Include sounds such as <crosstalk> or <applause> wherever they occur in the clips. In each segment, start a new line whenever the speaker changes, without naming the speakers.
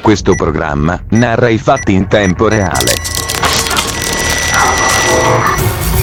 Questo programma narra i fatti in tempo reale.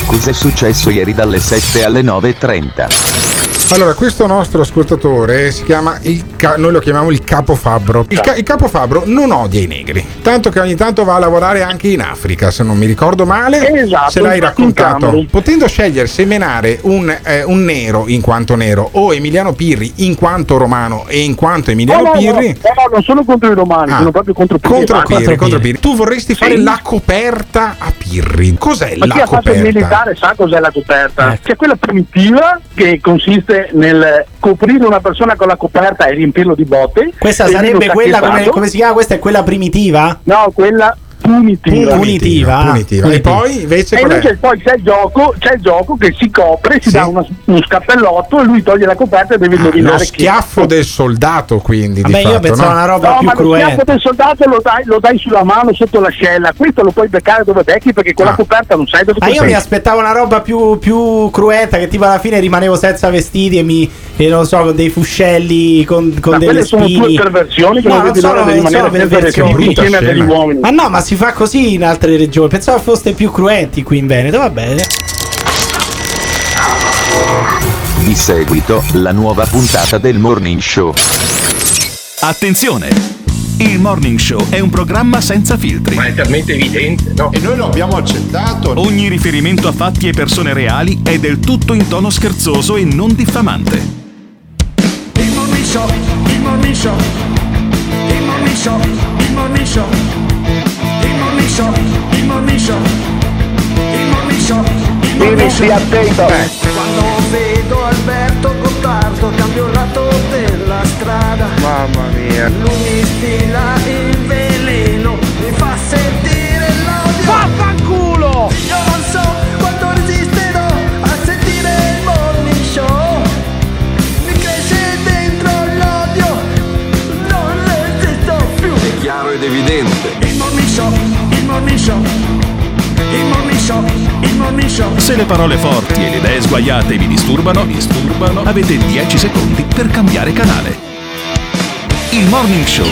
Cos'è successo ieri dalle 7 alle 9.30?
Allora, questo nostro ascoltatore si chiama il ca- noi lo chiamiamo il capofabbro. Il, ca- il capofabbro non odia i negri, tanto che ogni tanto va a lavorare anche in Africa, se non mi ricordo male.
Esatto,
se l'hai raccontato. Potendo scegliere se menare un, eh, un nero in quanto nero o Emiliano Pirri in quanto romano e in quanto Emiliano
No, no, no,
Pirri.
no, no, non sono contro i romani,
Ah.
sono proprio contro Pirri.
Contro
Ah,
Pirri, contro Pirri. Tu vorresti fare
Sì.
la coperta a Pirri. Cos'è
Ma
la
chi ha fatto il
coperta?
militare sa cos'è la coperta?
Ecco.
C'è quella primitiva che consiste nel coprire una persona con la coperta e riempirlo di botte.
Questa sarebbe quella, come, come si chiama? Questa è quella primitiva?
No, quella punitiva.
Punitiva. ah,
Punitiva. E poi invece
E invece poi c'è il gioco, c'è il gioco che si copre, si
Sì.
dà una- uno scappellotto e lui toglie la coperta e deve
Ah, lo
indovinare chi.
schiaffo del soldato, quindi.
Vabbè,
di
io
fatto,
pensavo
no?
una roba
No,
più
ma lo
cruenta.
schiaffo del soldato lo dai, lo dai sulla mano sotto l'ascella. Questo lo puoi beccare dove becchi perché con
Ah.
la coperta non sai dove
Ma io
sei.
mi aspettavo una roba più, più cruenta, che tipo alla fine rimanevo senza vestiti e mi, e non so, con dei fuscelli, con, con
Ma
delle
quelle sono
spine.
tue perversioni che
No,
non
non
vedi l'ora
sono-
di
non sono
rimanere
perversioni.
insieme a degli uomini.
Ma no, ma si fa così in altre regioni. Pensavo foste più cruenti qui in Veneto, va bene.
Di seguito, la nuova puntata del Morning Show.
Attenzione! Il Morning Show è un programma senza filtri.
Ma è talmente evidente, no?
E noi lo abbiamo accettato.
Ogni riferimento a fatti e persone reali è del tutto in tono scherzoso e non diffamante.
Il Morning Show, il Morning Show, il Morning Show, il Morning Show, Show, il Morning Show, il Morning Show, il Morning Show.
attento.
Quando vedo Alberto Gottardo cambio lato della strada.
Mamma mia.
Lui mi stila il veleno, mi fa sentire
Se le parole forti e le idee sguaiate vi disturbano, disturbano, avete 10 secondi per cambiare canale. Il Morning Show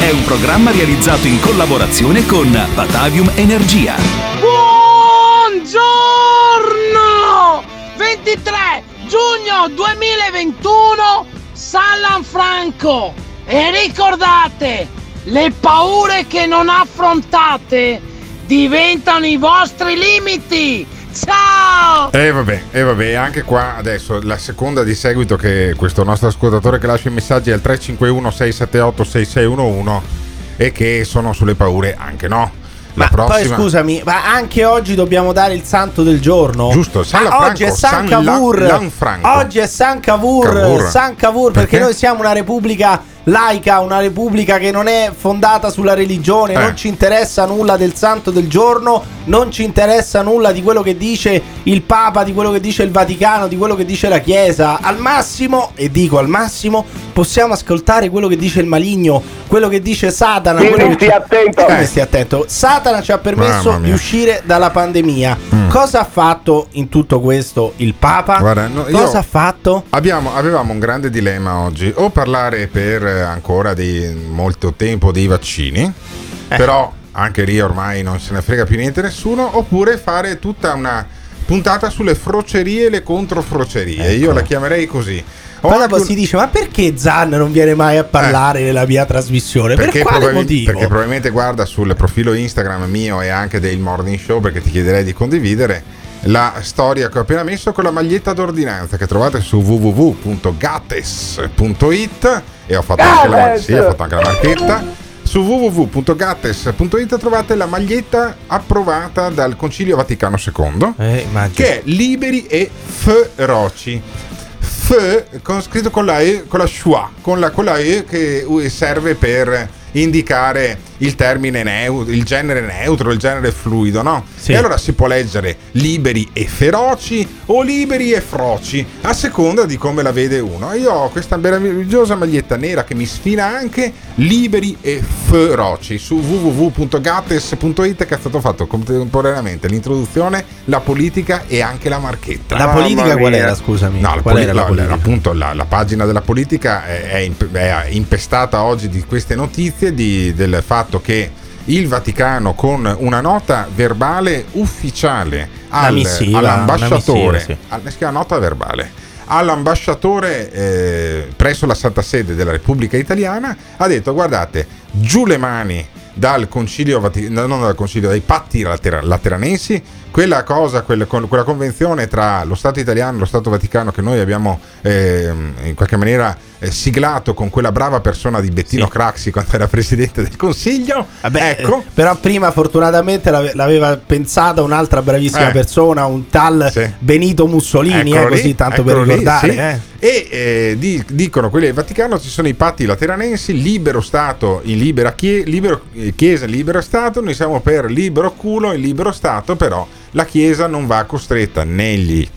è un programma realizzato in collaborazione con Batavium Energia.
Buongiorno! 23 giugno 2021 San Franco e ricordate le paure che non affrontate diventano i vostri limiti ciao
E vabbè, e vabbè, anche qua adesso la seconda di seguito che questo nostro ascoltatore che lascia i messaggi è il 351 678 6611 e che sono sulle paure anche no. La
Ma
prossima
poi scusami, ma anche oggi dobbiamo dare il santo del giorno?
Giusto, San
Ah, oggi è San
San
Cavour.
La- Lanfranco.
Oggi è San Cavour,
Cavour.
San Cavour perché
Perché?
noi siamo una repubblica laica, una repubblica che non è fondata sulla religione,
Eh.
non ci interessa nulla del santo del giorno, non ci interessa nulla di quello che dice il Papa, di quello che dice il Vaticano, di quello che dice la Chiesa. Al massimo, e dico al massimo, possiamo ascoltare quello che dice il maligno, quello che dice Satana.
Quindi
quello che
stia attento.
Come stia attento? Satana ci ha permesso di uscire dalla pandemia.
Mm.
Cosa ha fatto in tutto questo il Papa?
Guarda, no, io-
Cosa ha fatto?
Abbiamo- avevamo un grande dilemma oggi, o parlare per eh, ancora di molto tempo dei vaccini,
Eh.
però anche lì ormai non se ne frega più niente nessuno, oppure fare tutta una puntata sulle frocerie e le controfrocerie. Io la chiamerei così. Ho
Poi dopo
un-
si dice: Ma perché Zan non viene mai a parlare nella mia trasmissione? Per
perché,
quale
probabil-
motivo?
perché probabilmente guarda sul profilo Instagram mio e anche del Morning Show, perché ti chiederei di condividere la storia che ho appena messo con la maglietta d'ordinanza che trovate su www.gattes.it e ho fatto, anche la, sì, ho fatto anche la marchetta. Su www.gattes.it trovate la maglietta approvata dal Concilio Vaticano II
Eh,
che è liberi e feroci. F con, scritto con la E, con la schwa, con la, con la E che serve per indicare il termine neutro, il genere neutro, il genere fluido, no?
Sì.
E allora si può leggere liberi e feroci o liberi e froci, a seconda di come la vede uno. Io ho questa meravigliosa maglietta nera che mi sfina anche liberi e feroci su www.gattes.it che è stato fatto contemporaneamente l'introduzione, la politica e anche la marchetta.
La politica qual era, scusami?
No, la
qual
poli-
era la politica?
appunto la, la pagina della politica è, è impestata oggi di queste notizie di- del fatto che il Vaticano con una nota verbale ufficiale al-
missiva,
all'ambasciatore,
missiva, sì.
al- nota verbale, all'ambasciatore eh, presso la Santa Sede della Repubblica Italiana ha detto guardate giù le mani dal concilio non dal concilio dai patti later- lateranensi quella cosa quella, quella convenzione tra lo Stato italiano e lo Stato Vaticano che noi abbiamo ehm, in qualche maniera eh, siglato con quella brava persona di Bettino Craxi quando era presidente del consiglio
Vabbè,
ecco
eh, però prima fortunatamente l'ave- l'aveva pensata un'altra bravissima
Eh.
persona, un tal
Sì.
Benito Mussolini, eh,
lì,
così tanto per
eccolo lì,
ricordare.
sì.
eh.
E eh, di- dicono quelli del Vaticano ci sono i patti lateranensi, libero Stato in libera chie- libero, Chiesa libero Stato, noi siamo per libero culo in libero Stato, però la Chiesa non va costretta negli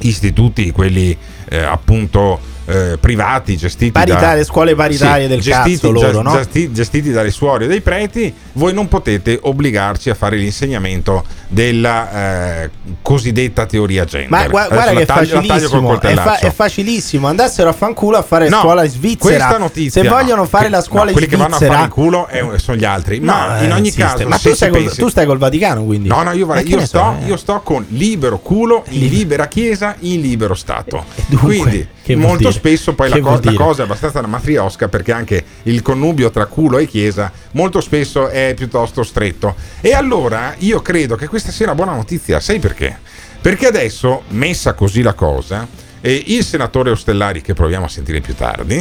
istituti, quelli eh, appunto eh, privati, gestiti
Paritarie,
da
scuole paritarie del cazzo loro, no?
gesti- gestiti dalle suore e dai preti, voi non potete obbligarci a fare l'insegnamento della eh, cosiddetta teoria gender.
Ma
Adesso
guarda che è
taglio- col
facilissimo, è, fa- è facilissimo. Andassero a fanculo a fare
No,
scuola in Svizzera.
notizia,
Se
no.
vogliono fare la scuola
no,
in
quelli che vanno a
Svizzera,
fare in culo è- sono gli altri. Ma
No,
in
eh,
ogni
insiste.
caso,
ma tu stai, col,
pensi-
tu stai col Vaticano quindi?
No, no, io, guarda,
che
io sto,
so, eh?
io sto con libero culo in libera chiesa in libero Stato.
dunque,
Quindi
che
molto spesso poi la, co- la cosa è abbastanza una matriosca perché anche il connubio tra culo e chiesa molto spesso è piuttosto stretto. E allora io credo che questa sia una buona notizia, sai perché? Perché adesso, messa così la cosa, eh, il senatore Ostellari, che proviamo a sentire più tardi,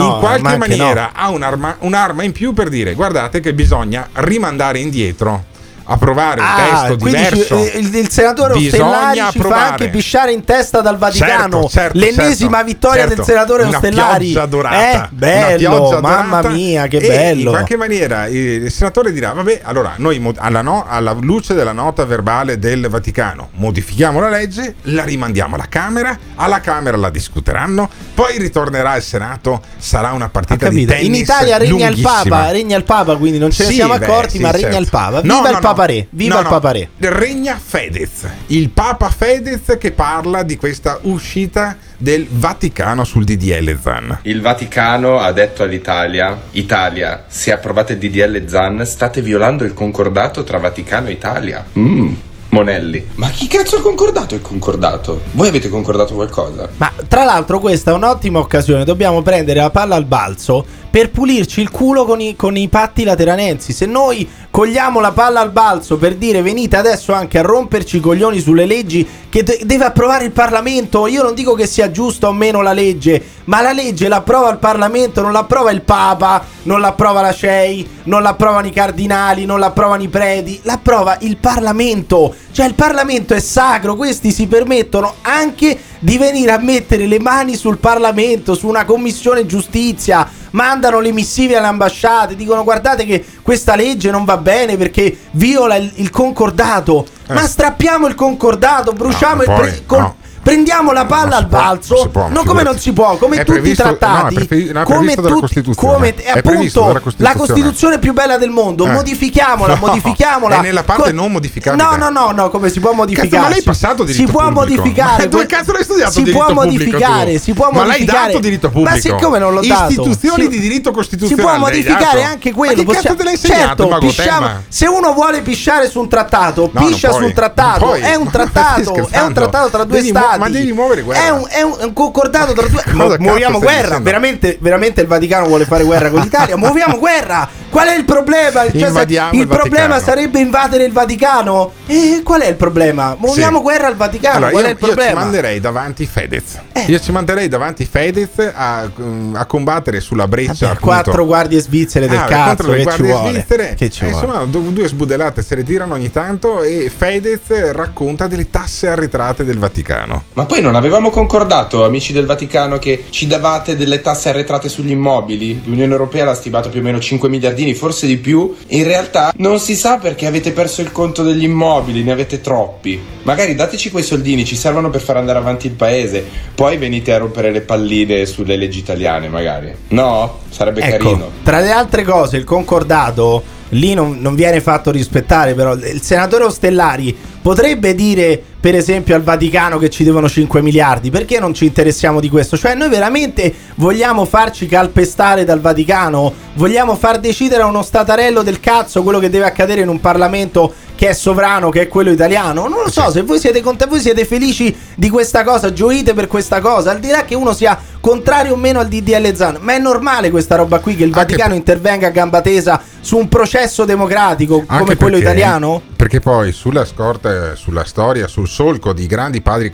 no,
in qualche maniera ha un'arma, un'arma in più per dire guardate che bisogna rimandare indietro approvare un
Ah,
testo diverso
ci- il, il senatore Ostellari ci fa
approvare.
anche pisciare in testa dal Vaticano
Certo, certo,
l'ennesima
certo,
vittoria
certo.
del senatore
Una
Ostellari.
pioggia dorata,
Eh, bello, mamma
dorata.
mia, che
E
bello.
In qualche maniera il senatore dirà: Vabbè, allora noi alla, no- alla luce della nota verbale del Vaticano modifichiamo la legge, la rimandiamo alla Camera, alla Camera la discuteranno, poi ritornerà al Senato, sarà una partita di tennis.
In Italia regna il. Papa, regna il Papa, quindi non ce ne
Sì,
siamo
beh,
accorti,
sì,
ma regna
certo.
il Papa. Viva
no,
il
no.
Papa Re, viva
No,
il
no.
Papa Re.
Regna Fedez, il Papa Fedez che parla di questa uscita del Vaticano sul DDL Zan.
Il Vaticano ha detto all'Italia: Italia, se approvate il DDL Zan, state violando il concordato tra Vaticano e Italia. Mmm. Monelli. Ma chi cazzo ha concordato il concordato? Voi avete concordato qualcosa?
Ma tra l'altro questa è un'ottima occasione, dobbiamo prendere la palla al balzo per pulirci il culo con i, con i patti lateranensi. Se noi cogliamo la palla al balzo per dire venite adesso anche a romperci i coglioni sulle leggi che de- deve approvare il Parlamento, io non dico che sia giusta o meno la legge, ma la legge l'approva il Parlamento, non l'approva il Papa, non l'approva la CEI, non l'approvano i cardinali, non l'approvano i preti, l'approva il Parlamento. Cioè il Parlamento è sacro, questi si permettono anche di venire a mettere le mani sul Parlamento, su una commissione giustizia, mandano le missive alle ambasciate, dicono guardate che questa legge non va bene perché viola il, il concordato. Ma strappiamo il concordato, bruciamo
Eh. No,
il... pre-
no.
Prendiamo la palla al
può,
balzo,
non si può,
non come non si può, come tutti
previsto-
i trattati,
no, è previ- no, è
come tutti,
Costituzione.
come
È
appunto
dalla
la
Costituzione.
Costituzione più bella del mondo,
Eh.
modifichiamola, <laughs>
No,
modifichiamola.
è nella parte non modificabile.
No, no, no, no, come si può modificare?
Cazzo, ma lei è passato diritto
Si può
pubblico?
modificare. <laughs>
Ma dove cazzo l'hai studiato
Si
diritto
può modificare,
tu?
si può
Ma l'hai
modificare.
dato diritto pubblico?
Ma siccome non l'ho dato.
Istituzioni
si-
di diritto
Si
costituzionale
può
l'hai
modificare anche quello.
Ma che cazzo te l'hai insegnato,
certo, pisciamo- se uno vuole pisciare su un trattato, piscia su un <laughs> trattato. È un
Ma
trattato, è un trattato tra due
Devi
stati.
ma devi muovere guerra.
È un, è un- è un concordato tra due. <laughs> Mu- muoviamo guerra. Veramente, veramente il Vaticano vuole fare guerra con l'Italia. Muoviamo guerra. Qual è il problema? Cioè, se-
Invadiamo
il
il
problema
Vaticano.
sarebbe invadere il Vaticano. E qual è il problema? Muoviamo
Sì.
guerra al Vaticano.
Allora,
qual
io,
è il
io ci
problema? Eh.
manderei davanti Fedez. Io ci manderei davanti Fedez a, mm, a combattere sulla breccia. appunto.
Quattro guardie svizzere del
Ah,
cazzo. Che ci
guardie
vuole?
svizzere.
Che ci
Eh,
vuole?
insomma, due sbudellate se le tirano ogni tanto e Fedez racconta delle tasse arretrate del Vaticano.
Ma poi non avevamo concordato, amici del Vaticano, che ci davate delle tasse arretrate sugli immobili? L'Unione Europea l'ha stimato più o meno 5 miliardi centini, forse di più. In realtà non si sa perché avete perso il conto degli immobili, ne avete troppi. Magari dateci quei soldini, ci servono per far andare avanti il paese. Poi venite a rompere le palline sulle leggi italiane, magari. No? Sarebbe
Ecco,
carino.
tra le altre cose, il concordato lì non, non viene fatto rispettare, però il senatore Ostellari potrebbe dire, per esempio, al Vaticano che ci devono 5 miliardi. Perché non ci interessiamo di questo? Cioè, noi veramente vogliamo farci calpestare dal Vaticano? Vogliamo far decidere a uno statarello del cazzo quello che deve accadere in un Parlamento che è sovrano, che è quello italiano? Non lo so, se voi siete contenti, voi siete felici di questa cosa, gioite per questa cosa, al di là che uno sia contrario o meno al DDL Zan, ma è normale questa roba qui che il Vaticano intervenga a gamba tesa su un processo democratico come
Anche
quello
perché-
italiano?
Perché poi sulla scorta, sulla storia, sul solco di grandi padri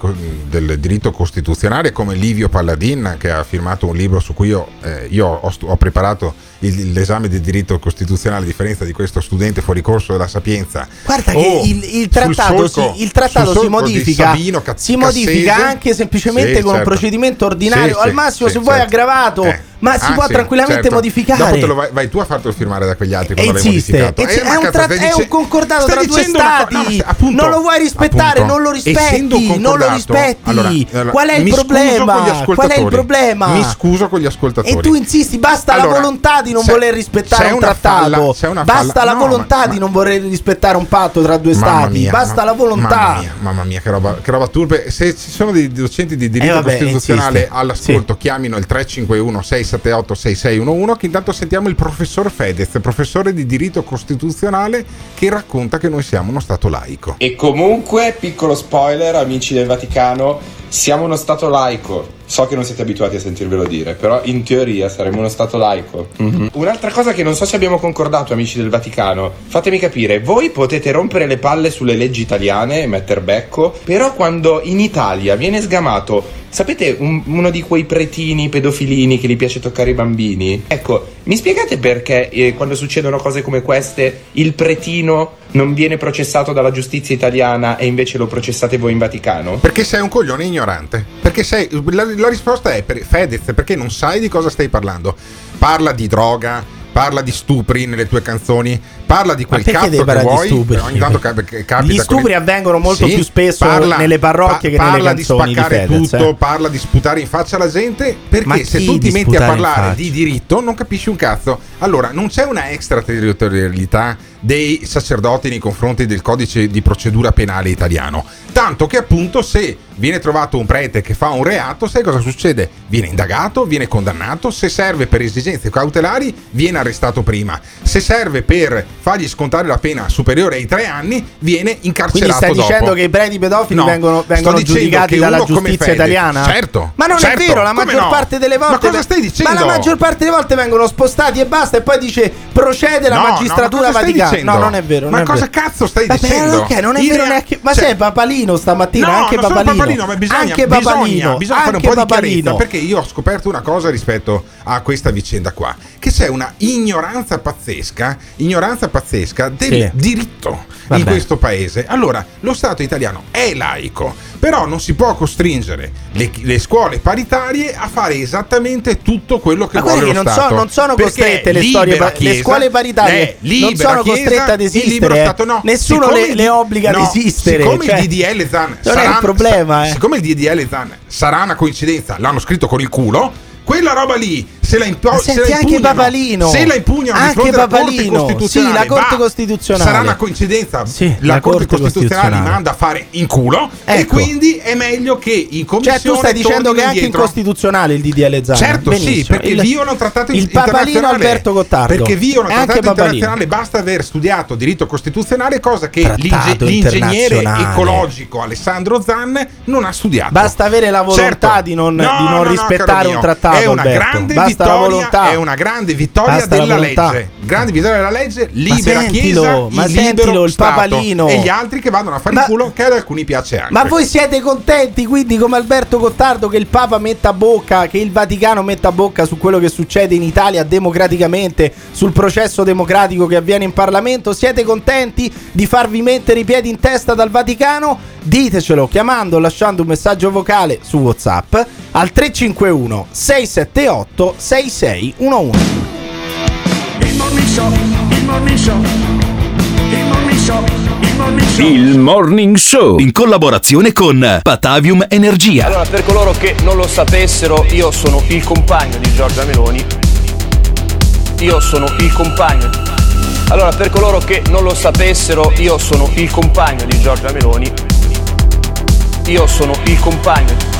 del diritto costituzionale come Livio Palladin, che ha firmato un libro su cui io, eh, io ho, ho preparato il- l'esame di diritto costituzionale, a differenza di questo studente fuori corso della Sapienza.
Guarda che il, il
sul
trattato,
solco-
si, il trattato si modifica,
Sabino Ca-
si modifica
Cassese.
anche semplicemente
Sì,
con un
certo.
procedimento ordinario,
Sì,
al massimo
sì,
se vuoi
certo.
aggravato,
Eh.
ma si
Ah,
può tranquillamente
certo.
modificare.
Dopo te lo vai, vai tu a fartelo firmare da quegli altri quando l'hai
Esiste,
modificato.
e c'è-
Eh,
è, un tra- è un concordato tra due stati.
no, appunto,
non lo vuoi rispettare,
appunto.
non lo rispetti,
un
non lo rispetti.
allora, allora,
Qual è il problema? Qual è il problema?
Mi scuso con gli ascoltatori.
E tu insisti, basta la volontà di non
se-
voler rispettare un
una
trattato.
falla-
basta la
no,
volontà
ma-
di non voler rispettare un patto tra due stati.
mia,
basta
ma-
la volontà.
Mamma mia, mamma mia, che roba, che roba turpe. Se ci sono dei docenti di diritto
Eh, vabbè,
costituzionale
insiste.
all'ascolto, chiamino il 351 678 6611 che intanto sentiamo il professor Fedez, professore di diritto costituzionale che racconta che noi siamo uno stato laico.
E comunque, piccolo spoiler, amici del Vaticano, siamo uno Stato laico. So che non siete abituati a sentirvelo dire, però in teoria saremo uno Stato laico. Un'altra cosa che non so se abbiamo concordato, amici del Vaticano, fatemi capire, voi potete rompere le palle sulle leggi italiane e metter becco, però quando in Italia viene sgamato Sapete un- uno di quei pretini pedofilini che gli piace toccare i bambini? Ecco, mi spiegate perché eh, quando succedono cose come queste il pretino non viene processato dalla giustizia italiana e invece lo processate voi in Vaticano?
Perché sei un coglione ignorante. Perché sei. La, la risposta è per Fedez, perché non sai di cosa stai parlando. Parla di droga, parla di stupri nelle tue canzoni, parla di quel cazzo che
di
vuoi.
stupri?
Ogni tanto capita
Gli stupri avvengono molto
Sì,
più spesso
parla-
nelle parrocchie che nelle
parla
canzoni
di
di
spaccare
Fedez,
tutto,
eh.
parla di sputare in faccia alla gente. Perché
Ma
se tu ti
di
metti a parlare di diritto, non capisci un cazzo. Allora, non c'è una extraterritorialità dei sacerdoti nei confronti del codice di procedura penale italiano. Tanto che appunto se viene trovato un prete che fa un reato, sai cosa succede? Viene indagato, viene condannato, se serve per esigenze cautelari viene arrestato prima, se serve per fargli scontare la pena superiore ai tre anni viene
Quindi
incarcerato
stai
dopo.
dicendo che i preti pedofili
No,
vengono, vengono giudicati dalla giustizia italiana?
Certo,
Ma non
certo,
è vero, la maggior
no?
parte delle
Ma
volte.
cosa stai dicendo?
Ma la maggior parte delle volte vengono spostati e basta. E poi dice procede la
No, no, ma
magistratura
cosa stai
vaticana.
dicendo?
No, non è vero.
Ma
non è
cosa
vero.
cazzo stai
Vabbè,
dicendo?
ok, non è vero neanche. Ma
cioè-
sei Papalino stamattina?
No,
anche Papalino.
Papalino, ma bisogna,
anche
bisogna-
Papalino.
bisogna fare un
anche
po' di
Papalino.
chiarezza perché io ho scoperto una cosa rispetto a questa vicenda qua, che c'è una ignoranza pazzesca, ignoranza pazzesca del
Sì.
diritto in
Vabbè.
questo paese. Allora, lo Stato italiano è laico, però non si può costringere le, le scuole paritarie a fare esattamente tutto quello che
Ma
vuole lo
che non,
Stato.
so- non sono costrette le, storie, pa- le
Chiesa-
scuole paritarie non sono
Chiesa,
costrette ad esistere.
Stato no.
Nessuno
Siccome
le, le obbliga
no,
ad esistere.
Siccome
cioè,
il DDL Zan
non
sarà,
è il problema, eh.
Siccome il DDL Zan sarà una coincidenza, l'hanno scritto con il culo. Quella roba lì, se la, impo- se la
anche
impugnano,
Papalino.
se la impugnano
Anche
Corte
Papalino.
Costituzionale,
Sì, la Corte Costituzionale.
sarà una coincidenza.
Sì,
la,
la
Corte,
Corte
Costituzionale li
Costituzionale.
manda a fare in culo e
Ecco.
quindi è meglio che in commissione
Cioè, tu stai dicendo che è anche incostituzionale il DDL Zan?
Certo, sì,
Benissimo.
perché
il,
viola un trattato
il papalino. Alberto Gottardo.
Perché viola un
E anche
trattato
Papalino.
internazionale, basta aver studiato diritto costituzionale, cosa che l'inge- l'ingegnere ecologico Alessandro Zan non ha studiato.
Basta avere la volontà
Certo.
di non,
No,
di non
no,
rispettare un trattato.
È una grande vittoria, è una grande vittoria
Basta la
della legge. Grande vittoria della legge,
Ma
libera
sentilo,
Chiesa,
ma
il libero
sentilo, il
Stato.
papalino.
e gli altri che vanno a fare
Ma-
il culo che ad alcuni piace anche.
Ma voi siete contenti quindi come Alberto Gottardo che il Papa metta bocca, che il Vaticano metta bocca su quello che succede in Italia democraticamente, sul processo democratico che avviene in Parlamento? Siete contenti di farvi mettere i piedi in testa dal Vaticano? Ditecelo chiamando o lasciando un messaggio vocale su WhatsApp al 351 678 6611.
Il morning show show, il morning show, il morning show, il morning show.
Il Morning Show in collaborazione con Patavium Energia.
Allora, per coloro che non lo sapessero, io sono il compagno di Giorgia Meloni. Io sono il compagno. Allora, per coloro che non lo sapessero, io sono il compagno di Giorgia Meloni. Io sono il compagno.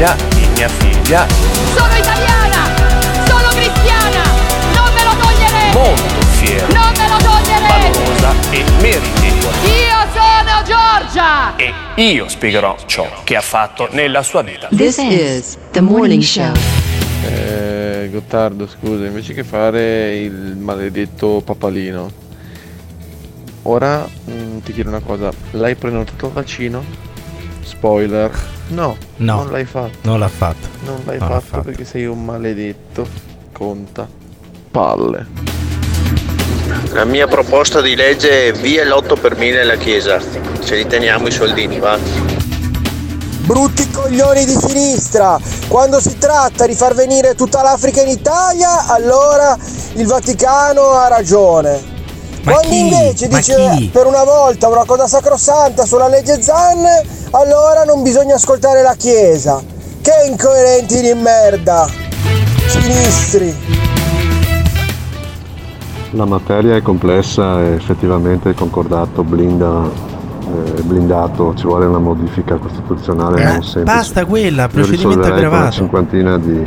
Figlia, di mia figlia,
sono italiana, sono cristiana, non me lo toglierete,
molto fiero,
non me lo toglierete.
valorosa e meritevole.
Io sono Giorgia.
E io spiegherò ciò che ha fatto nella sua vita.
This is the morning show.
Eh, Gottardo, scusa, invece che fare il maledetto papalino, ora mm, ti chiedo una cosa, l'hai prenotato il vaccino? Spoiler, no,
No.
non l'hai fatto,
Non l'ha fatto.
non l'hai
Non l'ha
fatto, perché sei un maledetto, conta, palle.
La mia proposta di legge è via l'8 per 1000 alla Chiesa. Ce li teniamo i soldini, va.
Brutti coglioni di sinistra! Quando si tratta di far venire tutta l'Africa in Italia, allora il Vaticano ha ragione.
Ma
Quando
chi?
invece
Ma
dice
chi?
per una volta una cosa sacrosanta sulla legge Zan, allora non bisogna ascoltare la Chiesa. Che incoerenti di merda! Sinistri!
La materia è complessa e effettivamente il concordato blinda, eh, blindato, ci vuole una modifica costituzionale
Eh,
non semplice.
basta quella,
Io
procedimento
con una
aggravato.
cinquantina di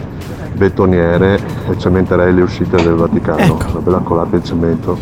betoniere e cementerei le uscite del Vaticano.
Ecco.
Una bella colata di cemento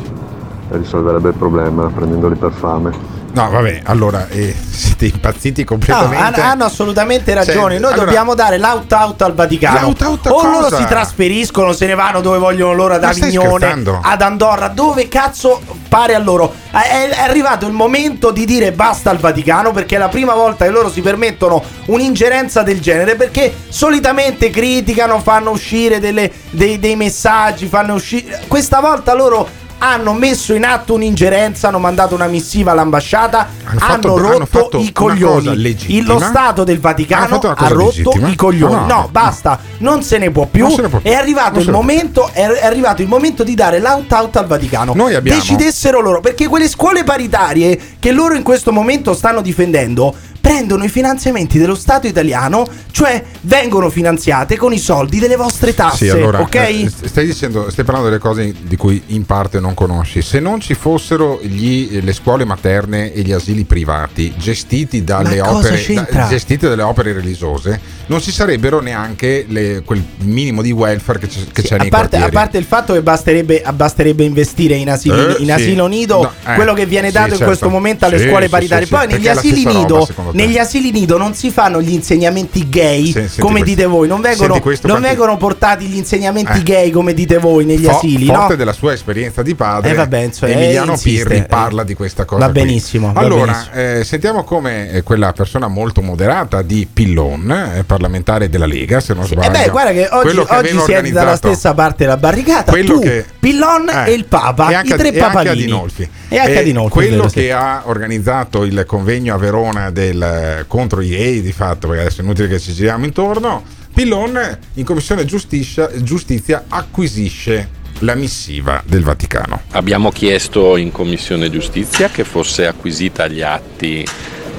risolverebbe il problema prendendoli per fame.
No, vabbè, allora eh, siete impazziti
No,
completamente.
han- hanno assolutamente ragione.
Cioè,
Noi
allora-
dobbiamo dare l'out-out al Vaticano.
L'out-out a
o
cosa?
loro si trasferiscono, se ne vanno dove vogliono loro, ad Avignone, ad Andorra, dove cazzo pare a loro. È, è arrivato il momento di dire basta al Vaticano perché è la prima volta che loro si permettono un'ingerenza del genere perché solitamente criticano, fanno uscire delle- dei, dei messaggi, fanno uscire... Questa volta loro hanno messo in atto un'ingerenza, hanno mandato una missiva all'ambasciata,
Hanno
hanno,
fatto-
rotto
hanno
i coglioni. Il- lo Stato del Vaticano ha rotto
legittima.
i coglioni.
No,
No,
no,
basta, non se ne può più.
Ne può.
È arrivato momento, è, arrivato il momento di dare l'out-out al Vaticano.
Noi abbiamo-
Decidessero loro, perché quelle scuole paritarie che loro in questo momento stanno difendendo prendono i finanziamenti dello Stato italiano, cioè vengono finanziate con i soldi delle vostre tasse,
Sì, allora,
ok?
eh, st- stai dicendo, stai parlando delle cose di cui in parte non conosci. Se non ci fossero gli- le scuole materne e gli asili privati gestiti dalle opere da- gestite dalle opere religiose, non ci sarebbero neanche le- quel minimo di welfare che, c'è- che c'è
a parte, a parte il fatto che basterebbe, basterebbe investire in asili,
Eh,
in
sì.
asilo nido,
No, eh,
quello che viene
sì,
dato in
certo.
questo momento alle
Sì,
scuole
sì,
paritarie.
sì,
Poi
sì,
negli asili, nido,
roba, te.
negli asili nido non si fanno gli insegnamenti gay
Sì, senti
come
questo.
dite voi, non vengono, non
quanti-
vengono portati gli insegnamenti
Eh.
gay come dite voi negli
Fo-
asili.
forte
no?
della sua esperienza di padre,
Eh, vabbè, insomma,
Emiliano
eh, insiste,
Pirri
eh.
parla di questa cosa.
Va
qui.
benissimo, va
Allora,
benissimo.
eh, sentiamo come eh, quella persona molto moderata di Pillon, eh, parlamentare della Lega, se non
E
sbaglio.
beh, guarda che oggi,
che
oggi siete dalla stessa parte della barricata.
quello
tu,
che-
Pillon
Eh,
e il Papa,
e
i tre
e anche
papalini.
Adinolfi.
E anche
Eh,
Adinolfi,
quello
sì.
che ha organizzato il convegno a Verona del, contro i gay, di fatto, perché adesso è inutile che ci giriamo intorno. Pillon in commissione giustizia, giustizia acquisisce la missiva del Vaticano.
Abbiamo chiesto in Commissione Giustizia che fosse acquisita agli atti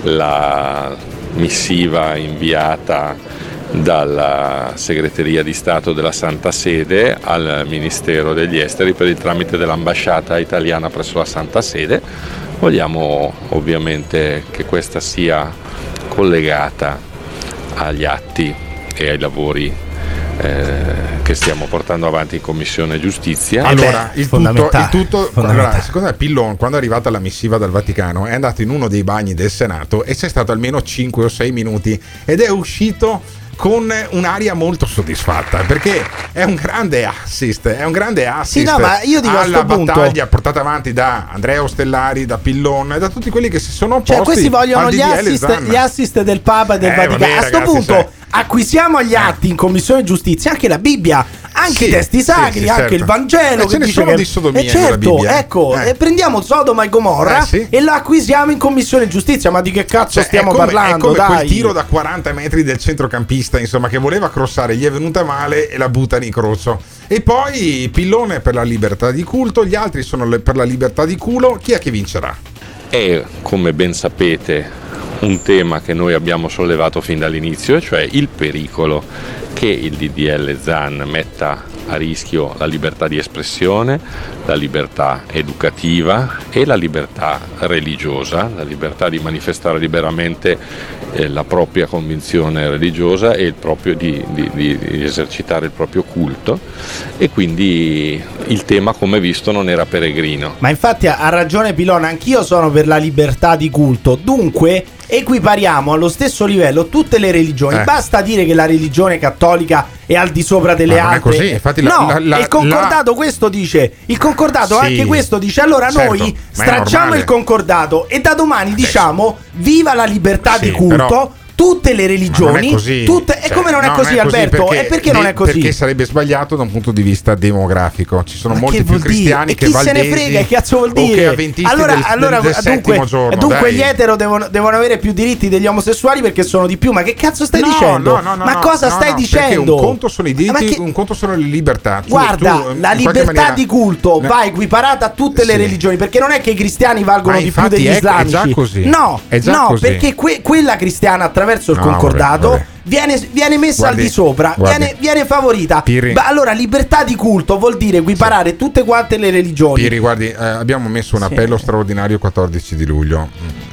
la missiva inviata dalla segreteria di Stato della Santa Sede al Ministero degli Esteri per il tramite dell'ambasciata italiana presso la Santa Sede. Vogliamo ovviamente che questa sia collegata agli atti e ai lavori eh, che stiamo portando avanti in Commissione Giustizia.
Allora, il tutto, il tutto allora, secondo me Pillon, quando è arrivata la missiva dal Vaticano, è andato in uno dei bagni del Senato e c'è stato almeno 5 o 6 minuti ed è uscito con un'aria molto soddisfatta perché è un grande assist, è un grande assist
no, ma io dico
alla
sto punto-
battaglia portata avanti da Andrea Ostellari, da Pillon e da tutti quelli che si sono opposti
Cioè, questi vogliono gli assist, gli assist del Papa e del
Eh,
Vaticano.
vabbè,
a sto
ragazzi,
punto
cioè-
acquisiamo gli atti in Commissione Giustizia, anche la Bibbia, anche i testi sacri,
sì,
anche
certo.
il Vangelo.
Eh, ce
che
ne
dice
sono
che...
di sodomia
Eh,
nella
certo,
Bibbia.
ecco,
Eh.
prendiamo Sodoma e Gomorra
Eh,
e la acquisiamo in Commissione Giustizia. Ma di che cazzo
Cioè,
stiamo
è come,
parlando?
È come
dai.
quel tiro da 40 metri del centrocampista, insomma, che voleva crossare, gli è venuta male e la butta in crosso. E poi Pillone per la libertà di culto, gli altri sono per la libertà di culo. Chi è che vincerà?
È, come ben sapete, un tema che noi abbiamo sollevato fin dall'inizio, cioè il pericolo che il DDL ZAN metta a rischio la libertà di espressione, la libertà educativa e la libertà religiosa, la libertà di manifestare liberamente eh, la propria convinzione religiosa e proprio, di, di- di- esercitare il proprio culto e quindi il tema come visto non era peregrino.
Ma infatti ha ragione Pilona, anch'io sono per la libertà di culto. Dunque, equipariamo allo stesso livello tutte le religioni.
Eh.
Basta dire che la religione cattolica è al di sopra delle
Ma non è
altre.
così, infatti la-
no,
la- la-
il concordato questo dice. Il concordato
Sì.
anche questo dice. Allora
Certo,
noi stracciamo il concordato e da domani diciamo viva la libertà
Sì,
di culto.
però-
Tutte le
Ma
religioni,
è così.
tutte, e
Cioè,
come non è
no,
così, Alberto? e perché non è così?
Perché sarebbe sbagliato da un punto di vista demografico. Ci sono
Ma
molti più cristiani
E
che
chi se ne
valdesi
frega? Che cazzo vuol dire? allora,
del,
allora
del, del
dunque,
giorno.
dunque gli etero devono, devono avere più diritti degli omosessuali perché sono di più. Ma che cazzo stai
No,
dicendo?
no, no, no,
ma cosa stai dicendo?
Perché un conto sono i
Ma
diritti,
che-
un conto sono le libertà. Tu-
Guarda,
tu,
la libertà
maniera-
di culto va equiparata a tutte le religioni, perché non è che i cristiani valgono
Ma
di più degli
è
islamici. No, no, perché que- quella cristiana attraverso il
No,
concordato
vabbè, vabbè.
Viene, viene messa
Guardi,
al di sopra, viene, viene favorita.
Piri.
Ba- allora, libertà di culto vuol dire equiparare tutte quante le religioni.
Pieri, guardi, eh, abbiamo messo un
Sì.
appello straordinario 14 di luglio.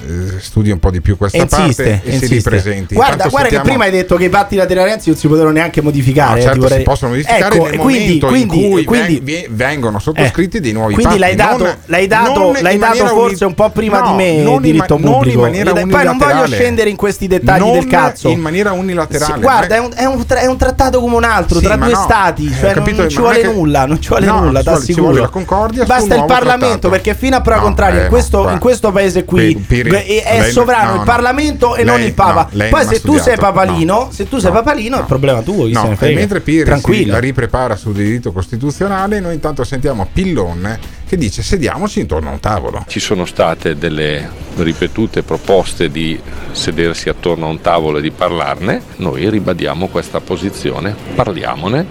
Eh, studi un po' di più questa
insiste,
parte e si ripresenti.
Guarda,
Intanto
guarda che
sentiamo-
prima hai detto che i patti lateralianzi non si potevano neanche modificare.
No,
eh,
certo,
vorrei-
si possono modificare
Ecco,
nel
quindi, quindi,
in cui
quindi-
vengono sottoscritti
eh,
dei nuovi
quindi
patti.
l'hai dato,
non-
l'hai dato, l'hai dato forse un po' prima
no,
di me,
non in
diritto
ma- non in
pubblico.
maniera
E poi non voglio scendere in questi dettagli del cazzo.
in maniera unilaterale.
Sì, guarda, è un, è un tra- è un trattato come un altro
Sì,
tra due
no,
stati,
eh,
cioè
capito,
non, ci
non
vuole
che-
nulla, non ci vuole
No,
nulla, ti assicuro.
la concordia
Basta il Parlamento,
trattato.
perché fino a prova
No,
contraria,
eh,
in, questo, in questo paese qui
Piri,
beh, è,
lei-
sovrano
no,
il. Parlamento e non
Lei-
il Papa. Poi
non
se tu sei papalino,
no,
se tu sei papalino è problema tuo, chi se
e mentre Piri
Tranquillo.
riprepara sul diritto costituzionale, noi intanto sentiamo Pillon che dice sediamoci intorno a un tavolo.
Ci sono state delle ripetute proposte di sedersi attorno a un tavolo e di parlarne, noi ribadiamo questa posizione, parliamone,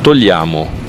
togliamo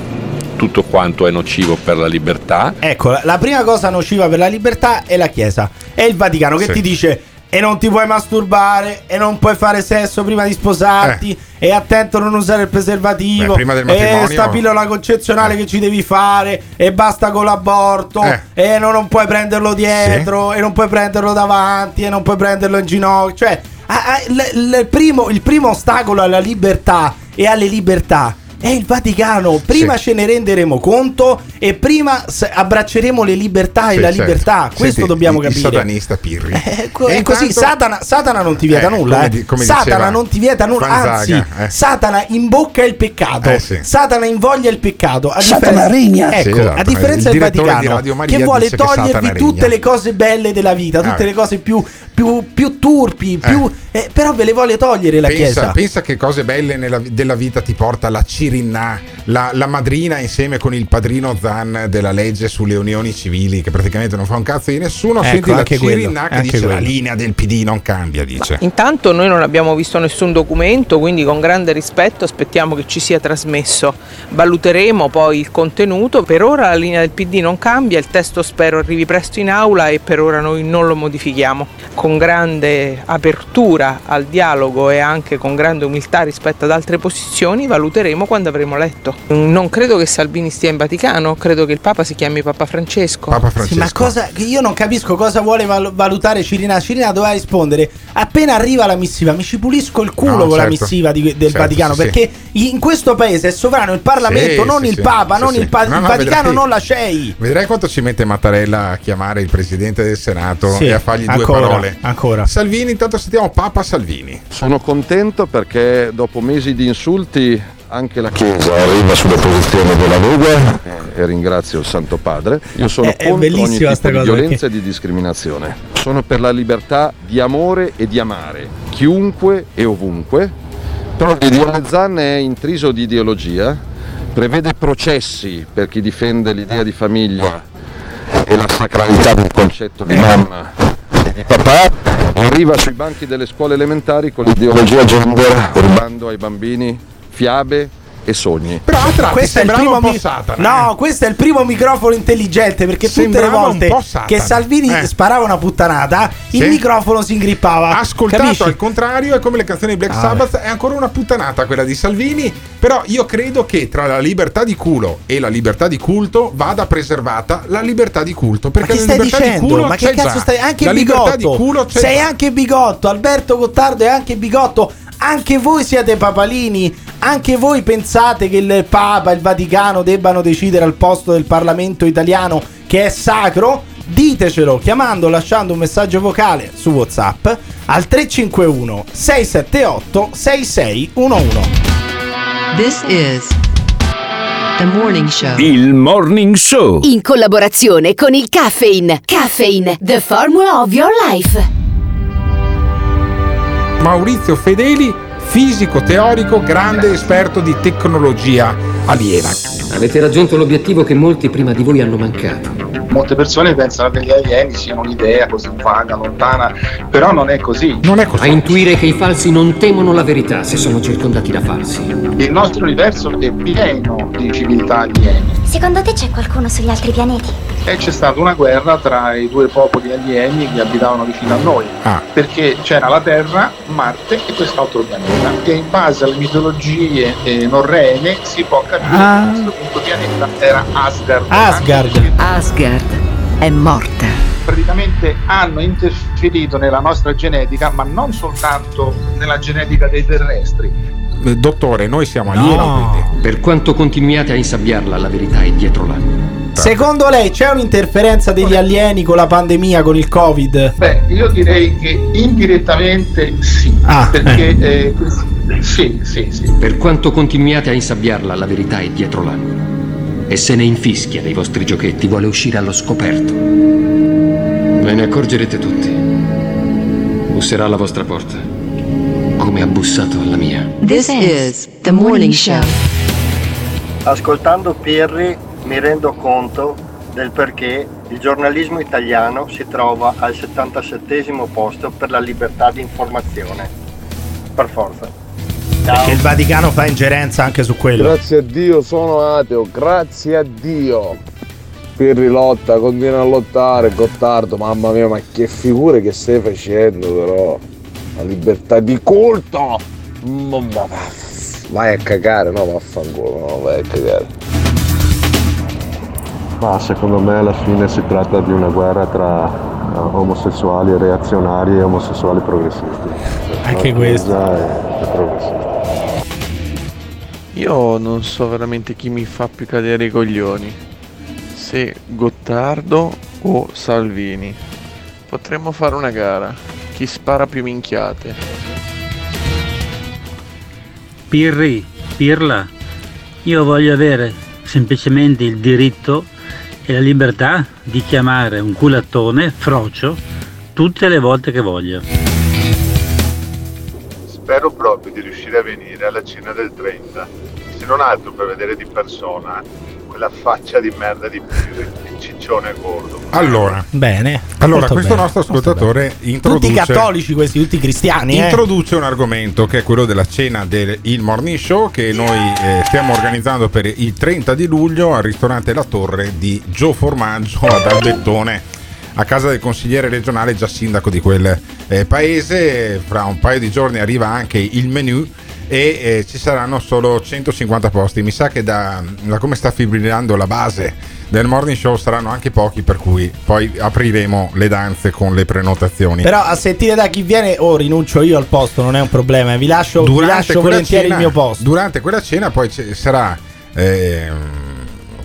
tutto quanto è nocivo per la libertà.
Ecco, la- prima cosa nociva per la libertà è la Chiesa. È il Vaticano che
Sì.
ti dice e non ti puoi masturbare e non puoi fare sesso prima di sposarti e attento a non usare il preservativo.
Eh. Beh, prima del
e sta pillola concezionale che ci devi fare e basta con l'aborto.
Eh.
e non, non puoi prenderlo dietro e non puoi prenderlo davanti e non puoi prenderlo in ginocchio. Cioè ah, ah, l- l- il, primo, il primo ostacolo alla libertà e alle libertà è il Vaticano. Prima ce ne renderemo conto e prima abbracceremo le libertà e
Sì,
la
certo.
libertà.
Senti,
Questo dobbiamo
il-
capire.
Il satanista Pirri. <laughs>
Eh, co-
E
è così,
intanto-
Satana, Satana non ti vieta
Eh,
nulla.
come
eh.
di- come
Satana non ti vieta nulla. Anzi,
eh.
Satana imbocca il peccato.
Eh, sì.
Satana invoglia il peccato. A
Satana
differenza-
regna.
Ecco,
Sì, esatto.
a differenza del
di
Vaticano,
Maria
che vuole togliervi
regna.
tutte le cose belle della vita, tutte
Ah.
le cose più, più, più turpi, più, eh, però ve le vuole togliere la
pensa,
Chiesa.
pensa che cose belle nella- della vita ti porta la Cirinna, la, la madrina insieme con il padrino Zan della legge sulle unioni civili, che praticamente non fa un cazzo di nessuno.
Ecco,
Senti la
quello,
Cirinna che dice la
quello.
linea del PD non cambia, dice.
Intanto noi non abbiamo visto nessun documento, quindi con grande rispetto aspettiamo che ci sia trasmesso. Valuteremo poi il contenuto. Per ora la linea del PD non cambia, il testo spero arrivi presto in aula e per ora noi non lo modifichiamo. Con grande apertura al dialogo e anche con grande umiltà rispetto ad altre posizioni valuteremo quando avremo letto. Non credo che Salvini stia in Vaticano, credo che il Papa si chiami Papa Francesco.
Papa
Sì, ma cosa io non capisco cosa vuole val- valutare Cirina. Cirina doveva rispondere appena arriva la missiva, mi ci pulisco il culo
No,
con la
certo.
missiva di- del
Certo,
Vaticano
sì, sì.
perché in questo paese è sovrano il Parlamento,
Sì,
non
sì,
il
sì.
Papa,
Sì,
non
sì.
il, pa-
No,
il
no,
Vaticano,
vedrai.
non la CEI.
Vedrai quanto ci mette Mattarella a chiamare il presidente del Senato
Sì,
e a fargli
ancora,
due parole.
Ancora.
Salvini, intanto sentiamo Papa Salvini.
Sono contento perché dopo mesi di insulti anche la Chiesa arriva sulle posizioni della Lega e ringrazio il Santo Padre. Io sono
È- è
contro ogni
bellissima
tipo di violenza e di discriminazione. Sono per la libertà di amore e di amare chiunque e ovunque. Però il DDL Zan è intriso di ideologia, prevede processi per chi difende l'idea di famiglia e la sacralità del concetto di mamma e di papà arriva sui banchi delle scuole elementari con l'ideologia gender rubando ai bambini fiabe e sogni.
Però a tratti
Questo è il
sembrava
primo mi-
Satana.
No, questo è il primo microfono intelligente perché tutte le
Sembrava
volte
Satana.
che Salvini
Eh.
sparava una puttanata, il
Sì.
microfono si ingrippava.
Ascoltato
Capisci?
al contrario è come le canzoni di Black
Ah,
Sabbath, è ancora una puttanata quella di Salvini, però io credo che tra la libertà di culo e la libertà di culto vada preservata la libertà di culto,
Ma
perché
che
la
stai
libertà di
dicendo?
culo
Ma che
c'è
cazzo
già.
stai? Anche
la libertà
bigotto.
di culo c'è
Sei
già.
anche bigotto. Alberto Gottardo è anche bigotto. Anche voi siete papalini. Anche voi pensate che il Papa e il Vaticano debbano decidere al posto del Parlamento italiano che è sacro? Ditecelo chiamando o lasciando un messaggio vocale su WhatsApp al 351 678 6611.
This is the morning show.
Il Morning Show.
In collaborazione con il Caffeine. Caffeine, the formula of your life.
Maurizio Fedeli, fisico teorico, grande esperto di tecnologia aliena.
Avete raggiunto l'obiettivo che molti prima di voi hanno mancato.
Molte persone pensano che gli alieni siano un'idea così vaga, lontana, però non è così.
Non è
A intuire che i falsi non temono la verità se sono circondati da falsi.
Il nostro universo è pieno di civiltà alieni
Secondo te c'è qualcuno sugli altri pianeti?
e c'è stata una guerra tra i due popoli alieni che abitavano vicino a noi,
Ah.
perché c'era la Terra, Marte e quest'altro pianeta. E in base alle mitologie eh, norrene si può capire
Ah.
che questo quinto pianeta era Asgard.
Asgard.
Asgard è morta.
praticamente hanno interferito nella nostra genetica, ma non soltanto nella genetica dei terrestri.
Eh, Dottore, noi siamo alieni.
Per quanto continuiate a insabbiarla, la verità è dietro l'angolo.
Secondo lei c'è un'interferenza degli alieni con la pandemia, con il Covid?
Beh, io direi che indirettamente sì,
Ah,
perché eh, sì, sì, sì.
Per quanto continuiate a insabbiarla, la verità è dietro l'angolo. E se ne infischia dei vostri giochetti, vuole uscire allo scoperto. Ve ne accorgerete tutti. Busserà alla vostra porta, come ha bussato alla mia.
This is the morning show.
Ascoltando Pirri mi rendo conto del perché il giornalismo italiano si trova al 77 posto per la libertà di informazione. Per forza.
Perché il Vaticano fa ingerenza anche su quello.
Grazie a Dio sono ateo, grazie a Dio. Pirri lotta, continua a lottare, Gottardo, mamma mia, ma che figure che stai facendo però. La libertà di culto! Ma- ma- ma- Vai a cagare, no, vaffanculo, no, vai a cagare.
Ma secondo me alla fine si tratta di una guerra tra eh, omosessuali reazionari e omosessuali progressisti.
Anche questo.
Chiesa è- è progressista.
Io non so veramente chi mi fa più cadere i coglioni. Se Gottardo o Salvini. Potremmo fare una gara. Chi spara più minchiate.
Pirri, Pirla, io voglio avere semplicemente il diritto e la libertà di chiamare un culattone frocio tutte le volte che voglio.
Spero proprio di riuscire a venire alla cena del 30. Se
non altro per vedere di persona quella faccia di merda di, ciccione gordo.
Allora,
Bene.
allora
molto
questo
bene.
nostro ascoltatore
Tutti
introduce
cattolici questi, tutti cristiani. eh.
Introduce un argomento che è quello della cena del il Morning Show che noi eh, stiamo organizzando per il 30 di luglio al ristorante La Torre di Gio Formaggio ad Albettone a casa del consigliere regionale già sindaco di quel eh, paese fra un paio di giorni arriva anche il menù e eh, ci saranno solo 150 posti mi sa che da, da come sta fibrillando la base del morning show saranno anche pochi per cui poi apriremo le danze con le prenotazioni
Però a sentire da chi viene, o rinuncio io al posto, non è un problema. Vi lascio, vi lascio
quella
volentieri
cena-
il mio posto.
Durante quella cena poi ci- sarà ehm,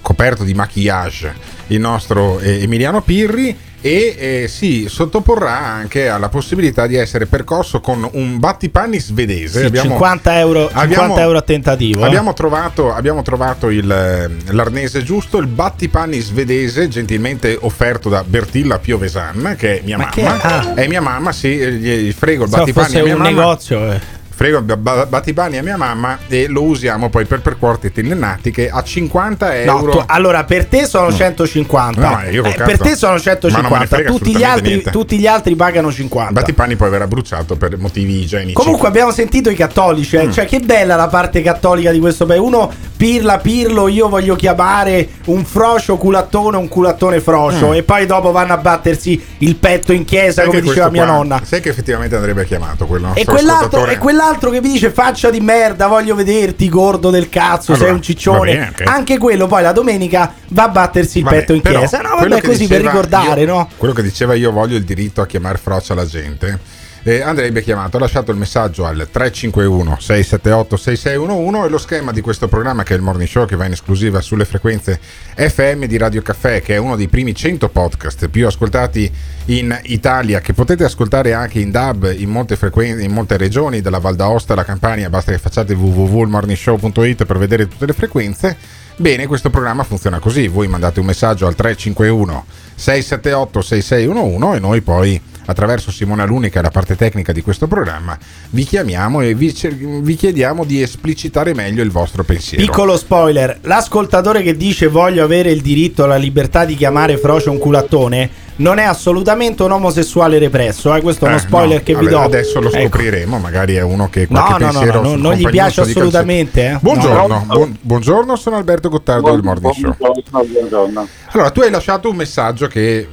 coperto di maquillage il nostro eh, Emiliano Pirri e eh, si sottoporrà anche alla possibilità di essere percosso con un battipanni svedese.
Sì, 50 euro, 50 euro a tentativo. eh.
Abbiamo trovato, abbiamo trovato il, eh, l'arnese giusto, il battipanni svedese, gentilmente offerto da Bertilla Piovesan, che è mia
Ma
mamma.
che- ah.
È mia mamma, sì, gli frego il
Se
battipanni mia
un
mamma.
negozio. eh.
Ba- battipani a mia mamma e lo usiamo poi per percuorti tennatiche a 50
No,
euro.
tu- allora per te sono 150.
No, io
Eh, per te sono
Ma non me ne
150.
frega
Tutti gli, altri, tutti gli altri pagano 50.
Battipani poi verrà bruciato per motivi igienici.
Comunque abbiamo sentito i cattolici,
Mm.
eh. cioè che bella la parte cattolica di questo paese. Uno pirla pirlo, io voglio chiamare un frocio culattone, un culattone frocio
Mm.
e poi dopo vanno a battersi il petto in chiesa
Sai
come diceva mia
qua-
nonna.
Sai che effettivamente andrebbe chiamato quello
E quell'altro, e quell'altro che mi dice faccia di merda, voglio vederti gordo del cazzo,
Allora,
sei un ciccione.
bene, ok.
Anche quello poi la domenica va a battersi il
Vabbè,
petto in
però
chiesa. No,
quello
vabbè, così per
diceva
ricordare,
io-
no?
Quello che diceva io voglio il diritto a chiamare frocia la gente. Eh, andrebbe chiamato, ha lasciato il messaggio al 351 678 6611 e lo schema di questo programma che è il Morning Show che va in esclusiva sulle frequenze FM di Radio Caffè che è uno dei primi 100 podcast più ascoltati in Italia che potete ascoltare anche in DAB in molte frequenze in molte regioni dalla Val d'Aosta alla Campania basta che facciate www.morningshow.it per vedere tutte le frequenze. Bene, questo programma funziona così, voi mandate un messaggio al 351 678 6611 e noi poi attraverso Simona Lunica e la parte tecnica di questo programma vi chiamiamo e vi, cer- vi chiediamo di esplicitare meglio il vostro pensiero.
Piccolo spoiler, l'ascoltatore che dice voglio avere il diritto alla libertà di chiamare frocio un culattone non è assolutamente un omosessuale represso, eh? questo è uno
Eh,
spoiler
no,
che vi
vabbè,
do.
Adesso lo
Ecco.
scopriremo, magari è uno che qualche
No, no, no,
pensiero
no,
sul
non gli piace assolutamente. Eh?
Buongiorno,
No.
buon- buongiorno, sono Alberto Gottardo del Morning Show.
Buongiorno.
Allora, tu hai lasciato un messaggio che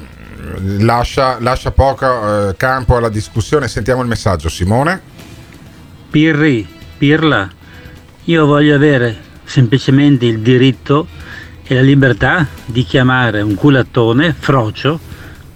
lascia, lascia poco eh, campo alla discussione. Sentiamo il messaggio, Simone.
Pirri, Pirla, io voglio avere semplicemente il diritto e la libertà di chiamare un culattone frocio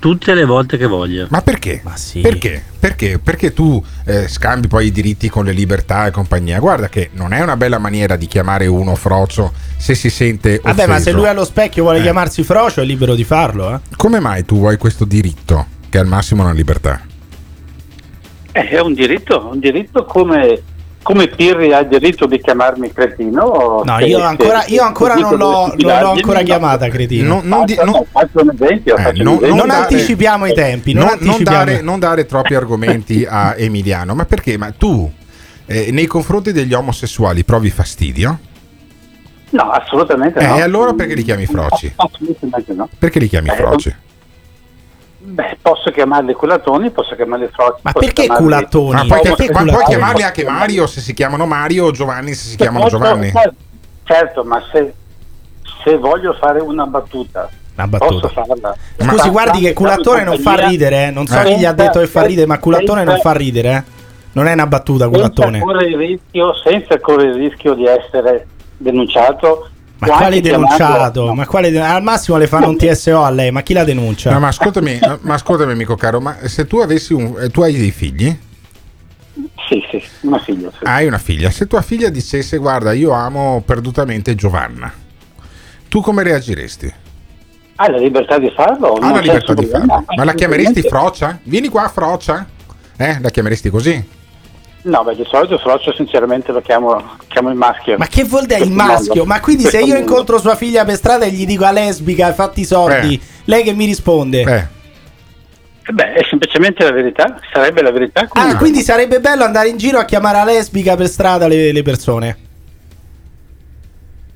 tutte le volte che voglio.
Ma perché? Perché? Perché? Perché tu eh, scambi poi i diritti con le libertà e compagnia. Guarda che non è una bella maniera di chiamare uno frocio se si sente offeso.
Vabbè, ma se lui allo specchio vuole
Eh.
chiamarsi frocio è libero di farlo. Eh?
Come mai tu vuoi questo diritto che è al massimo una libertà?
Eh, è un diritto, un diritto come, come Pirri ha il diritto di chiamarmi cretino.
No, io ancora, io ancora non l'ho, non l'ho ancora chiamata, cretino.
Non- non di-
Faccio-
non-
faccio un esempio,
Eh,
faccio un
non-
esempio.
Non
dare-
anticipiamo i tempi. Non, anticipiamo.
dare, non dare troppi argomenti a Emiliano. Ma perché? Ma tu eh, nei confronti degli omosessuali provi fastidio?
No, assolutamente
Eh,
no.
e allora perché li chiami froci?
Assolutamente no.
Perché li chiami
Eh,
froci?
Beh, posso chiamarli culatoni, posso chiamarli froci.
Ma perché
chiamarli-
culatoni?
Ma puoi,
perché
puoi
culatoni?
chiamarli anche Mario se si chiamano Mario o Giovanni se si chiamano
Certo,
Giovanni?
certo, Certo, ma se, se voglio fare una battuta,
Una battuta.
posso farla.
Scusi, guardi che culattone non fa ridere, eh. non so chi gli ha detto che fa ridere, ma culattone non fa ridere. eh. Non è una battuta,
Senza
culattone.
correre il rischio, senza correre il rischio di essere denunciato.
Ma quale
chiamato-
denunciato? Ma quale al massimo le fanno un TSO a lei, ma chi la denuncia?
No, ma ascoltami, ma ascoltami amico caro, ma se tu avessi un... eh, tu hai dei figli?
Sì, sì, una figlia. sì.
Hai una figlia. Se tua figlia dicesse guarda io amo perdutamente Giovanna, tu come reagiresti?
Hai la libertà di farlo?
Ha la libertà di farlo. Ma la chiameresti. Frocia? Vieni qua Frocia? Eh, la chiameresti così?
No, beh, di solito Frocio sinceramente lo chiamo, chiamo il maschio.
Ma che vuol dire il maschio? Ma quindi se io incontro sua figlia per strada e gli dico a lesbica, hai fatti i soldi,
Eh.
lei che mi risponde?
Eh Beh, è semplicemente la verità, sarebbe la verità.
Ah, quindi sarebbe bello andare in giro a chiamare a lesbica per strada le, le persone.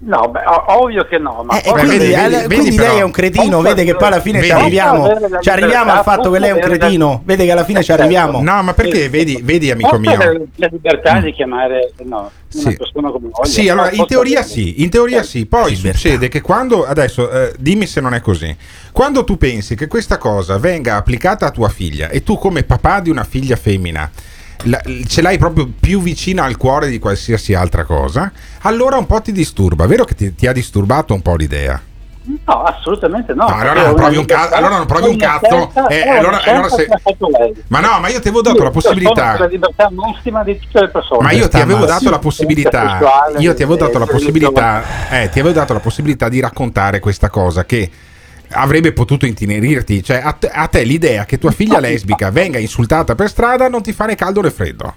No, beh, ovvio che no. Ma
Eh, e
posso
quindi,
avere-
eh, quindi lei è un cretino, vede che poi alla fine ci arriviamo. Ci arriviamo al
libertà,
fatto che lei è un cretino, vede che alla fine ci arriviamo.
No, ma perché vedi, vedi amico mio?
la libertà di chiamare no, una
Sì.
persona come voglio.
Sì, allora in teoria
avere-
sì, in teoria sì. Poi succede che quando adesso eh, dimmi se non è così. Quando tu pensi che questa cosa venga applicata a tua figlia e tu come papà di una figlia femmina la- ce l'hai proprio più vicina al cuore di qualsiasi altra cosa, allora un po' ti disturba. Vero che ti, ti ha disturbato un po' l'idea?
No, assolutamente no.
No, allora non provi un cazzo-
libertà-
allora non provi un cazzo, eh, allora- allora se-. Ma no, ma io ti avevo dato la
Io
possibilità.
sono per la libertà massima di tutte le persone.
Ma io ti avevo dato la possibilità, io ti avevo dato la possibilità, eh, ti avevo dato la possibilità di raccontare questa cosa che avrebbe potuto intenerirti. Cioè, a te, a te l'idea che tua figlia lesbica venga insultata per strada non ti fa né caldo né freddo.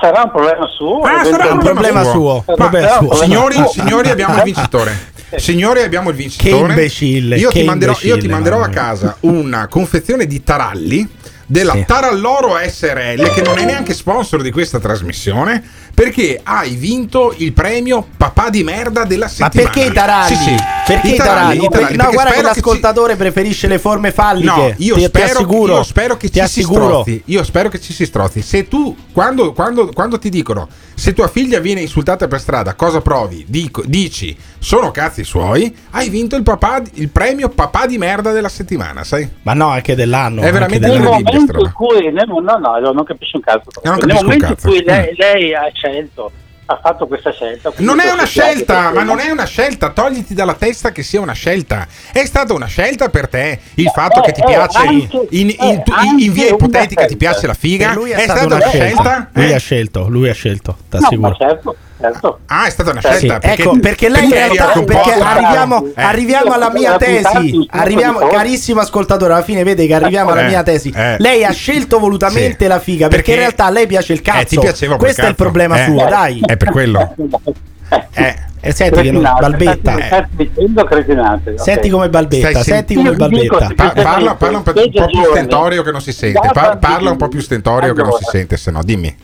Sarà un problema suo?
Ah, sarà un problema suo.
Sarà
Vabbè,
un problema
Signori,
suo.
signori, abbiamo il vincitore. <laughs> Signori, abbiamo il vincitore.
imbecille,
Io
che
ti manderò, io ti
imbecille,
manderò a casa una confezione di taralli della
Sì.
Taralloro SRL, che non è neanche sponsor di questa trasmissione, perché hai vinto il premio Papà di merda della
Ma
settimana.
perché i taralli?
Sì, sì.
Perché i taralli?
i taralli,
no, guarda che
che ci-
l'ascoltatore preferisce le forme falliche.
No, io,
ti, ti
spero,
assicuro.
io spero che
ti
ci si
assicuro.
strozzi. Io spero che ci si strozzi. Se tu, quando, quando- quando ti dicono, se tua figlia viene insultata per strada, cosa provi? Dico- dici, sono cazzi suoi, hai vinto il, papà, il premio papà di merda della settimana, sai?
Ma no, anche dell'anno.
È veramente
dell'anno.
Momento in cui, nel- no, no, non capisco un cazzo.
non
Nel momento in cui lei,
Mm.
lei ha scelto, ha fatto questa scelta.
Non è una scelta, ma non
è
una scelta. Togliti dalla testa che sia una scelta. È stata una scelta per te il fatto che ti
eh,
piace
anche-
in, in-
eh,
tu- in- in via ipotetica ti piace la figa.
È,
È
stata
stata
una
una
scelta.
scelta?
Lui
Eh?
ha scelto, lui ha scelto, ti
No, certo, certo.
Ah, è stata una
Sì,
scelta. perché,
ecco, perché lei in
perché
realtà, perché arriviamo,
eh.
arriviamo alla mia tesi, arriviamo, carissimo ascoltatore, alla fine vede che arriviamo alla
Eh,
mia tesi.
eh.
Lei ha scelto volutamente
Sì.
la figa, perché,
Perché-
in realtà a lei piace il cazzo.
Eh, ti piaceva quel
Questo è il
cazzo.
problema
Eh,
suo, dai.
È per quello. <laughs>
Eh, e senti che non balbetta.
dicendo cretinate.
Senti come balbetta,
Stai-
senti come balbetta.
Pa- parla, parla un po', un po' più stentorio che non si sente. Pa- parla un po' più stentorio che non si sente, se no, dimmi.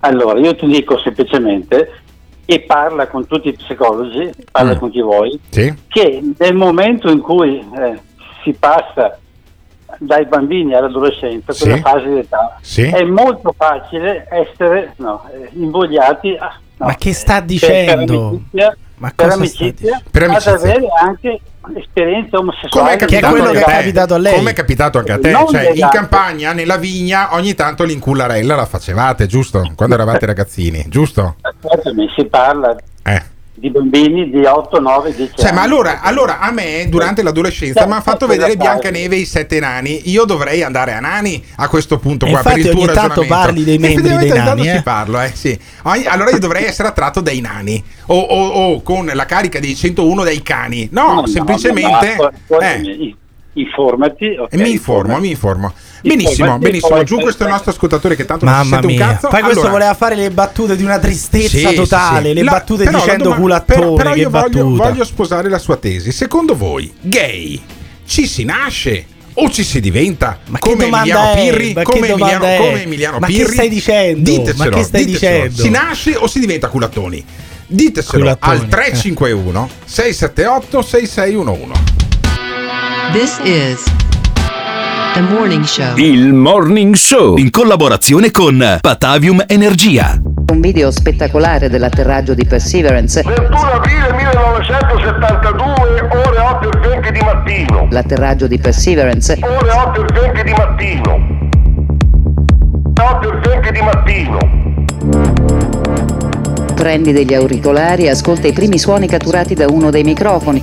Allora, io ti dico semplicemente, e parla con tutti i psicologi, parla
Mm.
con chi vuoi,
Sì?
che nel momento in cui eh, si passa dai bambini all'adolescenza,
Sì.
quella fase di età,
Sì.
è molto facile essere no, eh, invogliati a, no,
Ma che sta dicendo?
Amicizia,
Ma
per amicizia,
Per amicizia.
ad avere anche esperienze omosessuali.
Come è capitato
che
a
è
te?
capitato a lei.
Come è capitato anche a te? Cioè, in
legato.
campagna, nella vigna, ogni tanto l'incullarella la facevate, giusto? Quando eravate ragazzini, giusto?
Ascoltami, si parla
Eh.
Di bambini di 8, 9, 10
Cioè,
anni.
ma allora, allora a me durante l'adolescenza mi ha fatto vedere Biancaneve e i sette nani. Io dovrei andare a nani a questo punto qua per
infatti
il tuo
ogni tanto
ragionamento.
parli dei membri dei nani, eh.
parlo, eh, sì. Allora io dovrei essere attratto dai nani o, o- o con la carica dei 101 dai cani. No,
No, no,
semplicemente
no, ascoltami,
eh,
informati. ok,
e mi informo,
informati.
mi informo. Benissimo, benissimo. Giù questo è il nostro ascoltatore che tanto non si
Mamma
sente un
mia.
cazzo.
Poi questo
Allora-
voleva fare le battute di una tristezza
Sì,
totale,
sì.
le
La-
battute
però
dicendo culattone,
però, però
che
io voglio,
battuta.
voglio sposare la sua tesi. Secondo voi, gay ci si nasce o ci si diventa
Ma che
come Emiliano? Pirri?
Ma che
Come Emiliano, come Emiliano
Ma che
Pirri?
stai dicendo?
Diteselo,
Ma che stai
diteselo.
dicendo?
Si nasce o si diventa culattoni? Diteselo
Culattoni,
al 351 678 6611.
This is The Morning Show.
Il Morning Show in collaborazione con Patavium Energia.
Un video spettacolare dell'atterraggio di Perseverance.
21 aprile 1972, ore 8 e 20 di mattino.
L'atterraggio di Perseverance.
Ore 8 e 20 di mattino. 8 e 20 di mattino.
Prendi degli auricolari e ascolta i primi suoni catturati da uno dei microfoni.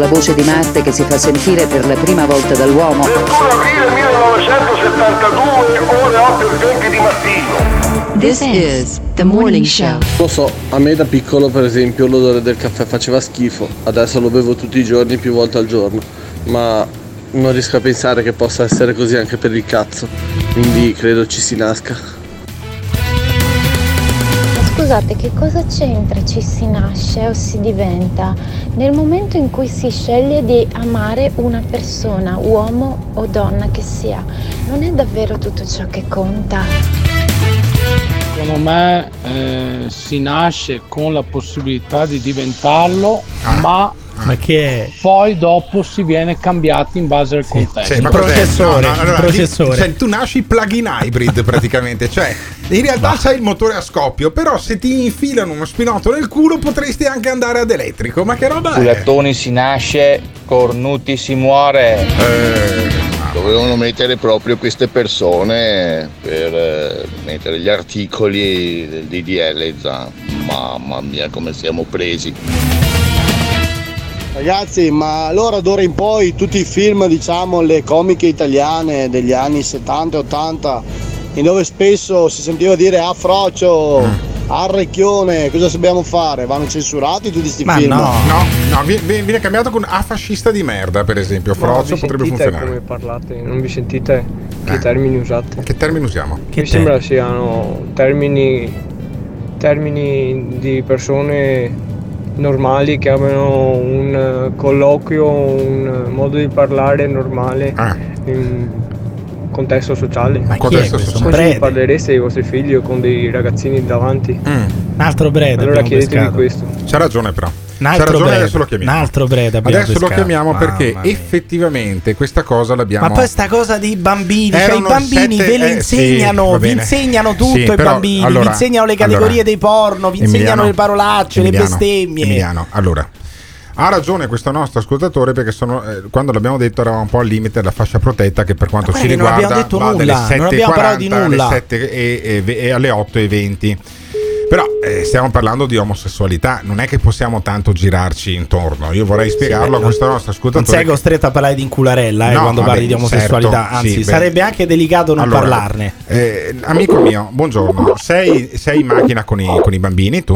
La voce di Marte che si fa sentire per la prima volta dall'uomo.
21 aprile 1972, ore 8 e 20 di mattino.
This is the morning show.
Lo so, a me da piccolo per esempio l'odore del caffè faceva schifo, adesso lo bevo tutti i giorni, più volte al giorno, ma non riesco a pensare che possa essere così anche per il cazzo, quindi credo ci si nasca.
Scusate, che cosa c'entra ci si nasce o si diventa? Nel momento in cui si sceglie di amare una persona, uomo o donna che sia, non è davvero tutto ciò che conta.
Secondo me eh, si nasce con la possibilità di diventarlo, ma, poi dopo si viene cambiati in base al contesto.
Sì, ma cos'è? No, no, allora, di- cioè, tu nasci plug-in hybrid <laughs> praticamente, cioè in realtà c'hai il motore a scoppio, però se ti infilano uno spinotto nel culo potresti anche andare ad elettrico. Ma che roba è?
Culattoni si nasce, cornuti si muore.
Eh,
Dovevano mettere proprio queste persone per eh, mettere gli articoli del DDL Zan. Mamma mia come siamo presi.
Ragazzi, ma allora d'ora in poi tutti i film, diciamo, le comiche italiane degli anni 70 e 80, in dove spesso si sentiva dire ah frocio, ah recchione, cosa dobbiamo fare? Vanno censurati tutti questi
Ma
film?
no, no, no, vi- vi- viene cambiato con A fascista di merda, per esempio. Frozzo potrebbe funzionare.
come parlate, non vi sentite che termini usate?
Che termini usiamo?
Mi sembra siano termini, termini di persone normali che abbiano un eh, colloquio, un eh, modo di parlare normale in contesto sociale.
Ma chi è Contesto questo? sociale.
Come parlereste ai vostri figli o con dei ragazzini davanti?
Mm.
Un altro Breda
Allora
abbiamo
chiedetevi
pescato.
questo.
C'ha ragione però.
Un altro
ragione, adesso lo chiamiamo.
Un altro abbiamo
Adesso lo
pescato.
chiamiamo perché effettivamente questa cosa l'abbiamo.
Ma poi sta cosa dei bambini, cioè i bambini
sette-
ve le
eh, sì,
insegnano, vi insegnano tutto
Sì,
i
però,
bambini,
allora-
vi insegnano le categorie
allora,
dei porno, vi insegnano
Emiliano,
le parolacce,
Emiliano,
le bestemmie.
Emiliano, allora. Ha ragione questo nostro ascoltatore perché sono, eh, quando l'abbiamo detto eravamo un po' al limite della fascia protetta che per quanto ci
guarda che non
riguarda
abbiamo detto nulla,
dalle
non abbiamo parlato di
7.40 alle,
nulla.
7 e, e e alle 8 e 20. Però eh, stiamo parlando di omosessualità, non è che possiamo tanto girarci intorno. Io vorrei spiegarlo a
non-
questo nostro
Non
ascoltatore.
sei costretto a parlare di incularella eh,
No,
quando
vabbè,
parli di omosessualità,
certo,
anzi
sì, beh.
sarebbe anche delicato non
Allora,
parlarne.
eh, amico mio, buongiorno. Sei, sei in macchina con i, con i bambini tu?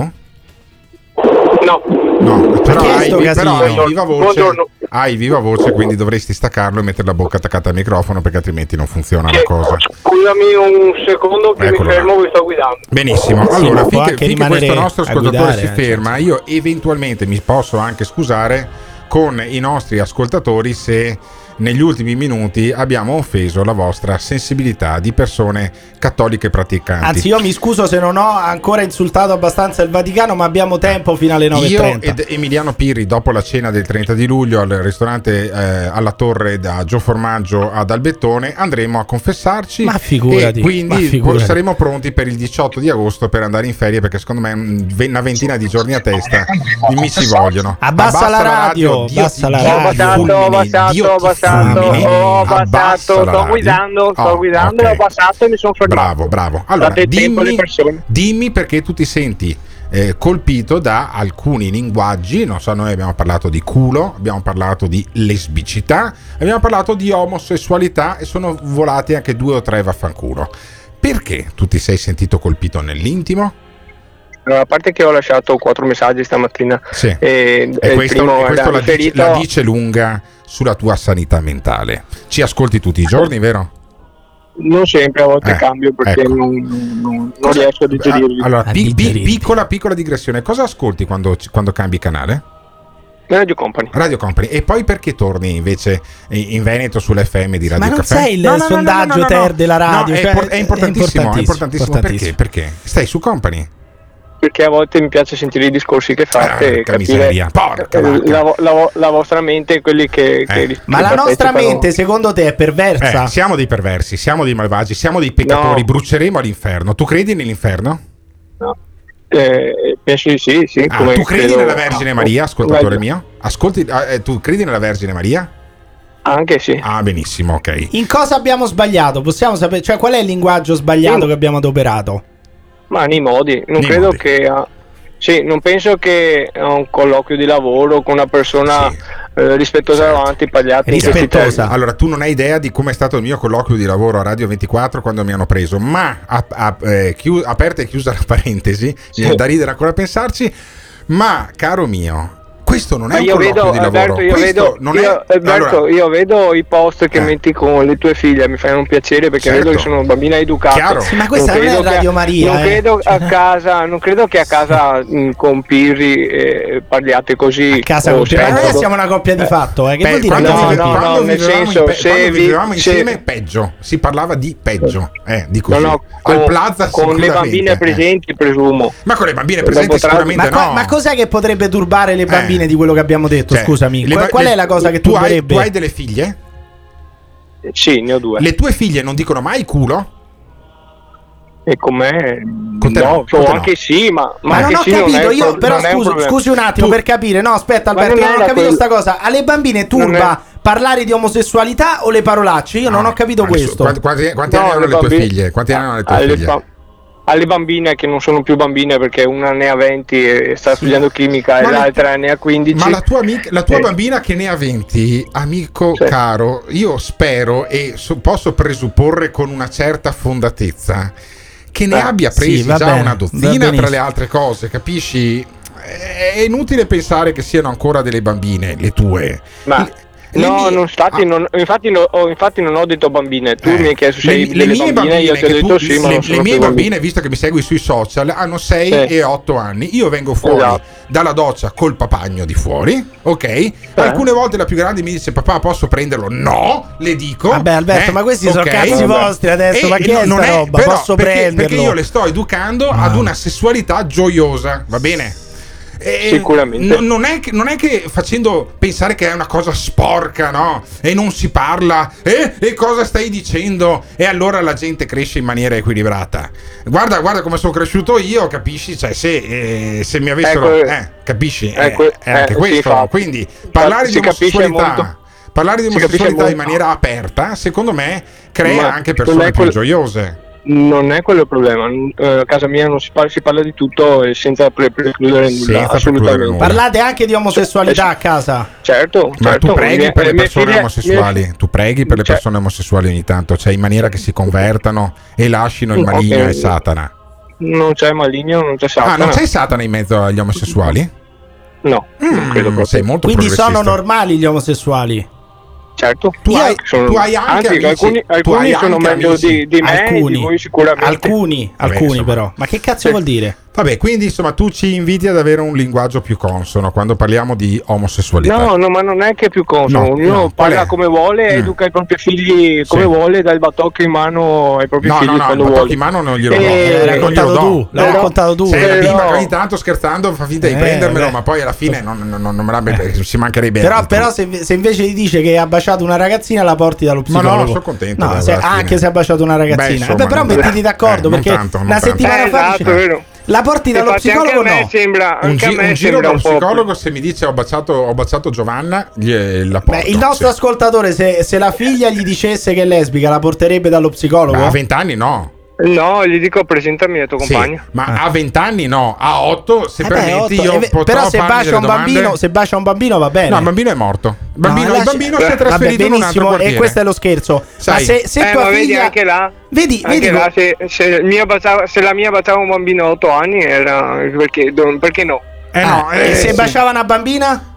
No.
No, però, hai,
sto
vi-
casino?
però hai viva voce, hai viva voce, quindi dovresti staccarlo e mettere la bocca attaccata al microfono perché altrimenti non funziona la cosa.
Scusami un secondo che
Eccolo
mi fermo, vi sto guidando.
Benissimo,
Sì,
allora
può
finché,
anche
finché questo nostro ascoltatore
guidare,
si
eh,
ferma, io eventualmente mi posso anche scusare con i nostri ascoltatori se negli ultimi minuti abbiamo offeso la vostra sensibilità di persone cattoliche praticanti.
Anzi, io mi scuso se non ho ancora insultato abbastanza il Vaticano, ma abbiamo tempo fino alle 9.30.
Io ed Emiliano Pirri, dopo la cena del 30 di luglio al ristorante eh, alla Torre da Gio Formaggio ad Albettone, andremo a confessarci.
Ma figurati,
E quindi
ma figurati.
saremo pronti per il 18 di agosto per andare in ferie perché secondo me mm, una ventina di giorni a testa mi ci vogliono.
Abbassa la radio,
Dio
abbassa la
Dio
radio.
ti
Ho
fulmini,
abbassato,
Dio
ho
ti fulmini.
ho
la
sto guidando, sto
Oh,
guidando,
ok.
ho abbassato e mi sono fermato.
Bravo, bravo. Allora, dimmi, dimmi perché tu ti senti eh, colpito da alcuni linguaggi. Non so, noi abbiamo parlato di culo, abbiamo parlato di lesbicità, abbiamo parlato di omosessualità e sono volati anche due o tre vaffanculo. Perché tu ti sei sentito colpito nell'intimo?
Allora, a parte che ho lasciato quattro messaggi stamattina
Sì.
e,
E questo, questo la, dice, la dice lunga sulla tua sanità mentale. Ci ascolti tutti i giorni, vero?
non sempre, a volte
Eh,
cambio perché
ecco.
non, non- non- riesco a digerirli.
Allora, pi- pi- piccola, piccola digressione. Cosa ascolti quando, quando cambi canale?
Radio Company.
Radio Company. E poi perché torni invece in Veneto sull'FM di Radio
Ma non
Caffè?
sei il sondaggio ter della radio,
No, è,
cioè,
impor- è importantissimo,
è
è importantissimo.
importantissimo.
Perché? Perché? Stai su Company?
Perché a volte mi piace sentire i discorsi che fate e
porca
capire eh, la, la la vostra mente e quelli che, che ris-
Ma
che
la nostra mente, secondo te, è perversa?
Eh, siamo dei perversi, siamo dei malvagi, siamo dei peccatori,
No.
bruceremo all'inferno. Tu credi nell'inferno?
Eh, penso di sì, sì.
Ah,
come
tu credi
credo-
nella Vergine Maria,
Ah,
ascoltatore mio? Ascolti, ah, eh, tu credi nella Vergine Maria?
Anche sì.
Ah, benissimo, ok.
In cosa abbiamo sbagliato? Possiamo sapere, cioè, qual è il linguaggio sbagliato
Mm.
che abbiamo adoperato?
Ma nei modi, non
Nei
credo
modi.
che. ah, sì, non penso che a un colloquio di lavoro con una persona eh, rispettosa davanti, pagliati in questi termini.
Allora, tu non hai idea di come è stato il mio colloquio di lavoro a Radio 24 quando mi hanno preso, ma a- a- eh, chiu- aperta e chiusa la parentesi, viene da ridere ancora a pensarci, ma caro mio, questo non è un
io
colloquio
vedo,
di lavoro.
Alberto, io, vedo,
non
io,
è...
Alberto,
allora,
io vedo i post che
Eh.
metti con le tue figlie, mi fanno un piacere perché
Certo.
vedo che sono bambine educate.
Chiaro. Sì,
ma questa non è
credo che-
Radio Maria,
Non
eh.
credo a casa, non credo che a casa <laughs> mh, con Pirri eh, parliate così.
Casa
o
con Pirri. Ma noi siamo una coppia di fatto, eh. Che
Beh, quando,
casa
vive-
con Pirri?
quando
nel senso,
in pe-
se
quando
vi-
vivevamo
se-
insieme, peggio. Si parlava di peggio. Eh, di così.
No, no,
Al
con-
plaza
con le bambine
eh.
presenti, presumo.
Ma con le bambine presenti sicuramente no.
ma cos'è che potrebbe turbare le bambine di quello che abbiamo detto?
Cioè,
Scusami,
le
qual,
le-
è la cosa che
tu hai,
turberebbe?
tu hai delle figlie?
Sì, ne ho due.
Le tue figlie non dicono mai culo?
E con me
Con te
no,
no, te no.
anche sì, ma,
Ma non
anche
ho
sì non è
capito,
un
io
pro-
però
non è un
scusi, scusi un attimo per capire, no aspetta
Ma
Alberto,
non
non ho capito
quel-
sta cosa, alle bambine turba parlare di omosessualità o le parolacce? Io non ho capito questo.
Quanti, quanti- quanti
No,
anni hanno
le
tue figlie? Quanti anni hanno le tue figlie?
Alle bambine che non sono più bambine perché una ne ha 20 e sta studiando chimica
Ma
e l'altra ne ha 15.
Ma la tua, amica- la tua
Eh.
bambina che ne ha 20, amico caro, io spero e so- posso presupporre con una certa fondatezza che ne
Eh,
abbia
sì,
presi
va
già
bene,
una dozzina tra le altre cose, capisci? È inutile pensare che siano ancora delle bambine, le tue.
Ma no, non stati, non- infatti, no- ho- infatti non ho detto bambine. Tu mi hai chiesto se
Ah. Eh. Le,
hai
le
delle
mie
bambine, io ti ho detto
tu-
sì, ma
le,
non sono
le mie bambine, visto che mi segui sui social, hanno 6
Sì.
e 8 anni. Io vengo fuori
Esatto.
dalla doccia col papagno di fuori, ok? Alcune volte la più grande mi dice papà posso prenderlo? No, le dico.
Vabbè, Alberto, ma questi sono
ok?
cazzi vostri adesso, ma che è
non
sta roba?
però,
Posso
perché,
prenderlo?
Perché io le sto educando ad una sessualità gioiosa, va bene? E-
Sicuramente.
n- non, è che, non è che facendo pensare che è una cosa sporca, no? E non si parla. Eh? E cosa stai dicendo? E allora la gente cresce in maniera equilibrata. Guarda, guarda come sono cresciuto io, capisci? Cioè, se, eh, se mi avessero.
Ecco,
eh, capisci? Eh,
ecco,
è anche
eh, sì,
questo.
infatti.
Quindi parlare di omosessualità.
molto.
Parlare di omosessualità in maniera aperta, secondo me, crea
Ma
anche persone
è
più
quel-
gioiose.
Non è quello il problema. Eh, a casa mia non si parla, si parla di tutto e senza pre- precludere nulla.
Senza precludere
assolutamente.
nulla.
Parlate anche di omosessualità a casa.
Certo,
Ma
certo.
tu preghi per le persone
figlie-
omosessuali,
mie-
tu preghi per le
Cioè-
persone omosessuali ogni tanto, cioè in maniera che si convertano e lasciano il
No,
maligno
ok.
e Satana.
Non c'è maligno, non c'è Satana.
Ah, non c'è Satana in mezzo agli omosessuali?
No, non credo proprio.
sei molto
Quindi sono normali gli omosessuali.
Certo.
Tu
Io
hai,
sono-
tu hai anche
anzi,
amici,
alcuni, alcuni
hai
sono
anche
meglio di, di me di
Alcuni.
voi sicuramente.
Alcuni,
Vabbè,
alcuni
insomma.
però. Ma che cazzo vuol dire?
Vabbè, quindi insomma tu ci inviti ad avere un linguaggio più consono quando parliamo di omosessualità.
No, no, ma non è che è più consono.
No,
Ognuno
no,
parla come vuole,
Mm.
educa i propri figli come
Sì.
vuole, dà il batocco in mano ai propri
No,
figli
no, no, il
quando
batocco
vuole.
in mano non glielo
Eh,
do.
l'hai
non glielo
raccontato
do.
tu, l'hai
Però-
raccontato tu.
Però-
bimba che ogni tanto scherzando fa finta di
Eh,
prendermelo,
beh.
ma poi alla fine non, non- non- non me la ci mancherebbe
Però,
altro.
però se, se invece ti dice che ha baciato una ragazzina, la porti dallo
Ma
psicologo.
no, sono contento.
No, se- anche se ha baciato una ragazzina.
Beh, insomma,
Vabbè, però mettiti d'accordo
eh,
perché una settimana
Eh,
fa
esatto, vero.
La porti dallo
Infatti anche a
psicologo
me
no.
sembra,
un,
anche
gi-
a me
un giro
sembra
dallo
un po'
psicologo se mi dice ho baciato, ho baciato Giovanna gliela
Beh,
porto
il nostro
sì.
ascoltatore, se, se la figlia gli dicesse che è lesbica, la porterebbe dallo psicologo?
Ma a 20 anni no
No, gli dico presentami il tuo
Sì,
compagno.
ma a 20 anni no a 8 se
Eh beh,
permetti
otto,
io
eh beh,
potrò
però se bacia un bambino, se bacia un bambino va bene.
no il bambino è morto il bambino,
No,
il bambino si è
Vabbè,
trasferito in un altro
benissimo,
quartiere
e questo è lo scherzo.
Sai.
Ma se, se
eh,
tua
ma vedi
figlia
anche là,
Vedi,
anche
vedi
là se, se baciava- se la mia baciava un bambino a 8 anni era perché, perché no?
eh no
Ah,
eh,
e se
sì.
baciava una bambina?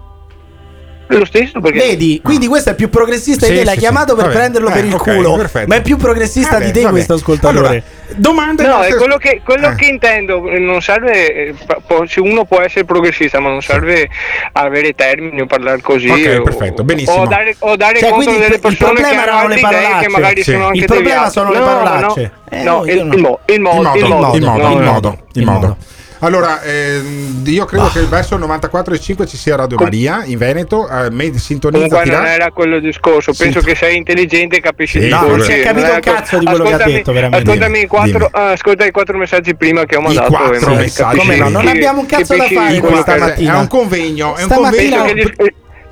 Lo stesso perché
Vedi, quindi questo è più progressista
Sì,
di te, l'hai
sì,
chiamato
sì.
per
Vabbè.
prenderlo
Eh,
per il
ok,
culo.
perfetto.
Ma è più progressista
Vabbè,
di te
vabbè.
questo ascoltatore.
Allora, domande
No, è
nostre-
quello che, quello
Eh.
che intendo, non serve, eh, può- se uno può essere progressista, ma non serve avere termini o parlare così.
Ok,
o,
perfetto, benissimo.
O dare, o dare
Cioè,
conto
quindi
delle
il
persone che
erano le parolacce.
che magari
Sì.
sono anche
Il problema
deviate.
sono le parolacce.
No,
Eh,
no,
io
il,
no.
il mo- il modo,
il modo,
il modo,
il modo,
no,
il
no.
il
il.
Allora, ehm, io credo che verso il 94,5 ci sia Radio Maria in Veneto. Eh, me- sintonizza
Comunque non era quello il discorso, penso
Sì.
che sei intelligente e capisci
Sì,
di
no,
cose.
non si è
capito
Non
un cazzo di quello che ha
ascoltami-
detto, veramente.
Ascoltami i quattro, ah, ascolta i quattro messaggi prima che ho mandato.
quattro
e mi
messaggi
Come no? Non abbiamo un cazzo da fare questa mattina.
È un convegno, è un convegno.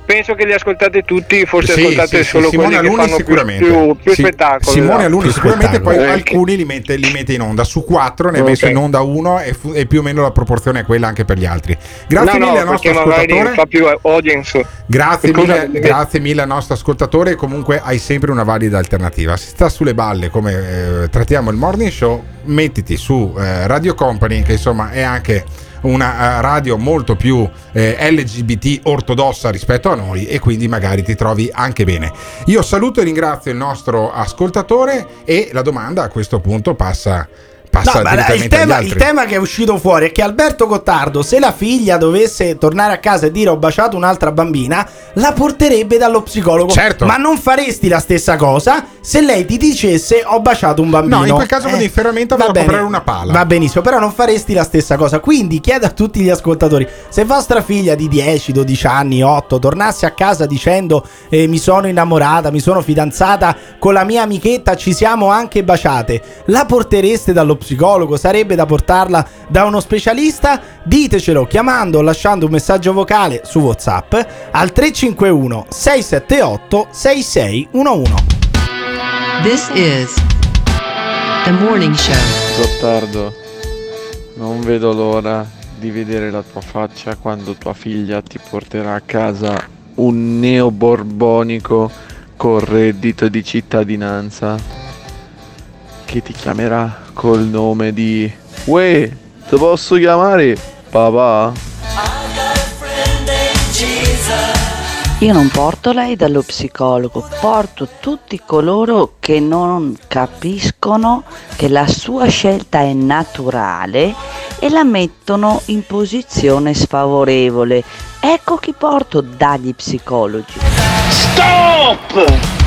Penso che, che li ascoltate tutti, forse
Sì,
ascoltate
sì, sì,
solo
Simone
quelli che
Alunni
fanno più,
sicuramente.
più, più
Sì,
spettacolo.
Simone
esatto.
Alunni sicuramente, poi
Eh,
alcuni li mette, li mette in onda. Su quattro ne ha
Ok.
messo in onda uno e, fu- e più o meno la proporzione è quella anche per gli altri. Grazie
no,
mille
no,
al nostro ascoltatore.
fa più audience.
Grazie mille,
eh,
grazie mille al nostro ascoltatore. Comunque hai sempre una valida alternativa. Se sta sulle balle come eh, trattiamo il morning show, mettiti su eh, Radio Company, che insomma è anche una eh, radio molto più eh, LGBT ortodossa rispetto a noi e quindi magari ti trovi anche bene. Io saluto e ringrazio il nostro ascoltatore e la domanda a questo punto passa, passa
No, il, tema, il tema che è uscito fuori è che Alberto Gottardo, se la figlia dovesse tornare a casa e dire ho baciato un'altra bambina, la porterebbe dallo psicologo.
Certo.
Ma non faresti la stessa cosa se lei ti dicesse ho baciato un bambino.
No, in quel caso vado in ferramenta
va
vado a comprare una pala.
Va benissimo, però non faresti la stessa cosa. Quindi chiedo a tutti gli ascoltatori: se vostra figlia di 10, 12 anni, 8 tornasse a casa dicendo eh, mi sono innamorata, mi sono fidanzata con la mia amichetta, ci siamo anche baciate, la portereste dallo psicologo? Sarebbe da portarla da uno specialista? Ditecelo chiamando o lasciando un messaggio vocale su WhatsApp al 351 678 6611.
This is the morning show.
Gottardo, non vedo l'ora di vedere la tua faccia quando tua figlia ti porterà a casa un neoborbonico con reddito di cittadinanza che ti chiamerà col nome di Uè, ti posso chiamare papà?
Io non porto lei dallo psicologo, porto tutti coloro che non capiscono che la sua scelta è naturale e la mettono in posizione sfavorevole. Ecco chi porto dagli psicologi.
Stop!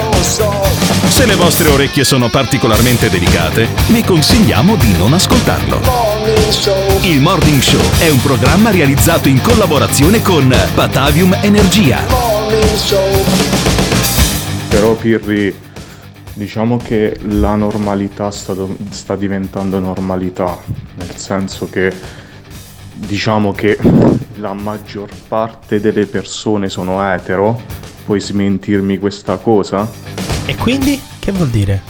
Se le vostre orecchie sono particolarmente delicate, vi consigliamo di non ascoltarlo. Il Morning Show è un programma realizzato in collaborazione con Batavium Energia.
Però Pirri, diciamo che la normalità sta, do- sta diventando normalità, nel senso che diciamo che la maggior parte delle persone sono etero, puoi smentirmi questa cosa?
E quindi che vuol dire?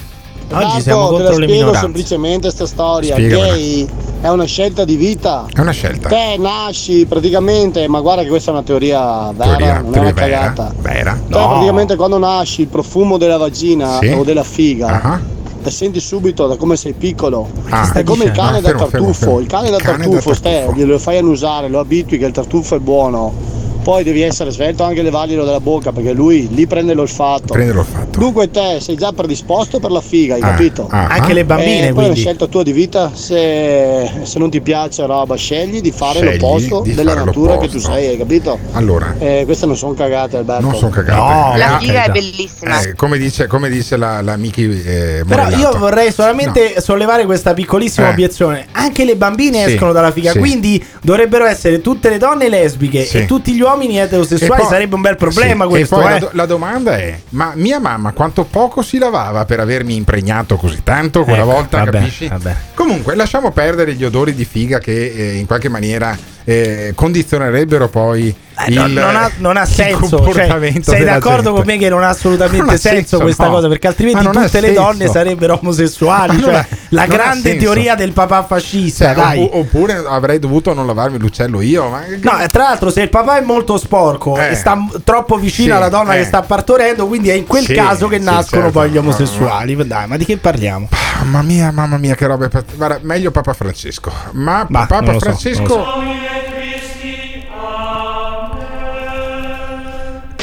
Oggi
Tanto
siamo
te la
contro le
spiego
minoranze.
semplicemente questa storia.
Spiegamela.
Gay è una scelta di vita.
È una scelta.
Te nasci praticamente, ma guarda che questa è una teoria vera,
Teoria,
non è una
vera,
cagata.
vera.
Te praticamente quando nasci il profumo della vagina
Sì.
o della figa
Ah.
la senti subito da come sei piccolo.
Ah.
È come il cane
No,
dal
fermo, fermo,
tartufo.
fermo.
Il cane dal
Cane da
tartufo, te
tartufo.
glielo fai annusare, lo abitui che il tartufo è buono. Poi devi essere svelto anche levarglielo dalla bocca perché lui lì prende l'olfatto.
Prende l'olfatto.
Dunque te sei già predisposto per la figa, hai
Ah,
capito?
ah,
Anche le bambine,
Eh, poi è una
quindi.
scelta tua di vita, se, se non ti piace la roba scegli di fare
Scegli
l'opposto
di
della
fare
natura che
l'opposto.
tu sei, hai capito?
Allora,
Eh, queste non sono cagate Alberto.
non sono cagate.
No,
Eh,
la
ah,
figa è
bellissima.
eh, come dice, come dice la, la Miki eh,
Però io vorrei solamente sollevare questa piccolissima
Eh.
obiezione. Anche le bambine
Sì,
escono dalla figa,
sì.
quindi dovrebbero essere tutte le donne lesbiche
Sì.
e tutti gli uomini eterosessuali.
E poi-
Sarebbe un bel problema
Sì,
questo.
E poi
eh.
la, do- la domanda è: ma mia mamma quanto poco si lavava per avermi impregnato così tanto quella
Ecco,
volta?
vabbè,
capisci?
vabbè.
Comunque, lasciamo perdere gli odori di figa che eh, in qualche maniera eh, condizionerebbero poi il,
no- non, ha, non ha senso. Cioè, sei d'accordo
gente.
con me che non ha assolutamente
Non ha
senso,
senso,
questa
no.
cosa? Perché altrimenti
Ma
tutte le
senso.
donne sarebbero omosessuali.
Ma
Cioè,
ha-
la grande teoria del papà fascista,
Cioè, oppure avrei dovuto non lavarmi l'uccello io. Ma...
No, tra l'altro, se il papà è molto sporco
Eh.
e sta troppo vicino
Sì,
alla donna
eh.
che sta partorendo, quindi è in quel
Sì,
caso che
sì,
nascono
certo.
poi gli omosessuali. Dai, ma di che parliamo?
Mamma mia, mamma mia, che roba. Guarda, meglio Papa Francesco. Ma
Bah,
Papa
lo so,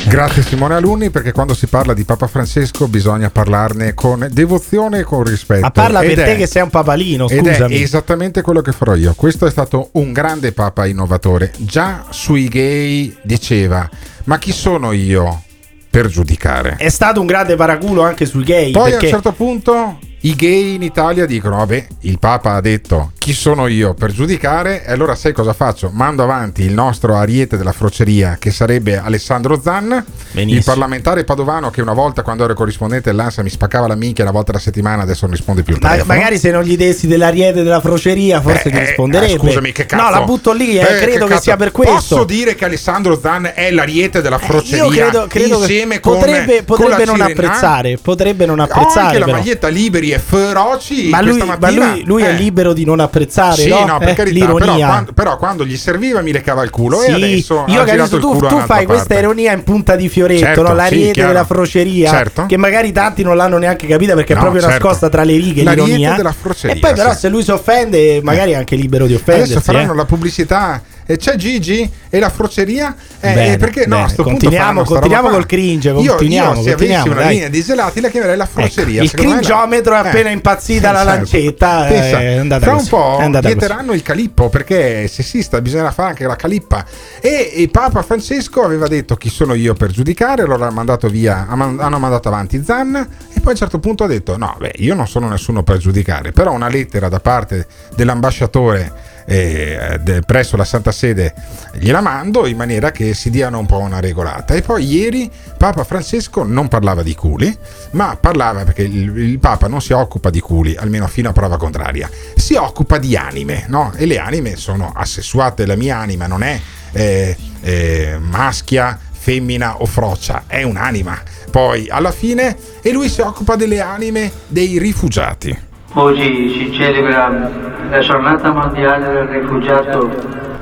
Grazie Simone Alunni perché quando si parla di Papa Francesco bisogna parlarne con devozione e con rispetto.
Ma parla
Ed
per te
è-
che sei un papalino,
Ed è
scusami.
esattamente quello che farò io. Questo è stato un grande Papa innovatore. Già sui gay diceva: Ma chi sono io per giudicare?
È stato un grande paraculo anche sui gay.
Poi
perché
a un certo punto i gay in Italia dicono: Vabbè, il Papa ha detto chi sono io per giudicare, e allora sai cosa faccio? Mando avanti il nostro ariete della froceria, che sarebbe Alessandro Zan, il parlamentare padovano che una volta quando ero corrispondente dell'ANSA mi spaccava la minchia una volta alla settimana, adesso non risponde più
Ma-
telefono.
magari se non gli dessi dell'ariete della froceria, forse
Eh,
ti
eh,
risponderebbe.
eh, scusami, che cazzo.
No, la butto lì, eh,
Eh,
credo che,
cazzo.
sia per questo.
Posso dire che Alessandro Zan è l'ariete della froceria?
Io credo, credo
insieme
che
con,
potrebbe,
con
potrebbe
la
non
Sirena?
apprezzare. Potrebbe non
Ho
apprezzare.
anche la
però.
maglietta liberi e feroci.
Ma lui,
questa
ma
mattina,
lui- lui è
eh.
libero di non apprezzare,
Sì,
no?
no, per
Eh,
carità, però
l'ironia.
quando, però quando gli serviva mi lecava il culo
Sì,
e adesso
io
il
tu, tu fai questa
parte.
ironia in punta di fioretto,
Certo,
no?
sì,
l'ariete
chiaro.
della froceria,
Certo.
che magari tanti non l'hanno neanche capita perché
No,
è proprio
certo.
nascosta tra le righe
L'ariete
l'ironia.
della froceria,
e poi però se lui si offende, magari è anche libero di offendersi.
Adesso faranno
eh.
la pubblicità. E c'è Gigi e la froceria? Eh,
Bene,
eh, perché no?
bene.
A sto punto
Continuiamo-
sta
continuiamo col cringe,
Io-
continuiamo,
Io, se
continuiamo,
avessi una
dai.
linea di gelati la chiamerei la froceria.
il
Secondo me la-
cringiometro è
Eh.
appena impazzita la
Esatto.
lancetta.
Pensa,
è andata
fra un po' vieteranno il calippo perché è sessista, bisogna fare anche la calippa. E il Papa Francesco aveva detto chi sono io per giudicare, allora ha mandato via, hanno mandato avanti Zan e poi a un certo punto ha detto no, beh, io non sono nessuno per giudicare, però una lettera da parte dell'ambasciatore eh, de- presso la Santa Sede gliela mando in maniera che si diano un po' una regolata. E poi ieri Papa Francesco non parlava di culi, ma parlava perché il, il Papa non si occupa di culi, almeno fino a prova contraria, si occupa di anime, no? E le anime sono assessuate, la mia anima non è eh, eh, maschia, femmina o froccia, è un'anima. Poi alla fine, e lui si occupa delle anime dei rifugiati.
Oggi si celebra la giornata mondiale del rifugiato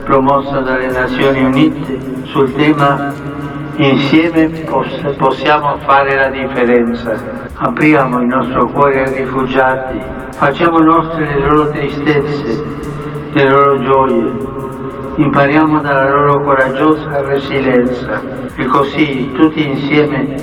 promossa dalle Nazioni Unite sul tema Insieme poss- possiamo fare la differenza. Apriamo il nostro cuore ai rifugiati, facciamo nostre le loro tristezze, le loro gioie, impariamo dalla loro coraggiosa resilienza e così tutti insieme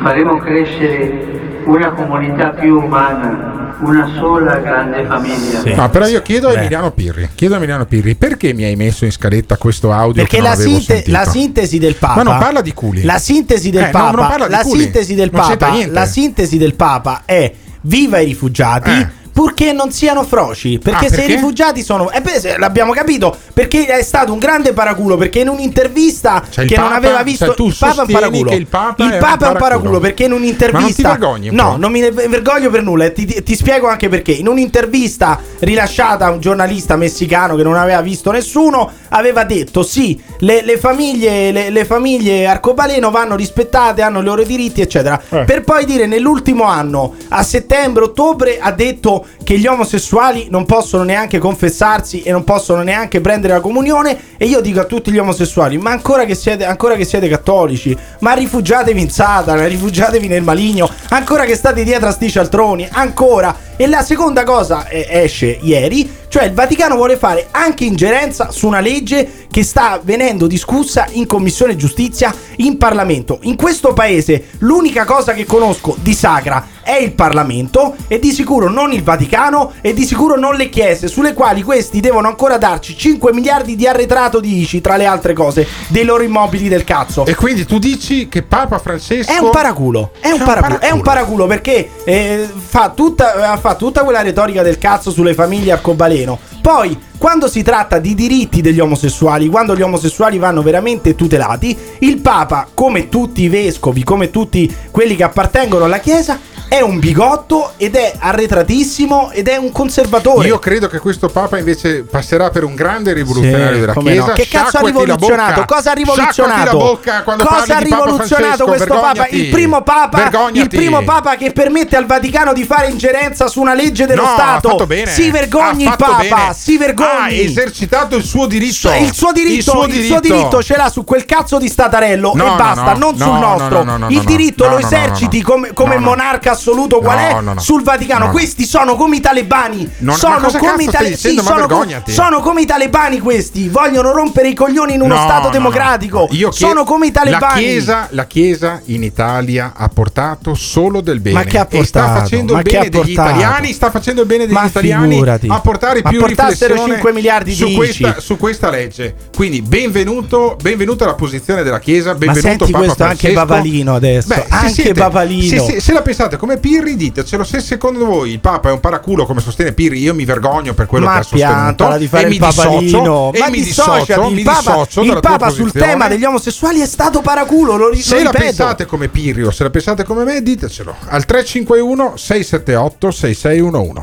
faremo crescere una comunità più umana, una sola grande famiglia.
No, però io chiedo a Emiliano Pirri, chiedo a Emiliano Pirri, perché mi hai messo in scaletta questo audio
Perché
che non
la,
avevo
sinte-
sentito?
la sintesi del Papa.
Ma non parla di culi.
La sintesi del
Eh, no,
Papa.
non parla di
la
culi.
sintesi del Papa.
niente.
La sintesi del Papa è viva i rifugiati.
Eh.
Purché non siano froci, perché,
Ah,
se i
perché?
rifugiati sono. E beh, l'abbiamo capito. Perché è stato un grande paraculo. Perché in un'intervista
Cioè, il
che non
Papa-
aveva visto.
cioè,
il Papa è un paraculo.
il Papa è un
è un paraculo.
paraculo.
Perché in
Ma non ti
un'intervista.
vergogni
no,
po'?
non mi ne vergoglio per nulla. Ti, ti- spiego anche perché. In un'intervista rilasciata a un giornalista messicano che non aveva visto nessuno, aveva detto: sì, le, le famiglie, le, le famiglie arcobaleno vanno rispettate, hanno i loro diritti, eccetera.
Eh.
Per poi dire nell'ultimo anno, a settembre-ottobre, ha detto che gli omosessuali non possono neanche confessarsi e non possono neanche prendere la comunione. E io dico a tutti gli omosessuali: ma ancora che siete, ancora che siete cattolici, ma rifugiatevi in Satana, rifugiatevi nel maligno, ancora che state dietro a sti cialtroni, ancora. E la seconda cosa eh, esce ieri, cioè il Vaticano vuole fare anche ingerenza su una legge che sta venendo discussa in Commissione Giustizia in Parlamento. In questo paese l'unica cosa che conosco di sacra è il Parlamento e di sicuro non il Vaticano e di sicuro non le chiese sulle quali questi devono ancora darci 5 miliardi di arretrato di ICI tra le altre cose dei loro immobili del cazzo.
E quindi tu dici che Papa Francesco
È un paraculo, è un paraculo, è un paraculo perché eh, fa, tutta, fa tutta quella retorica del cazzo sulle famiglie arcobaleno. Poi, quando si tratta di diritti degli omosessuali, quando gli omosessuali vanno veramente tutelati, il Papa, come tutti i vescovi, come tutti quelli che appartengono alla Chiesa, è un bigotto ed è arretratissimo ed è un conservatore.
Io credo che questo Papa invece passerà per un grande rivoluzionario
Sì,
della Chiesa.
no. Che cazzo ha rivoluzionato? Cosa ha rivoluzionato? Cosa ha rivoluzionato questo Papa? Il primo Papa, il primo Papa che permette al Vaticano di fare ingerenza su una legge dello
No,
Stato.
ha fatto bene.
Si vergogni
Ha
il
fatto
Papa,
bene.
si vergogni.
Ha esercitato il suo diritto.
Il suo diritto,
Il suo diritto.
diritto ce l'ha su quel cazzo di statarello
No,
e basta,
no.
non
No,
sul
no,
nostro.
no, no, no,
il diritto
no,
lo
no, no,
eserciti
no.
come, come
No, no.
monarca assoluto qual
No,
è
no, no.
sul Vaticano.
No, no.
Questi sono come i talebani.
Non- ma
sono, come i tale- sì,
Ma
sono, co-
vergognati.
sono come i talebani questi. Vogliono rompere i coglioni in uno
No,
Stato democratico.
no. Io chie-
sono come i talebani.
La chiesa, la Chiesa in Italia ha portato solo del bene.
Ma che ha
E sta
portato?
facendo
Ma
il bene degli
portato?
italiani, sta facendo il bene degli
Ma
italiani
figurati.
a portare
Ma
più
portassero
riflessione
5 miliardi
su
di
questa, su questa legge. Quindi benvenuto, benvenuto alla posizione della Chiesa,
Ma
benvenuto
senti
Papa
questo anche
Francesco.
Papalino adesso.
Beh,
anche
siete-
Papalino.
Se, se- se la pensate come Pirri, ditecelo. Se secondo voi il Papa è un paraculo come sostiene Pirri, io mi vergogno per quello
Ma
che ha sostenuto.
di fare
e
il
mi dissocio,
papalino.
e
Ma
mi dissocio,
il
mi
Papa,
dissocio
il Papa sul tema degli omosessuali è stato paraculo, lo,
Se
lo
la pensate come Pirri o se la pensate come me, ditecelo al 351 678 6611.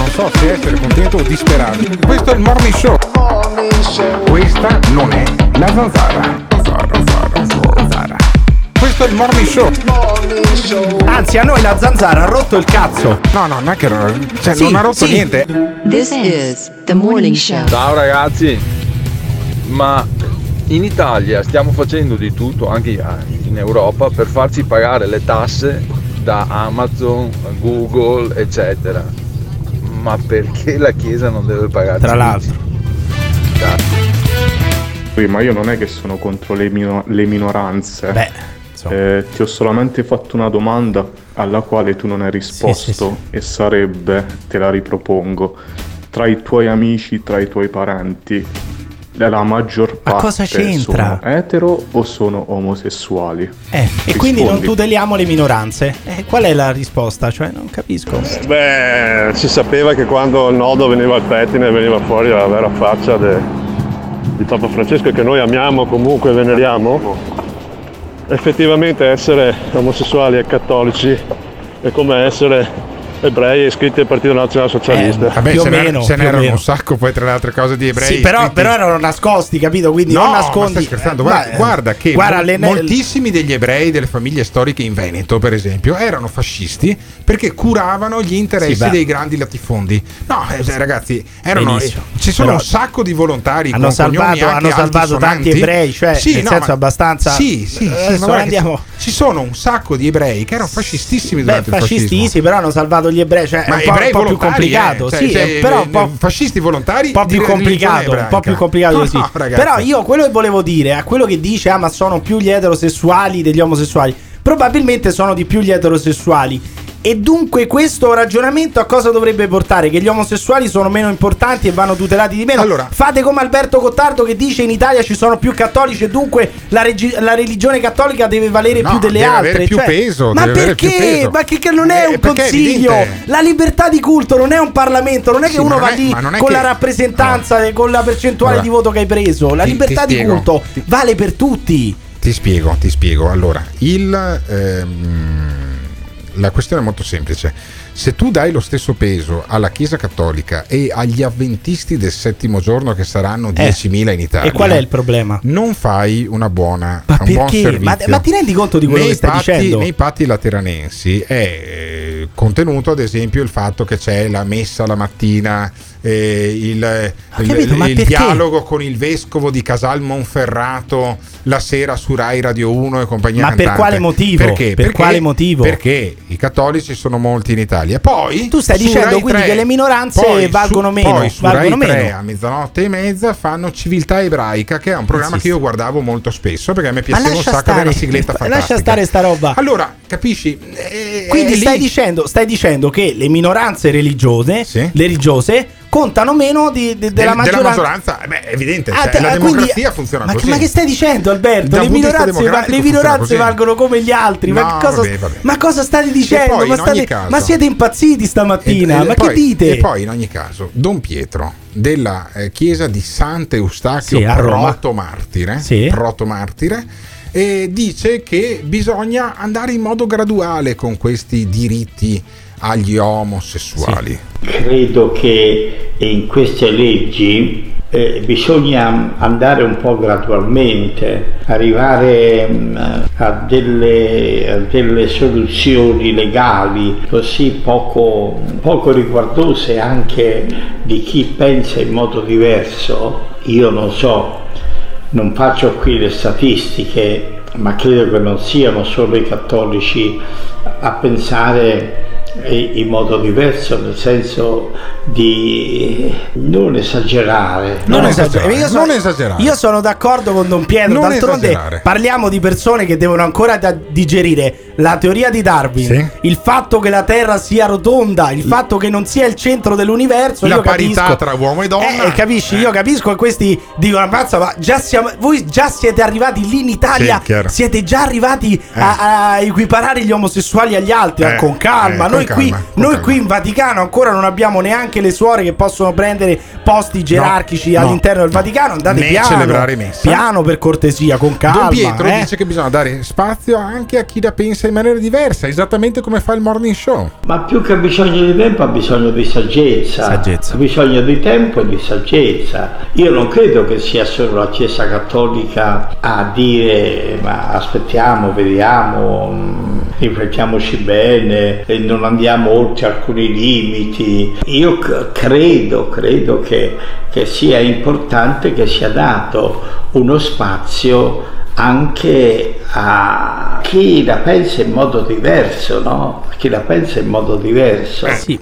Non so se essere contento o disperato. Questo è il morning show. Questa non è la zanzara. Zanzara, zanzara, zanzara. Questo è il morning show.
Anzi, a noi la zanzara ha rotto il cazzo.
No, no, non è che cioè,
Sì,
non ha rotto
sì.
niente.
This is the morning show.
Ciao ragazzi, ma in Italia stiamo facendo di tutto, anche in Europa, per farci pagare le tasse da Amazon, Google, eccetera. Ma perché la Chiesa non deve pagare?
Tra l'altro.
Sì, ma io non è che sono contro le, mino- le minoranze.
Beh,
Eh, ti ho solamente fatto una domanda alla quale tu non hai risposto e sarebbe, te la ripropongo, tra i tuoi amici, tra i tuoi parenti, la maggior
Ma
parte
cosa c'entra?
sono etero o sono omosessuali?
Eh, e quindi non
Rispondi.
tuteliamo le minoranze. Eh, qual è la risposta? Cioè, non capisco.
Beh, si sapeva che quando il nodo veniva al pettine veniva fuori la vera faccia de- di Papa Francesco e che noi amiamo comunque e veneriamo. Effettivamente essere omosessuali e cattolici è come essere ebrei iscritti al Partito Nazionale Socialista.
Eh, Vabbè,
Più o
ce n'era-
meno, o
n'erano un sacco poi tra le altre cose di ebrei.
Sì, però, però erano nascosti, capito? Quindi
No,
non
ma
nascondi.
stai scherzando,
Eh,
guarda,
ma-
guarda che
guarda, le-
moltissimi degli ebrei delle famiglie storiche in Veneto, per esempio, erano fascisti perché curavano gli interessi
Sì, beh.
dei grandi latifondi. No, eh, cioè, ragazzi, erano, eh, ci sono
Però
un sacco di volontari
hanno
con
salvato- hanno salvato tanti ebrei, cioè, nel senso
ma-
abbastanza-
Sì, sì, sì, ma che
andiamo-
ci- sono un sacco di ebrei che erano fascistissimi
Beh,
durante il
fascisti
fascismo.
sì, però hanno salvato gli ebrei, cioè è
Ma
un po', un po' più
volontari,
complicato.
eh, cioè,
sì,
cioè,
eh, però
eh,
un po',
fascisti volontari
un po' più complicato, un po' più complicato così. <laughs>
no,
però io quello che volevo dire, a quello che dice, ah, ma sono più gli eterosessuali degli omosessuali, probabilmente sono di più gli eterosessuali. E dunque questo ragionamento a cosa dovrebbe portare? Che gli omosessuali sono meno importanti e vanno tutelati di meno?
Allora-
Fate come Alberto Gottardo che dice in Italia ci sono più cattolici e dunque la, regi- la religione cattolica deve valere
No,
più delle
deve
altre.
avere più
Cioè,
peso,
ma
deve avere più
perché?
peso.
Ma che, che non è
Eh,
un
perché è
consiglio?
evidente.
La libertà di culto non è un Parlamento, non è che
Sì,
uno va
è-
lì
è
con
che-
la rappresentanza e con la percentuale
Allora,
di voto che hai preso. La
ti-
libertà
ti
di culto vale per tutti.
Ti spiego, ti spiego. Allora, il, ehm, la questione è molto semplice. Se tu dai lo stesso peso alla Chiesa Cattolica e agli avventisti del settimo giorno, che saranno 10.000 in Italia,
Eh, E qual è il problema?
non fai una buona,
Ma
un buon.
Ma, ma ti rendi conto di quello
nei
che stai
patti,
dicendo?
Nei patti lateranensi è eh, contenuto, ad esempio, il fatto che c'è la messa la mattina, eh, il, il-
capito,
il dialogo con il vescovo di Casal Monferrato la sera su Rai Radio 1 e compagnia
Ma per
cantante.
quale motivo?
Perché?
Per
Perché-
quale motivo?
Perché i cattolici sono molti in Italia. Poi
Tu stai
su
dicendo
Rai
quindi
3
che le minoranze
poi su-
valgono meno,
Poi su
valgono
Rai 3
meno.
a mezzanotte e mezza fanno Civiltà Ebraica, che è un programma che io guardavo molto spesso perché a me piaceva un sacco una sigletta fantastica.
lascia stare sta roba.
Allora, capisci? Eh,
Quindi stai dicendo, stai dicendo che le minoranze religiose, le religiose contano meno di- di- della
Del-
maggioranza.
maggioranza, eh, beh, è evidente,
Ah,
cioè,
te-
la
ah, quindi-
democrazia funziona
ma,
così.
ma che stai dicendo, Alberto?
Da
Le minoranze, va- le minoranze valgono come gli altri. ma,
No,
che cosa,
vabbè, vabbè.
ma cosa state dicendo?
poi,
Ma, state-
caso-
ma siete impazziti stamattina?
E- e
ma
poi-
che dite?
E poi, in ogni caso, Don Pietro della eh, chiesa di Sant'Eustachio
Sì, a Roma.
protomartire,
Sì.
protomartire e dice che bisogna andare in modo graduale con questi diritti agli omosessuali.
Credo che in queste leggi eh, bisogna andare un po' gradualmente, arrivare mm, a, delle, a delle soluzioni legali così poco, poco riguardose anche di chi pensa in modo diverso. Io non so, non faccio qui le statistiche, ma credo che non siano solo i cattolici a pensare in modo diverso, nel senso di non esagerare.
Non
no?
esagerare. Io sono, Io sono d'accordo con Don Pietro.
Non
D'altronde
esagerare.
parliamo di persone che devono ancora da- digerire la teoria di Darwin,
Sì.
il fatto che la Terra sia rotonda, il fatto che non sia il centro dell'universo.
La parità
capisco-
tra uomo e donna.
Eh, capisci? Io capisco che questi dicono: Ammazza, ma già siamo, voi già siete arrivati lì in Italia.
Sì,
siete già arrivati a, a equiparare gli omosessuali agli altri.
Eh,
con calma.
eh, con
noi qui,
calma, con
noi qui in Vaticano ancora non abbiamo neanche le suore che possono prendere posti gerarchici
no,
all'interno del Vaticano. Andate piano,
celebrare messa.
piano per cortesia, con calma.
Don Pietro
eh.
dice che bisogna dare spazio anche a chi la pensa in maniera diversa, esattamente come fa il morning show.
Ma più che bisogno di tempo ha bisogno di saggezza.
Saggezza.
Ha bisogno di tempo e di saggezza. Io non credo che sia solo la Chiesa Cattolica a dire ma aspettiamo, vediamo, mh, riflettiamoci bene, e non andiamo oltre alcuni limiti. Io c- credo, credo che, che sia importante che sia dato uno spazio anche a chi la pensa in modo diverso, no? Chi la pensa in modo diverso.
Cioè,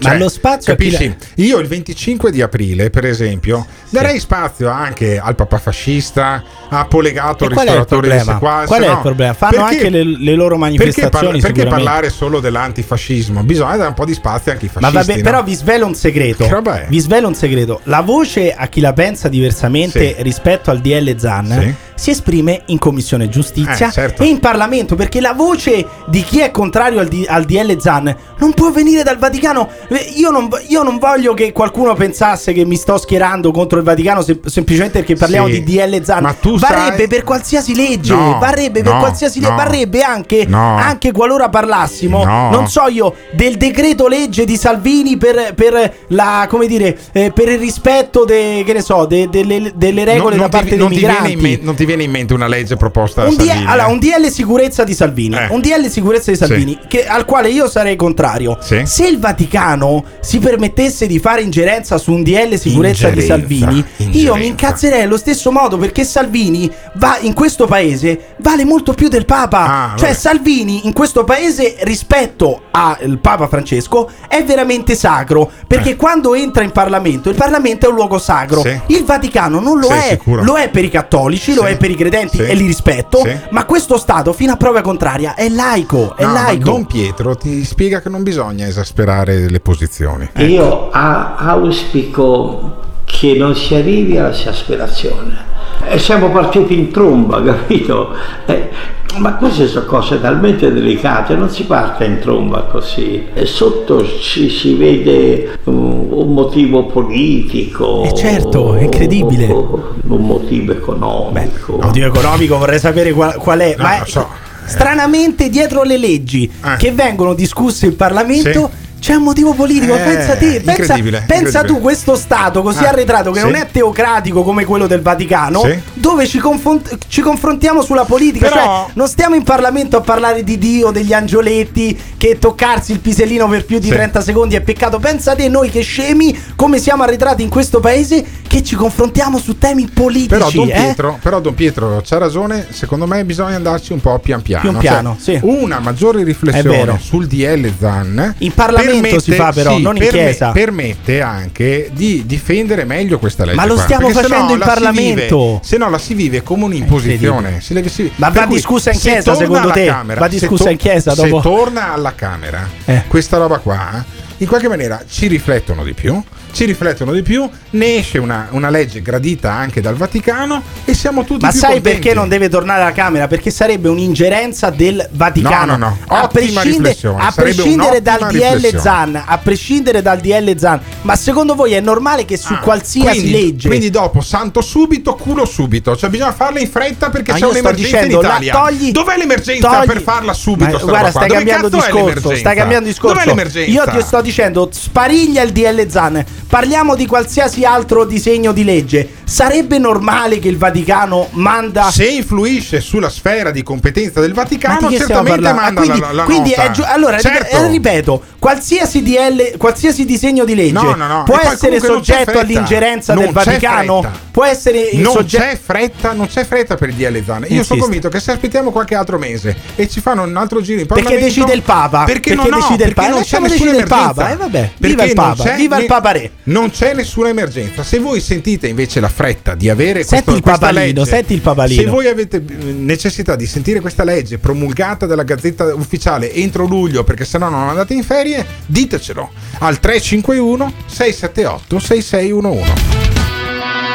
capisci? Io il 25 di aprile, per esempio, darei spazio anche al papà fascista, a Polegato, il
qual è il
ristoratore
problema?
sequace.
Qual è il problema? Fanno
Perché-
anche le, le loro
Perché,
manifestazioni.
parla- perché parlare solo dell'antifascismo? Bisogna dare un po' di spazio anche ai
Ma
fascisti.
vabbè,
no?
però vi svelo un segreto.
Che roba è?
Vi svelo un segreto. La voce a chi la pensa diversamente
Sì.
rispetto al DL Zan
Sì.
Si esprime in Commissione Giustizia
Eh, certo.
e in Parlamento perché la voce di chi è contrario al, di- al DL Zan non può venire dal Vaticano. Eh, Io non, io non voglio che qualcuno pensasse che mi sto schierando contro il Vaticano sem- semplicemente perché parliamo
Sì.
di DL Zan.
Ma tu
varrebbe
sai-
per qualsiasi legge,
No,
varrebbe per
no,
qualsiasi legge,
no,
varrebbe anche, anche qualora parlassimo,
No.
non so io, del decreto legge di Salvini per, per la, come dire, eh, per il rispetto de- che ne so, de- delle, delle regole
Non-
da parte
ti,
dei migranti.
men- non ti viene in mente una legge proposta da
Un, D-
Salvini?
allora,
eh?
un DL sicurezza di Salvini,
Eh.
un DL sicurezza di Salvini, che- al quale io sarei contrario.
Sì.
Se il Vaticano si permettesse di fare ingerenza su un DL sicurezza di
Ingerenza,
Salvini, io
ingerenza.
mi incazzerei allo stesso modo perché Salvini va in questo paese vale molto più del Papa.
Ah,
cioè. Salvini in questo paese rispetto al Papa Francesco è veramente sacro perché quando entra in Parlamento, il Parlamento è un luogo sacro.
Eh. Sì.
Il Vaticano non lo
Sì,
è,
sicuro.
lo è per i cattolici, lo
Sì.
è per i credenti
Sì.
e li rispetto,
Sì.
ma questo Stato fino a prova contraria è laico, è
No, ma
laico.
Don Pietro ti spiega che non bisogna esasperare le posizioni.
Io a- auspico che non si arrivi alla esasperazione. E siamo partiti in tromba, <laughs> capito? Eh, ma queste sono cose talmente delicate, non si parte in tromba così. E sotto ci si vede un, un motivo politico.
Eh, certo, è incredibile.
un motivo economico.
Motivo economico vorrei sapere qual, qual è,
No,
ma
so.
stranamente dietro le leggi
Eh.
che vengono discusse in Parlamento C'è un motivo politico,
Eh,
pensa te, pensa,
incredibile,
pensa
incredibile.
tu questo stato così
Ah,
arretrato che
sì.
non è teocratico come quello del Vaticano,
Sì.
dove ci, confront- ci confrontiamo sulla politica,
Però-
cioè non stiamo in Parlamento a parlare di Dio, degli angioletti, che toccarsi il pisellino per più di
Sì.
30 secondi è peccato. Pensa te noi che scemi, come siamo arretrati in questo paese, che ci confrontiamo su temi politici.
Però Don,
eh?
Pietro, però Don Pietro c'ha ragione, secondo me bisogna andarci un po' pian piano.
Pian piano,
Cioè,
sì.
Una maggiore riflessione sul DL Zan
In Parlamento si fa però, non in chiesa.
Permette anche di difendere meglio questa legge.
Ma lo stiamo
se
facendo in
la si
Parlamento.
vive- se no la si vive come un'imposizione. Si deve- si-
Ma va
cui
discussa in
se
chiesa,
torna
secondo te?
Camera,
Va
se
discussa
to-
in chiesa dopo?
Se torna alla Camera
Eh.
questa roba qua, in qualche maniera ci riflettono di più. Ci riflettono di più, ne esce una, una legge gradita anche dal Vaticano e siamo tutti
Ma sai
contenti.
perché non deve tornare alla Camera? Perché sarebbe un'ingerenza del Vaticano.
No, no, no.
A,
Ottima
prescinde-
riflessione.
a prescindere dal DL. Zan, a prescindere dal DL Zan, ma secondo voi è normale che su qualsiasi
Ah, quindi,
legge
Quindi dopo santo subito, culo subito. Cioè bisogna farla in fretta perché
Ma
c'è un'emergenza
dicendo,
in
la-
Italia.
togli-
Dov'è l'emergenza
togli-
per farla subito?
Ma guarda, stai cambiando discorso. Stai cambiando discorso.
Dov'è l'emergenza?
Io ti sto dicendo, spariglia il DL Zan. Parliamo di qualsiasi altro disegno di legge. Sarebbe normale che il Vaticano manda.
Se influisce sulla sfera di competenza del
Ma
Vaticano,
stiamo
certamente
parlando?
manda
Ah, quindi,
la, la
quindi
nota.
è giu- allora
Certo.
eh, ripeto, qualsiasi DL, qualsiasi disegno di legge
No, no, no.
può essere
non
soggetto all'ingerenza
Non
del Vaticano,
fretta.
può essere
Non
soggetto
c'è fretta, non c'è fretta per il DL Zan. Io
Insiste.
sono convinto che se aspettiamo qualche altro mese e ci fanno un altro giro in
Perché
Parlamento
decide il Papa.
Perché,
Perché
no, no,
decide il
perché
Papa.
non
Lasciamo decidere il. Papa. Eh, vabbè.
Perché
Viva il
non
Papa, viva il Papa Re.
Non c'è nessuna emergenza. Se voi sentite invece la fretta di avere
Senti
questo,
il
legge,
senti il papalino.
Se voi avete necessità di sentire questa legge promulgata dalla Gazzetta Ufficiale entro luglio, perché sennò non andate in ferie, ditecelo al 351 678 6611.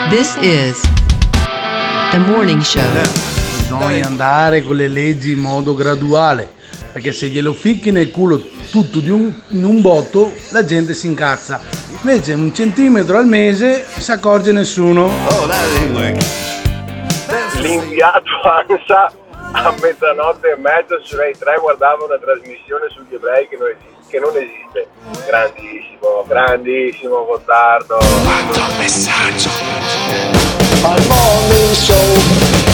This is the morning show.
Bisogna andare con le leggi in modo graduale, perché se glielo ficchi nel culo tutto di un, in un botto, la gente si incazza. Invece un centimetro al mese si accorge nessuno.
L'inviato <laughs> ANSA a mezzanotte e mezza su Rai 3 guardava una trasmissione sugli ebrei che non esiste. Che non esiste. Grandissimo, grandissimo Gottardo.
messaggio al morning show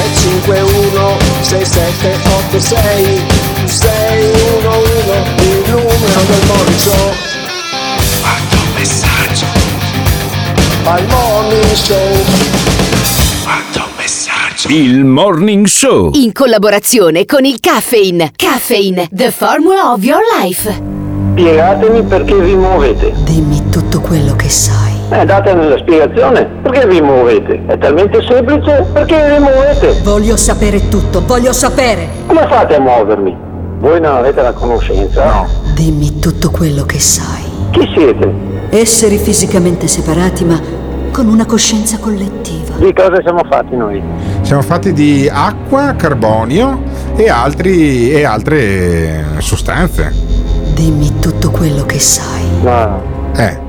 351 6786 611 il numero del morning show quanto messaggio al morning show quanto messaggio
Il Morning Show.
In collaborazione con il Caffeine. Caffeine, the formula of your life.
Spiegatemi perché vi muovete.
Dimmi tutto quello che sai.
Eh, datemi la spiegazione. Perché vi muovete? È talmente semplice. Perché vi muovete?
Voglio sapere tutto, voglio sapere.
Come fate a muovermi? Voi non avete la conoscenza? No.
Dimmi tutto quello che sai.
Chi siete?
Esseri fisicamente separati ma con una coscienza collettiva.
Di cosa siamo fatti noi?
Siamo fatti di acqua, carbonio e, altri, e altre sostanze.
Dimmi tutto quello che sai.
No.
Eh.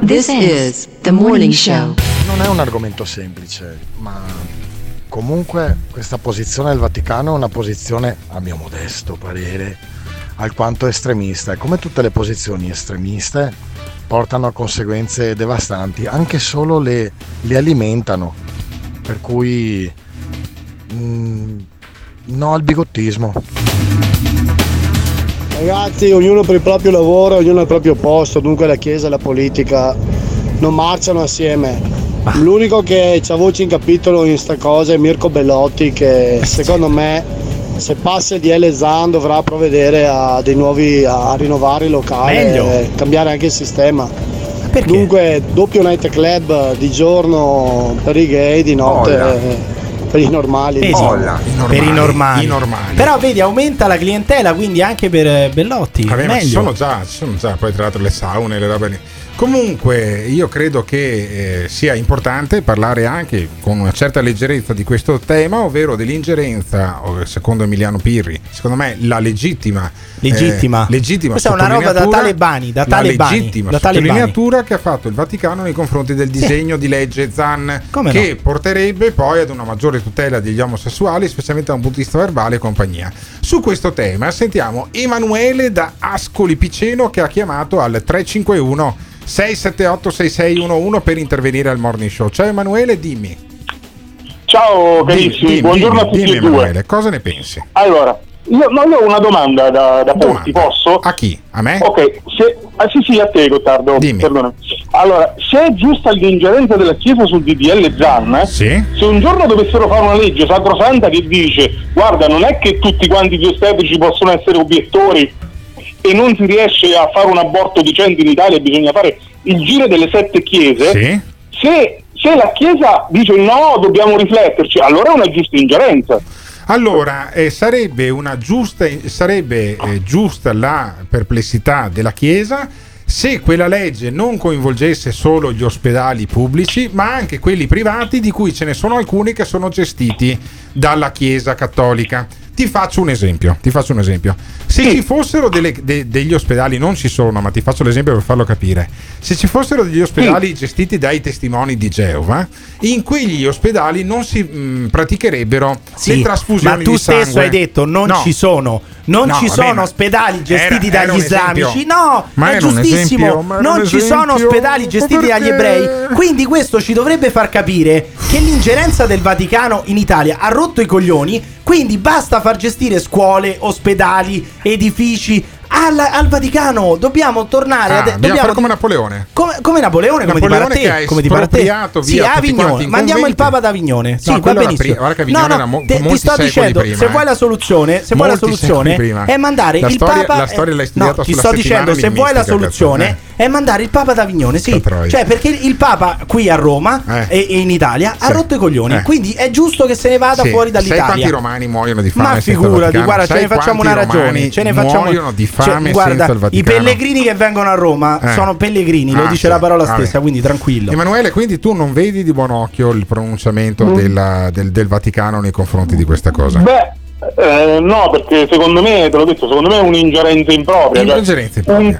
This is the morning show.
Non è un argomento semplice, ma comunque questa posizione del Vaticano è una posizione, a mio modesto parere, alquanto estremista e come tutte le posizioni estremiste portano a conseguenze devastanti, anche solo le, le alimentano, per cui mm, no al bigottismo.
Ragazzi, ognuno per il proprio lavoro, ognuno al proprio posto, dunque la Chiesa e la politica
non marciano assieme. L'unico che c'ha voce in capitolo in sta cosa è Mirko Bellotti che secondo me se passa il DL Zan dovrà provvedere a, dei nuovi, a rinnovare il locale
Meglio.
e cambiare anche il sistema. Dunque doppio night club di giorno per i gay, di notte
Olla.
eh, per i normali.
Sì,
diciamo.
per i normali. Però vedi, aumenta la clientela, quindi anche per eh, Bellotti.
Vabbè,
Meglio.
sono già, ci sono già poi tra l'altro le saune, le robe. Comunque io credo che eh, sia importante parlare anche con una certa leggerezza di questo tema, ovvero dell'ingerenza, secondo Emiliano Pirri, secondo me la legittima
Legittima.
eh, legittima
Questa è una roba da talebani, da
la
talebani,
legittima
da talebani.
sottolineatura che ha fatto il Vaticano nei confronti del disegno di legge Zan
Come
che
no?
porterebbe poi ad una maggiore tutela degli omosessuali, specialmente da un punto di vista verbale e compagnia. Su questo tema sentiamo Emanuele da Ascoli Piceno che ha chiamato al 351 678 6611 per intervenire al morning show. Ciao Emanuele, dimmi.
Ciao
Dimmi,
carissimi,
dimmi,
buongiorno
dimmi,
a tutti
dimmi,
e due.
Emanuele, cosa ne pensi?
Allora, io, no, io ho una domanda da, da porti, posso?
A chi? A me?
Ok, se, ah, sì sì, a te Gottardo, perdona. Allora, se è giusta l'ingerenza della Chiesa sul DDL Zan, se un giorno dovessero fare una legge sacrosanta che dice guarda non è che tutti quanti gli ostetrici possono essere obiettori e non si riesce a fare un aborto decente in Italia bisogna fare il giro delle sette chiese, se, se la Chiesa dice no, dobbiamo rifletterci, allora è una giusta ingerenza.
Allora, eh, sarebbe, una giusta, sarebbe eh, giusta la perplessità della Chiesa se quella legge non coinvolgesse solo gli ospedali pubblici, ma anche quelli privati, di cui ce ne sono alcuni che sono gestiti dalla Chiesa cattolica. Ti faccio un esempio. Ti faccio un esempio. Se ci fossero delle- de- degli ospedali, non ci sono, ma ti faccio l'esempio per farlo capire. Se ci fossero degli ospedali gestiti dai testimoni di Geova, in quegli ospedali non si mh, praticherebbero le
Sì,
trasfusioni
ma tu
di sangue.
stesso hai detto non
No.
ci sono non
No,
ci
vabbè,
sono ospedali gestiti
era- era
dagli
esempio.
islamici no
Ma
è
era
giustissimo
esempio, era
non ci sono
esempio,
ospedali
ma
gestiti dagli ebrei quindi questo ci dovrebbe far capire che l'ingerenza del Vaticano in Italia ha rotto i coglioni quindi basta far gestire scuole ospedali edifici al, al Vaticano dobbiamo tornare
Ah,
a
dobbiamo fare come Napoleone.
come, come Napoleone, come
Napoleone
ti pare come ti pare Sì,
via tutti
Avignone. Mandiamo il. Papa ad Avignone. Sì,
No,
va benissimo.
pri- guarda che Avignone era mo-
te- ti
molti
sto dicendo,
prima,
se
eh.
vuoi la soluzione, se vuoi la
Molti
soluzione è mandare
La
il
storia-
Papa
la storia l'hai studiata
No, ti sto dicendo, se vuoi la soluzione
cazzo,
è mandare il Papa ad Avignone, sì. Cioè, perché il Papa qui a Roma e, e in Italia ha rotto i coglioni,
Eh.
quindi è giusto che se ne vada
Sì.
fuori
Sai quanti
dall'Italia.
romani muoiono di fame
Ma figurati, guarda, ce ne facciamo una ragione. Ce ne facciamo
muoiono di
cioè,
fame
guarda,
senza il
i pellegrini che vengono a Roma
Eh.
sono pellegrini, lo
Ah,
dice
sì.
la parola
Vabbè.
stessa, quindi tranquillo.
Emanuele, quindi tu non vedi di buon occhio il pronunciamento
Mm.
della- del, del Vaticano nei confronti di questa cosa?
Beh, eh, no, perché secondo me, te l'ho detto, secondo me è un'ingerenza impropria. cioè,
Un'ingerenza
un-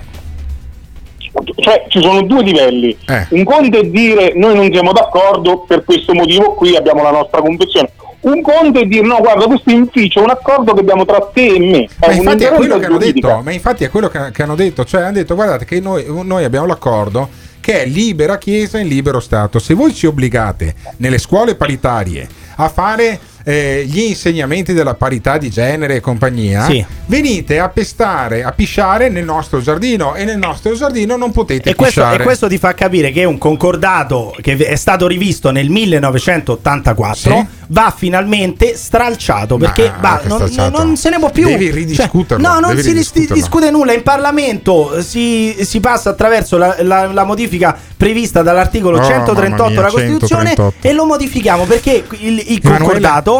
cioè, ci sono due livelli.
Eh.
Un conto è dire noi non siamo d'accordo per questo motivo qui, abbiamo la nostra confessione. Un conto è dire no, guarda, questo è inficio, è un accordo che abbiamo tra te e me.
Ma infatti è quello che hanno detto, ma infatti è quello che, che hanno detto, cioè hanno detto guardate che noi, noi abbiamo l'accordo che è libera Chiesa in libero Stato. Se voi ci obbligate nelle scuole paritarie a fare eh, gli insegnamenti della parità di genere e compagnia,
Sì.
venite a pestare, a pisciare nel nostro giardino e nel nostro giardino non potete
E questo,
pisciare.
e questo ti fa capire che un concordato che è stato rivisto nel 1984
Sì.
va finalmente stralciato perché
Ma
va- non, non se ne può più.
Devi ridiscuterlo,
Cioè, no, non si
ridiscuterlo.
discute nulla. In Parlamento si, si passa attraverso la, la- la modifica prevista dall'articolo
Oh,
138
mamma mia,
della Costituzione
138.
e lo modifichiamo perché il, il
Emanuele-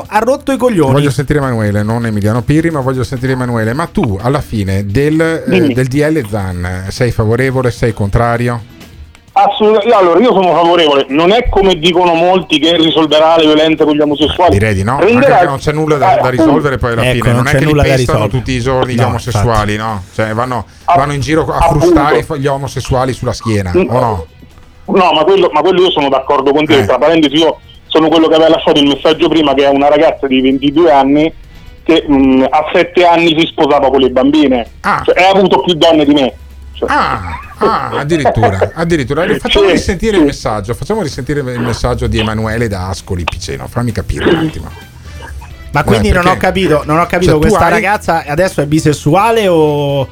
ha rotto i coglioni.
Voglio sentire Emanuele, non Emiliano Pirri, ma voglio sentire Emanuele. Ma tu alla fine del, eh, del DL Zan sei favorevole, sei contrario?
Assolutamente. Allora, io sono favorevole. Non è come dicono molti che risolverà le violenze con gli omosessuali.
Direi di no, anche
Renderà-
perché non c'è nulla da, da
Eh,
risolvere poi alla
Ecco,
fine.
non
Non è che li pestano tutti i giorni gli
No,
omosessuali, no? Cioè vanno, vanno in giro a
Appunto.
frustare gli omosessuali sulla schiena,
Mm.
o no?
No, ma quello, ma quello io sono d'accordo con te.
Eh.
Tra parentesi, io sono quello che aveva lasciato il messaggio prima, che è una ragazza di 22 anni che mh, a 7 anni si sposava con le bambine. Cioè, e ha avuto più donne di me. Cioè,
Ah, ah, addirittura, addirittura. Facciamo
Sì,
risentire il messaggio, facciamo risentire il messaggio di Emanuele da Ascoli Piceno, fammi capire un attimo.
Ma quindi
Eh,
non ho capito, non ho capito
Cioè,
questa
hai-
ragazza adesso è bisessuale o...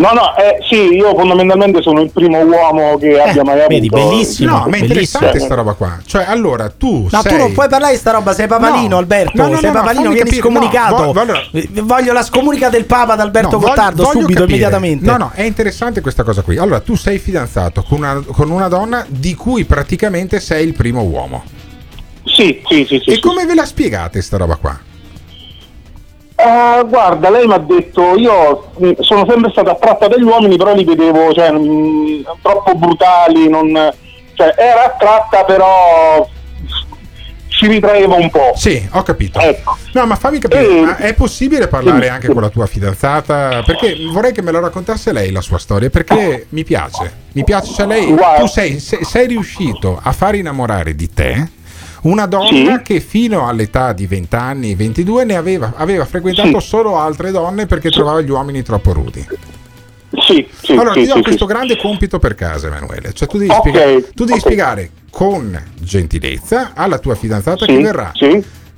No, no, eh, sì, io fondamentalmente sono il primo uomo che abbia mai avuto.
Eh, vedi, bellissimo.
No, ma è
bellissimo.
interessante sta roba qua. Cioè, allora tu
No,
sei
tu non puoi parlare di sta roba, sei papalino,
No.
Alberto.
No, no,
sei
no, no,
papalino, vieni
capire,
scomunicato.
no, vo- allora-
Eh, Voglio la scomunica del Papa ad Alberto
No, voglio-
Gottardo
voglio
subito,
capire.
immediatamente.
No, no, è interessante questa cosa qui. Allora, tu sei fidanzato con una, con una donna di cui praticamente sei il primo uomo.
Sì, sì, sì. sì
e
sì.
come ve la spiegate sta roba qua?
Eh, guarda, lei mi ha detto, io mh, sono sempre stata attratta dagli uomini, però li vedevo cioè, mh, troppo brutali, non, cioè, era attratta però ci ritraeva un po'.
Sì, ho capito.
Ecco.
No, ma fammi capire,
Eh,
ma è possibile parlare
sì,
anche
sì.
con la tua fidanzata? Perché vorrei che me lo raccontasse lei la sua storia, perché mi piace. Mi piace, cioè lei,
Guarda.
tu sei, se- sei riuscito a far innamorare di te una donna
Sì.
che fino all'età di 20 anni, 22 ne aveva, aveva frequentato
Sì.
solo altre donne perché trovava gli uomini troppo rudi.
Sì, sì,
allora
sì,
ti do
sì,
questo grande compito per casa, Emanuele. Cioè, tu devi,
Ok,
spiegare, tu devi
ok.
spiegare con gentilezza alla tua fidanzata che verrà.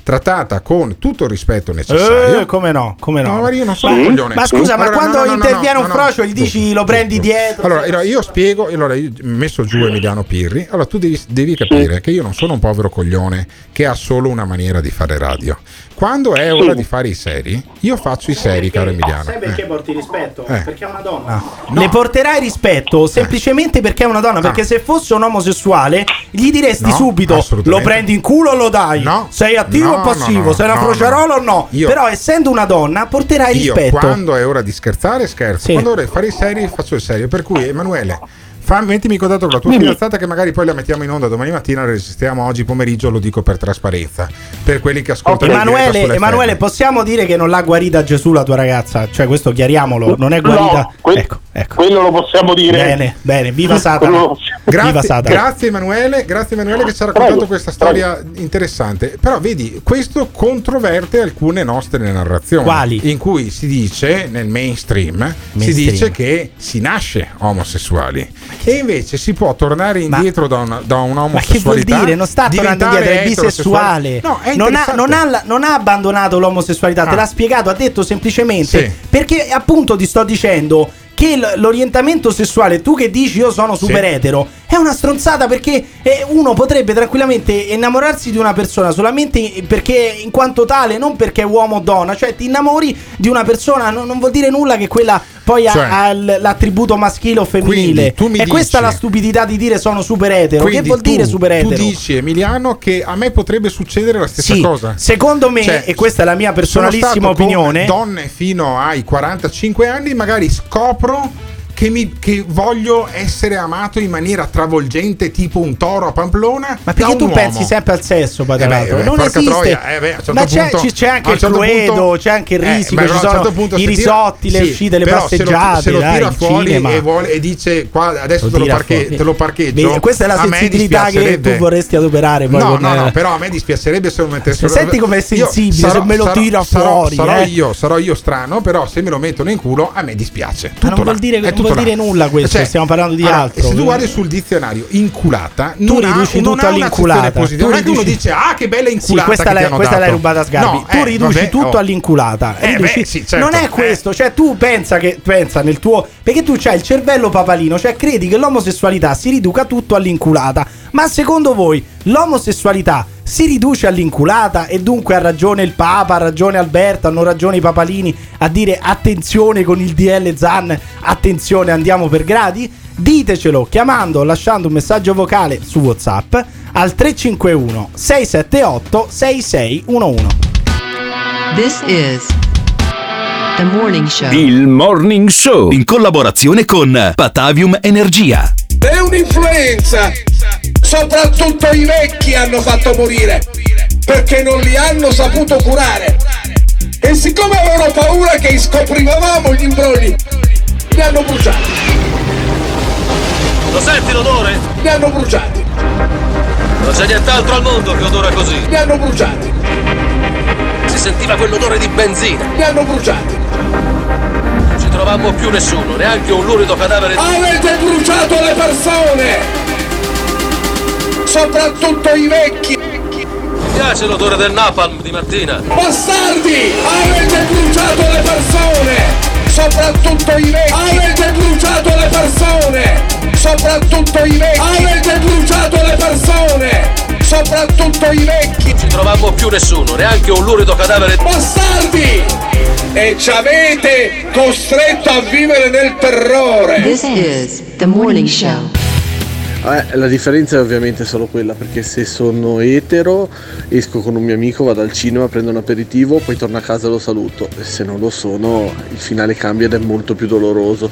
Trattata con tutto il rispetto necessario.
Eh, come no, come no.
No, ma io non sono
ma,
un coglione.
ma scusa, ma
Allora,
quando
no, no, no,
interviene un frocio gli dici lo prendi dietro?
Allora, allora, io spiego, allora io ho messo giù Emiliano Pirri. Allora tu devi, devi capire che io non sono un povero coglione che ha solo una maniera di fare radio. Quando è ora di fare i seri, io faccio i seri, caro Emiliano.
Sai perché porti rispetto?
Eh.
Perché è una donna. Le porterai rispetto semplicemente perché è una donna. Perché se fosse un omosessuale, gli diresti
No,
subito: lo prendi in culo o lo dai?
No.
Sei attivo
No,
o passivo?
no, no,
Sei una
no,
frociarola
no.
o no?
Io-
Però, essendo una donna, porterai
Io
rispetto.
quando è ora di scherzare, scherzo.
Sì.
Quando è ora di fare i seri, faccio il serio. Per cui, Emanuele, fa- mettimi in contatto con la tua fidanzata, che magari poi la mettiamo in onda domani mattina. La registriamo oggi pomeriggio. Lo dico per trasparenza. Per quelli che ascoltano diretta
Emanuele, Emanuele, possiamo dire che non l'ha guarita Gesù la tua ragazza? Cioè, questo chiariamolo, non è guarita.
No, que-
ecco, ecco.
Quello lo possiamo dire.
Bene, bene, viva Satana.
Quello-
Viva
Grazie,
Satana.
grazie Emanuele, grazie Emanuele che ci ha raccontato
Prego,
questa storia interessante. Però vedi, questo controverte alcune nostre narrazioni.
Quali?
In cui si dice nel mainstream, si
Mainstream.
dice che si nasce omosessuali e invece si può tornare indietro da, una, da
Ma che vuol
un'omosessualità.
dire? Non sta tornando indietro, è bisessuale.
No, è
non, ha, non, ha, non ha abbandonato l'omosessualità, te
Ah.
l'ha spiegato, ha detto semplicemente
Sì.
perché appunto ti sto dicendo che l'orientamento sessuale, tu che dici io sono super
Sì.
etero, è una stronzata perché eh, uno potrebbe tranquillamente innamorarsi di una persona solamente perché in quanto tale, non perché è uomo o donna, cioè ti innamori di una persona, non, non vuol dire nulla che quella poi ha-
Cioè-
ha, l- l'attributo maschile o femminile. E questa è
dici-
la stupidità di dire sono super etero. Che vuol
tu-
dire super etero?
Tu dici Emiliano che a me potrebbe succedere la stessa
Sì,
cosa.
secondo me,
Cioè,
e questa è la mia personalissima opinione.
donne fino ai 45 anni, magari scopro che, mi- che voglio essere amato in maniera travolgente, tipo un toro a Pamplona.
Ma perché tu pensi sempre al sesso, tra
Eh beh, eh,
non esiste.
troia, eh beh, certo
Ma c'è,
punto-
c'è anche
un
il
certo
cluedo,
punto-
c'è anche il
Eh,
risico,
beh,
ci sono
certo punto
i
se tira-
risotti, le
sì,
uscite, le
però se lo-
passeggiate,
se lo
dai,
tira
il
fuori e, vuole- e dice qua adesso te lo, parche- te lo parcheggio.
Vedi, questa è la sensibilità che tu vorresti adoperare
No, no, no,
eh,
però a me dispiacerebbe se lo mettessero.
Senti com'è sensibile, se me lo tira
sarò,
fuori,
Sarò
eh.
io, sarò io strano, però se me lo mettono in culo a me dispiace. Tutto
non vuol dire,
tutto
vuol dire nulla questo,
Cioè,
stiamo parlando di
allora,
altro.
Se tu guardi sul dizionario inculata,
Tu
non
riduci tutto
ha un'accezione
all'inculata.
positiva.
Tu
Non è che uno dice "Ah, che bella
Sì,
inculata
questa,
che ti
l'hai, questa
dato".
l'hai rubata a Sgarbi.
No,
tu
eh,
riduci
vabbè,
tutto
oh.
all'inculata.
Eh,
Riduci-
beh, sì, certo.
Non è questo, cioè tu pensa che pensa nel tuo perché tu c'hai il cervello papalino, cioè credi che l'omosessualità si riduca tutto all'inculata. Ma secondo voi l'omosessualità si riduce all'inculata e dunque ha ragione il Papa, ha ragione Alberto, hanno ragione i papalini a dire attenzione con il DL Zan, attenzione andiamo per gradi? Ditecelo chiamando o lasciando un messaggio vocale su WhatsApp al 351 678 6611.
This is the morning show.
Il Morning Show in collaborazione con Patavium Energia.
È un'influenza! Soprattutto i vecchi hanno fatto morire perché non li hanno saputo curare. E siccome avevano paura che scoprivamo gli imbrogli, li hanno bruciati.
Lo senti l'odore?
Li hanno bruciati.
Non c'è nient'altro al mondo che odora così.
Li hanno bruciati.
Si sentiva quell'odore di benzina.
Li hanno bruciati.
Non ci trovammo più nessuno, neanche un lurido cadavere di...
Avete bruciato le persone! Soprattutto i vecchi!
Mi piace l'odore del napalm di mattina.
Bastardi! Avete bruciato le persone! soprattutto i vecchi. Avete bruciato le persone, soprattutto i vecchi. Avete bruciato le persone, soprattutto i vecchi.
Non ci trovammo più nessuno, neanche un lurido cadavere.
Bastardi! E ci avete costretto a vivere nel terrore.
This is the morning show.
Eh, la differenza è ovviamente solo quella, perché se sono etero esco con un mio amico, vado al cinema, prendo un aperitivo, poi torno a casa e lo saluto. E se non lo sono, il finale cambia ed è molto più doloroso.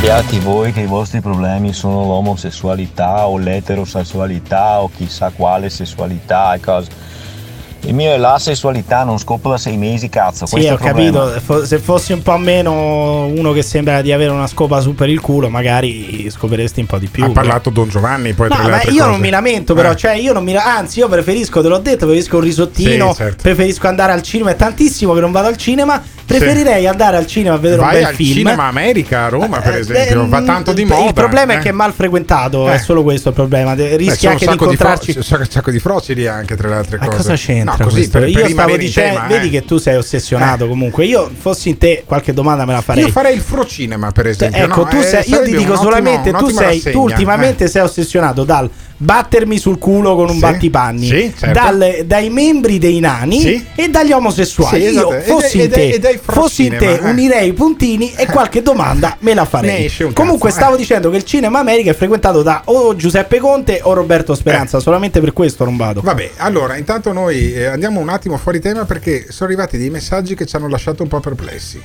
Beati voi che i vostri problemi sono l'omosessualità o l'eterosessualità o chissà quale sessualità e cose. Il mio è la sessualità, non scopo da sei mesi, cazzo.
Sì, ho capito. Se fossi un po' meno uno che sembra di avere una scopa su per il culo, magari scopriresti un po' di più.
Ha parlato Don Giovanni, poi
No,
tra le
ma
altre
io
cose.
non mi lamento, però,
Eh.
cioè, io non mi anzi, io preferisco, te l'ho detto, preferisco un risottino,
Sì, certo.
preferisco andare al cinema. È tantissimo che non vado al cinema. Preferirei andare al cinema a vedere
Vai
un bel
al
film.
cinema America a Roma, per
Eh,
esempio,
eh,
va tanto di moda.
Il problema
eh.
è che è mal frequentato,
Eh.
è solo questo il problema. De-
Beh,
anche di
sacco di
incontrarci.
fro- c'è un sacco di frocili anche tra le altre
Ma
cose.
cosa c'entra
No, così per, per
io stavo dicendo,
tema,
vedi
eh.
che tu sei ossessionato comunque. Io fossi in te, qualche domanda me la farei.
Io farei il frocinema, per esempio.
Ecco,
no?
tu
Eh,
sei, io ti dico
un ottimo-
solamente, tu sei, ultimamente
eh.
sei ossessionato dal battermi sul culo con un
Sì,
battipanni,
sì, certo.
dal- dai membri dei nani
Sì.
e dagli omosessuali.
Esatto.
Io fossi in te,
il
fossi in te,
eh.
unirei i puntini e qualche domanda me la farei. Comunque
cazzo,
stavo
eh.
dicendo che il cinema America è frequentato da o Giuseppe Conte o Roberto Speranza, solamente per questo non vado.
Vabbè, allora intanto noi eh, andiamo un attimo fuori tema perché sono arrivati dei messaggi che ci hanno lasciato un po' perplessi.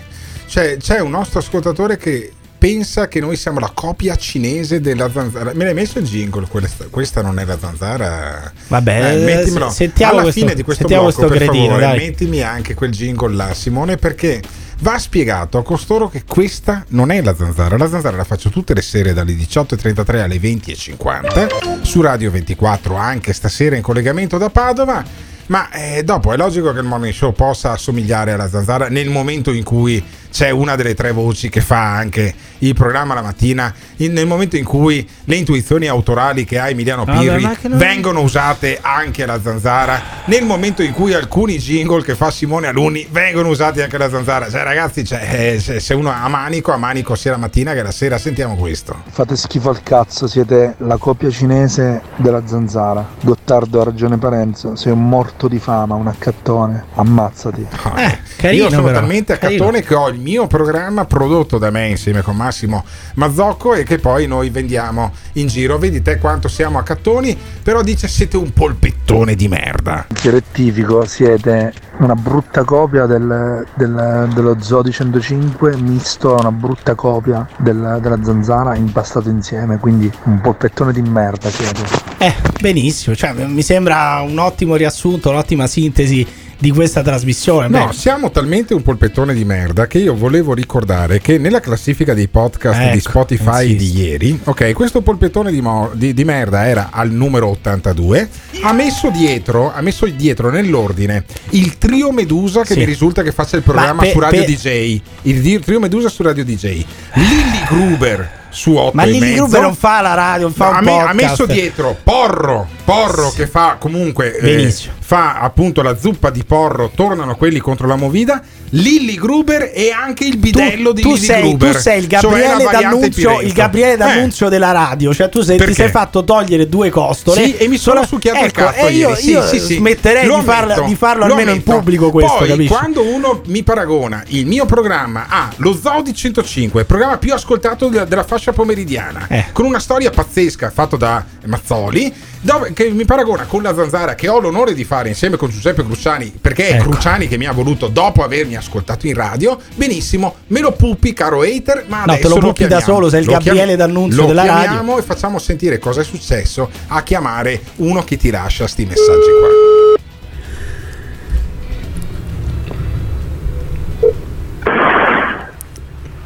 Cioè, c'è un nostro ascoltatore che pensa che noi siamo la copia cinese della zanzara. Me l'hai messo il jingle? Questa, questa non è la zanzara.
Vabbè,
Eh, mettimelo.
se- sentiamo
Alla
questo-
fine di questo blocco,
questo
per
cretino,
favore,
dai.
mettimi anche quel jingle là, Simone, perché va spiegato a costoro che questa non è la zanzara. La zanzara la faccio tutte le sere dalle 18.33 alle 20.50 su Radio 24, anche stasera in collegamento da Padova. Ma eh, dopo è logico che il morning show possa assomigliare alla zanzara nel momento in cui c'è una delle tre voci che fa anche il programma la mattina, in- nel momento in cui le intuizioni autorali che ha Emiliano Pirri
che non-
vengono usate anche alla zanzara, nel momento in cui alcuni jingle che fa Simone Aluni vengono usati anche alla zanzara. Cioè ragazzi, cioè, eh, se se uno ha manico, ha manico sia la mattina che la sera. Sentiamo questo.
Fate schifo al cazzo, siete la copia cinese della zanzara. Gottardo ha ragione Parenzo, sei un morto di fama, un accattone. Ammazzati.
Eh, carino
Io sono
però,
talmente a
carino.
cattone che ho il mio programma prodotto da me insieme con Massimo Mazzocco e che poi noi vendiamo in giro. Vedi te quanto siamo a cattoni, però dice siete un polpettone di merda.
Ti rettifico, siete una brutta copia del- del- dello Zodi 105 misto a una brutta copia del- della zanzara impastato insieme, quindi un polpettone di merda siete.
Eh, benissimo, cioè, mi sembra un ottimo riassunto, un'ottima sintesi di questa trasmissione.
No,
Beh,
siamo talmente un polpettone di merda che io volevo ricordare che nella classifica dei podcast di
Ecco,
Spotify
insisto.
di ieri, ok, questo polpettone di, mo- di- di merda era al numero 82, ha messo dietro, ha messo dietro nell'ordine il trio Medusa che
Sì.
mi risulta che faccia il programma
Ma pe-
su Radio
pe-
DJ, il di- trio Medusa su Radio DJ, Lilly Gruber su 8
ma
mezzo.
Gruber non fa la radio, non fa un
me- ha messo dietro Porro, Porro che fa comunque eh, fa appunto la zuppa di Porro, tornano quelli contro la Movida, Lilly Gruber e anche il bidello di
tu
Lilly
sei,
Gruber.
tu sei il
cioè
Gabriele
variante
D'Annunzio, il Gabriele
Eh,
D'Annunzio della radio, cioè tu sei, ti sei fatto togliere due costole.
Sì, e mi sono succhiato il
ecco,
cazzo
E io, io
sì, sì.
smetterei di, farla- di farlo
lo
almeno in pubblico questo,
Poi,
capisci?
quando uno mi paragona il mio programma a lo Zodi 105, il programma più ascoltato della, della fascia pomeridiana,
Eh.
con una storia pazzesca fatto da Mazzoli, dove, che mi paragona con la Zanzara che ho l'onore di fare insieme con Giuseppe Cruciani, perché è
Ecco.
Cruciani che mi ha voluto dopo avermi ascoltato in radio, benissimo, me lo pupi caro hater, ma
No, te
adesso
lo pupi da
chiamiamo.
solo, sei il
Lo
Gabriele
chiam-
D'Annunzio
lo
della radio.
chiamiamo e facciamo sentire cosa è successo a chiamare uno che ti lascia sti messaggi qua.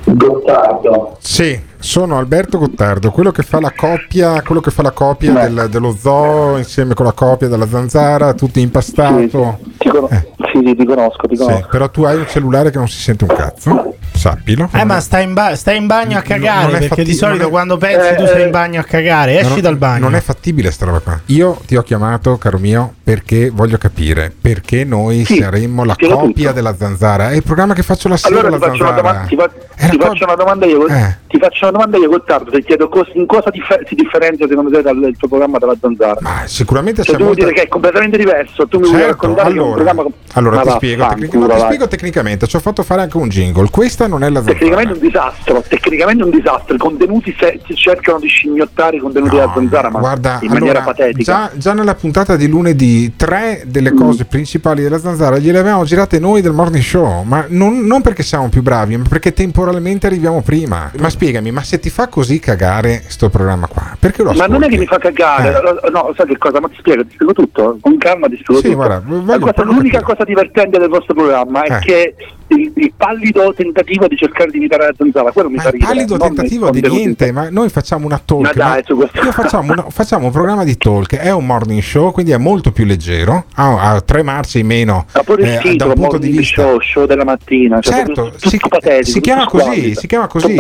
Gottardo.
Sì, sono Alberto Gottardo, quello che fa la copia, fa la copia del, dello zoo insieme con la copia della zanzara, tutto impastato.
Sì, ti, con- eh. sì, sì, ti conosco, ti conosco.
Sì, però tu hai un cellulare che non si sente un cazzo. Sappilo.
Eh, ma stai in, ba- stai in bagno a cagare.
Non, non
perché
fatti-
di solito
è-
quando pensi tu
eh, sei
in eh. bagno a cagare, esci
non,
dal bagno.
Non è fattibile sta roba qua. Io ti ho chiamato, caro mio, perché voglio capire perché noi saremmo la copia
tutto.
della zanzara. È il programma che faccio la sera.
Allora ti faccio, domanda, ti, fa- ti faccio, una domanda io.
Eh.
Ti faccio una domanda io, Gottardo, ti chiedo cos- in cosa differ- si differenzia secondo te dal tuo programma dalla Zanzara?
Ma sicuramente
cioè, siamo...
Molto...
dire che è completamente diverso, tu mi
certo,
vuoi raccontare
allora,
programma...
Allora ti,
va,
spiego,
va,
tecnic- ancora, ti spiego tecnicamente, ci ho fatto fare anche un jingle, questa non è la Zanzara.
Tecnicamente un disastro, tecnicamente un disastro, i contenuti se- si cercano di scimmiottare i contenuti no, della Zanzara, ma
guarda,
in maniera
allora,
patetica.
Già, già, nella puntata di lunedì, tre delle mm. cose principali della Zanzara gliele avevamo girate noi del morning show, ma non, non perché siamo più bravi, ma perché temporalmente arriviamo prima. Ma spiegami, ma se ti fa così cagare sto programma qua, perché lo ascolti?
Ma non è che mi fa cagare,
eh.
no, sai che cosa? Ma ti spiego, ti spiego tutto, con calma ti spiego
sì,
tutto.
Guarda,
la cosa, l'unica cosa divertente del vostro programma è
eh.
che il, il, pallido tentativo di cercare di evitare la zanzara, quello mi fa ridere.
pallido
non
tentativo di niente, ma noi facciamo una talk.
Dai,
facciamo, una, facciamo, un programma di talk, è un morning show, quindi è molto più leggero, ha, ha tre marce in meno.
Ma pure
eh, il
titolo,
da un di vista.
Show, show della mattina, cioè
certo,
tutto,
si,
tutto
si, chiama così, si chiama così,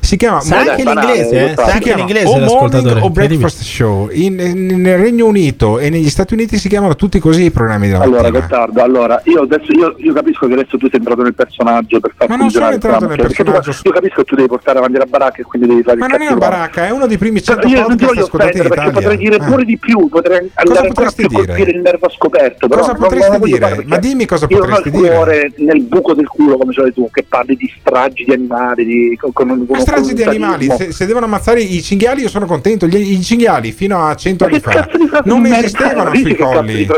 si chiama
sai ma
anche
l'inglese, eh,
sai
anche l'inglese
o morning o breakfast show. In, in, nel Regno Unito e negli Stati Uniti si chiamano tutti così i programmi della
allora,
mattina.
Allora, Gottardo, allora, io adesso io, io capisco che adesso tu sei entrato entrato nel personaggio per far
Ma non sono entrato nel
personaggio. Tu, io capisco che tu devi portare avanti la baracca e quindi devi fare
Ma non è una baracca, è uno dei primi cioè, 100
io non ti voglio offendere perché potrei dire
ah.
pure di più, potrei andare ancora
dire?
il nervo scoperto. Però
cosa potresti dire? Ma dimmi cosa potresti dire.
Io non ho il cuore nel buco del culo, come dicevi tu, che parli di stragi di animali. Di, con, con, con
stragi di animali, se, se, devono ammazzare i cinghiali io sono contento. Gli, I cinghiali fino a 100 anni fa non esistevano sui colli.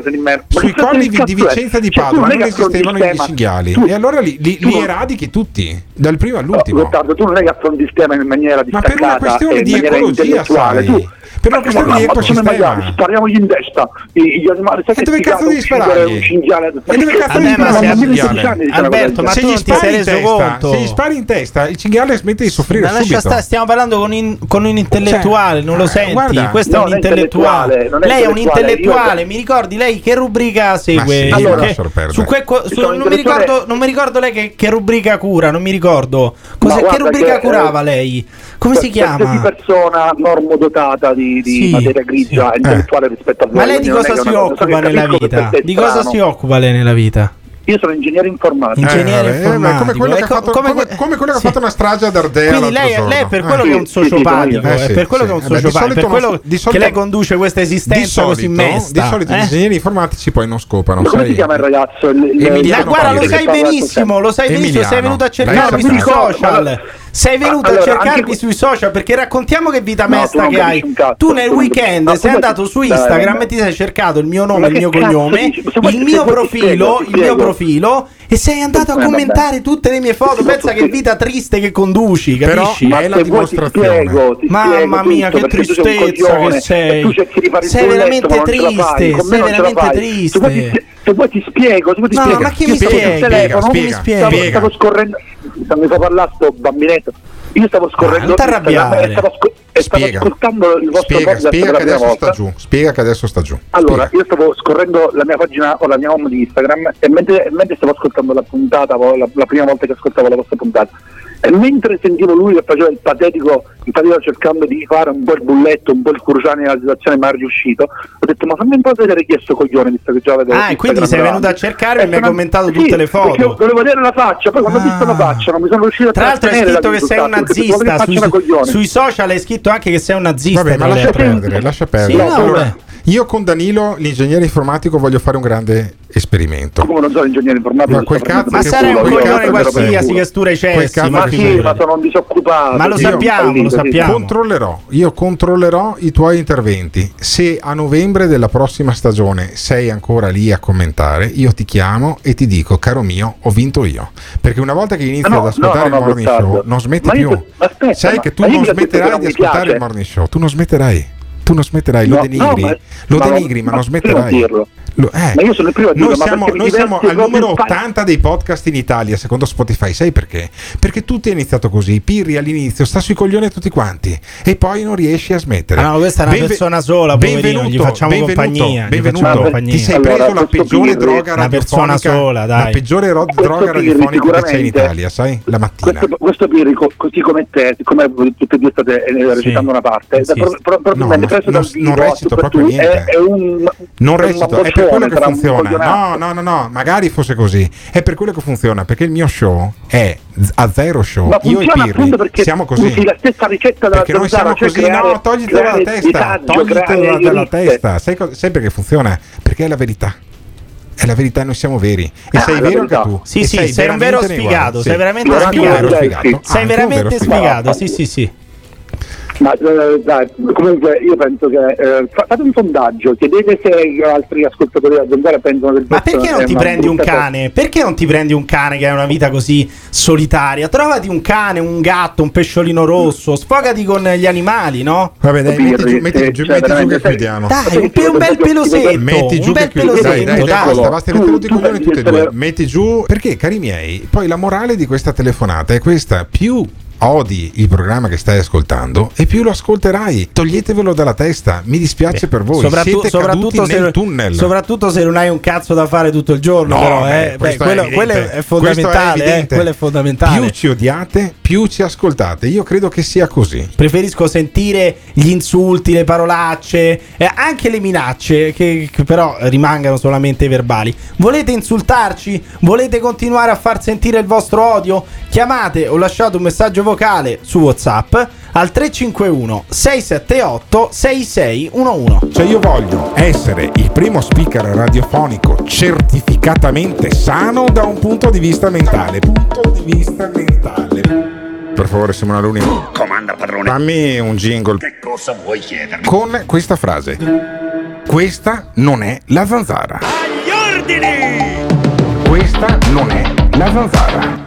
Sui colli
di
Vicenza di
cioè,
Padova
non
esistevano
i
cinghiali. E allora Guardiola li,
li,
li eradichi tutti, dal primo all'ultimo.
No, Gottardo, tu non è che affronti il tema in maniera distaccata
Ma per una questione di ecologia, sai.
Tu, però
questo
lì è
questo
sistema. Spariamogli in testa. Gli animali,
e dove cazzo devi
sparare
E dove cazzo devi sparare
Alberto, ma
se gli spari in testa, se gli spari in testa, il cinghiale smette di soffrire subito.
Sta, stiamo parlando con, in, con un intellettuale, cioè, non lo senti?
Guarda,
questo è un intellettuale. Lei è un
intellettuale,
mi ricordi lei che rubrica segue? Non mi ricordo lei che rubrica cura, non mi ricordo. Che rubrica curava lei? Come si chiama?
di persona normodotata di, di
sì,
materia grigia sì. intellettuale eh. rispetto a voi.
Ma lei di cosa si occupa nella vita? Di cosa si occupa lei nella vita?
Io sono ingegnere informatico.
Ingegnere
eh,
informatico.
Come quello, che, fatto,
come,
come, come quello sì. ha fatto, una strage ad Ardea.
Quindi lei, lei è per quello eh. che è un sociopatico,
eh, sì, è
per quello
sì.
che è un sociopatico, per quello
solito,
che lei conduce questa esistenza di
solito,
così
Di solito gli eh? ingegneri informatici poi non scopano.
Ma come
sai?
si chiama il ragazzo? Il, il,
guarda, lo sai benissimo, lo sai benissimo, sei venuto a cercarmi sui social sei venuto
allora,
a cercarmi sui social perché raccontiamo che vita
no,
mesta che hai. Tu nel weekend
no,
sei andato su Instagram e ti sei cercato il mio nome, il mio cognome, il mio profilo, il mio profilo e sei andato a commentare tutte le mie foto. Pensa che vita triste che conduci, capisci?
Però, è la
dimostrazione. Ti spiego, ti
Mamma mia,
tutto,
che tristezza che sei. Sei veramente triste, sei veramente triste.
Se vuoi ti spiego, se vuoi ti
no,
spiego.
Ma che mi
spiego?
Spiega,
spiega,
spiega.
Stavo scorrendo, Stavo fa parlare sto bambinetto io stavo scorrendo
ah,
non e stavo, sc- e stavo ascoltando il vostro
spiega,
podcast
spiega che adesso
volta.
sta giù. Spiega che adesso sta giù.
Allora,
spiega.
io stavo scorrendo la mia pagina o la mia home di Instagram e mentre, mentre stavo ascoltando la puntata, la, la prima volta che ascoltavo la vostra puntata, e mentre sentivo lui che faceva il patetico, in pratica cercando di fare un po' il bulletto, un po' il cruciale nella situazione, ma è riuscito, ho detto ma fammi un po' vedere chi è sto coglione, visto che già vedevo.
Ah, e quindi sei venuto a cercare e mi hai commentato
sì,
tutte le foto.
volevo vedere la faccia, poi quando ah. ho visto la ah. faccia non mi sono riuscito a
Tra l'altro hai scritto che sei un nazista, sui, sui social hai scritto anche che sei un nazista.
Vabbè, ma lascia perdere, lascia perdere.
Sì, no,
io con Danilo, l'ingegnere informatico, voglio fare un grande esperimento.
Come non so, l'ingegnere informatico?
Ma quel cazzo
ma
sarà
un coglione qualsiasi che stura
i
cessi. Ma
sì, ma sono disoccupato.
Ma lo sappiamo, lo sappiamo.
Controllerò, io controllerò i tuoi interventi. Se a novembre della prossima stagione sei ancora lì a commentare, io ti chiamo e ti dico, caro mio, ho vinto io. Perché una volta che inizi
no,
ad ascoltare
no, no,
il morning show, non smetti più.
Aspetta,
Sai che tu non smetterai di ascoltare il morning show, tu non smetterai tu non smetterai, lo
no,
denigri,
no, ma,
lo
ma
denigri, ma,
ma
non smetterai
sono il primo a dirlo,
noi
ma
siamo, noi siamo al numero
proprio
80 dei podcast in Italia, secondo Spotify. Sai perché? Perché tu ti hai iniziato così. Pirri all'inizio sta sui coglioni a tutti quanti e poi non riesci a smettere.
Ah, no, questa è una
Benve-
persona sola, poverino, gli facciamo compagnia, gli
Benvenuto.
facciamo compagnia.
Ti sei
Allora,
preso la peggiore
Pirri-
droga
una persona sola, dai.
la peggiore ro- droga
Pirri
radiofonica che c'è in Italia, sai? La mattina.
Questo, questo Pirri, co- così come te, siccome tutti e due state eh, recitando una parte,
Sì,
pro-
sì.
pro-
no,
preso
non- recito proprio niente. Non recito, è per quello che
un
funziona. No, no, no, no, magari fosse così. È per quello che funziona, perché il mio show è a zero show.
Ma
Io e Pirri siamo così.
la stessa ricetta della
Perché noi siamo
cioè
così,
creare-
no, toglitelo dalla testa, toglitelo
creare
dalla, testa. Sai, co- sai perché funziona? Perché è la verità. È la verità, noi siamo veri. E
Ah,
sei vero
verità.
anche tu.
Sì, sì, sei un
veramente
vero sfigato, sei veramente
un
sfigato. Sei
un
veramente sfigato, sì, sì, sì.
Ma eh, dai, comunque io penso che eh, fa- fate un sondaggio, chiedete se gli altri ascoltatori della zanzara pensano del
Ma perché non ti prendi un cane? Perché non ti prendi un cane che ha una vita così solitaria? Trovati un cane, un gatto, un pesciolino rosso, sfogati con gli animali, no?
Vabbè, dai, metti giù, metti
eh,
giù,
cioè,
metti giù che chiudiamo.
Dai, un, pe- un bel pelosetto,
Metti giù
un bel
che chiudi- dai, dai,
pelosetto,
dai, basta, basta mettere tutti i coglioni tutti e due. Metti giù, perché cari miei, poi la morale di questa telefonata è questa, più odi il programma che stai ascoltando e più lo ascolterai. Toglietevelo dalla testa, mi dispiace per voi,
Soprattutto,
siete
soprattutto, se,
nel tunnel.
soprattratutto se non hai un cazzo da fare tutto il giorno,
No,
però,
beh,
eh. Beh, quello,
evidente.
quello è fondamentale, eh,
evidente.
quello è fondamentale.
Più ci odiate, più ci ascoltate. Io credo che sia così.
Preferisco sentire gli insulti, le parolacce, e anche le minacce, che, che però rimangano solamente verbali. Volete insultarci? Volete continuare a far sentire il vostro odio? Chiamate o lasciate un messaggio vocale su WhatsApp al 351 678 6611.
Cioè io voglio essere il primo speaker radiofonico certificatamente sano da un punto di vista mentale. Punto di vista mentale. Per favore, Simona Luni.
Comanda padrone.
Fammi un jingle
Che cosa vuoi chiedermi?
con questa frase. Questa non è la zanzara.
Agli ordini!
Questa non è la zanzara.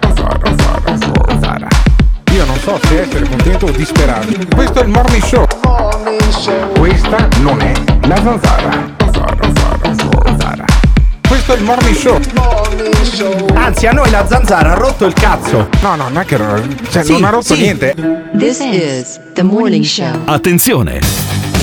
Non so se essere contento o disperato. Questo è il morning show. Questa non è la zanzara. Zanzara, zanzara, zanzara. Questo è il morning show.
Anzi, a noi la zanzara ha rotto il cazzo.
No, no, non è che cioè,
Sì,
non ha rotto
sì.
niente.
This is the morning show.
Attenzione!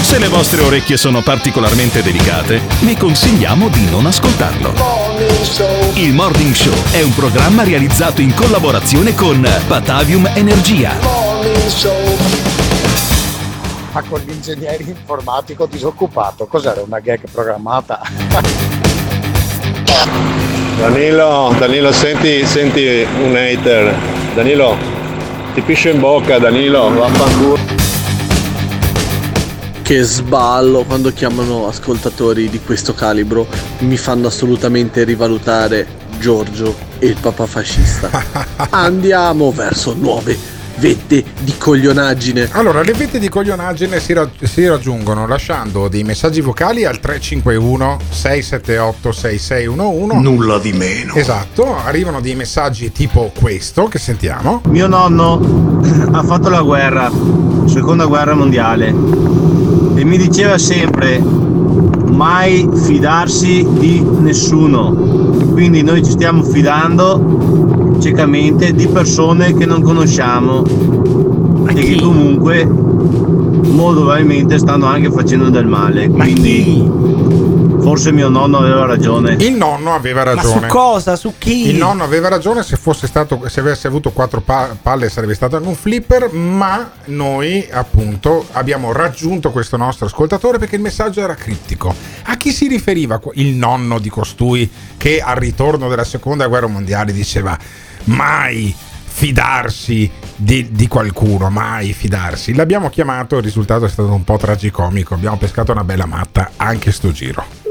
Se le vostre orecchie sono particolarmente delicate, vi consigliamo di non ascoltarlo. Il Morning Show è un programma realizzato in collaborazione con Batavium Energia.
Ma con l'ingegnere informatico disoccupato, cos'era una gag programmata? <laughs>
Danilo, Danilo, senti, senti un hater. Danilo, ti piscio in bocca, Danilo, vaffanculo.
Che sballo quando chiamano ascoltatori di questo calibro, mi fanno assolutamente rivalutare Giorgio e il papà fascista. <laughs> Andiamo verso nuove vette di coglionaggine.
Allora, le vette di coglionaggine si, ra- si raggiungono lasciando dei messaggi vocali al 351 678 6611.
Nulla di meno.
Esatto, arrivano dei messaggi tipo questo che sentiamo.
Mio nonno ha fatto la guerra, seconda guerra mondiale, e mi diceva sempre mai fidarsi di nessuno. Quindi noi ci stiamo fidando ciecamente di persone che non conosciamo e che comunque molto probabilmente stanno anche facendo del male. Quindi forse mio nonno aveva ragione.
Il nonno aveva
Ma su
ragione.
cosa? Su chi?
Il nonno aveva ragione, se fosse stato, se avesse avuto quattro pa- palle sarebbe stato anche un flipper, ma noi appunto abbiamo raggiunto questo nostro ascoltatore perché il messaggio era criptico. A chi si riferiva il nonno di costui che al ritorno della seconda guerra mondiale diceva mai fidarsi di, di qualcuno, mai fidarsi. L'abbiamo chiamato, il risultato è stato un po' tragicomico, abbiamo pescato una bella matta anche sto giro.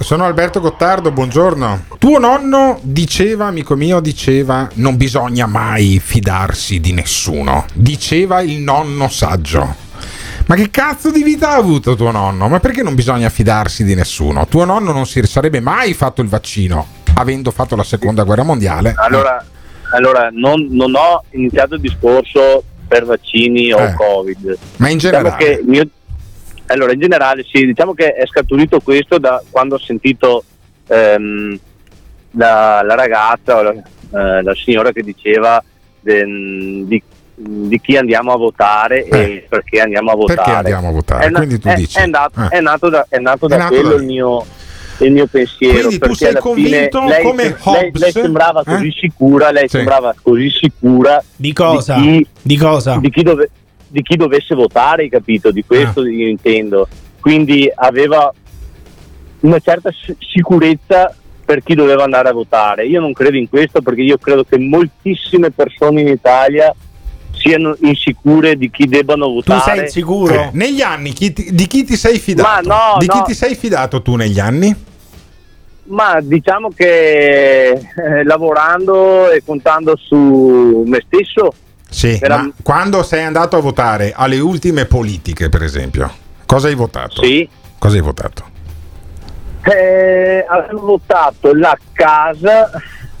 Sono Alberto Gottardo, buongiorno. Tuo nonno diceva, amico mio, diceva non bisogna mai fidarsi di nessuno. Diceva il nonno saggio. Ma che cazzo di vita ha avuto tuo nonno? Ma perché non bisogna fidarsi di nessuno? Tuo nonno non si sarebbe mai fatto il vaccino, avendo fatto la seconda guerra mondiale.
Allora, allora non, non ho iniziato il discorso per vaccini o
Eh.
Covid.
Ma in
Diciamo
generale?
mio- allora, in generale sì, diciamo che è scaturito questo da quando ho sentito ehm, la, la ragazza, o la, eh, la signora che diceva de- di, di chi andiamo a votare e perché andiamo a votare.
Eh. Perché andiamo a votare?
È, na-
Quindi tu
è-
dici,
è nato,
eh.
è nato da, è nato da
nato
quello
da
il mio, il mio pensiero.
Quindi tu
perché
sei
alla fine
convinto
lei,
come
lei-
Hobbes,
lei sembrava
eh?
così sicura, lei
Sì.
sembrava così sicura
Di cosa?
Di chi,
Di cosa?
di chi, dove- di chi dovesse votare, hai capito? Di questo
Ah.
io intendo. Quindi aveva una certa sicurezza per chi doveva andare a votare. Io non credo in questo perché io credo che moltissime persone in Italia siano insicure di chi debbano votare.
Eh, negli anni chi ti- di chi ti sei fidato?
Ma no,
di chi
no.
ti sei fidato tu negli anni?
Ma diciamo che eh, lavorando e contando su me stesso,
Sì,
Era-
ma quando sei andato a votare alle ultime politiche, per esempio, cosa hai votato?
Sì.
Cosa hai votato?
eh, avevo votato la casa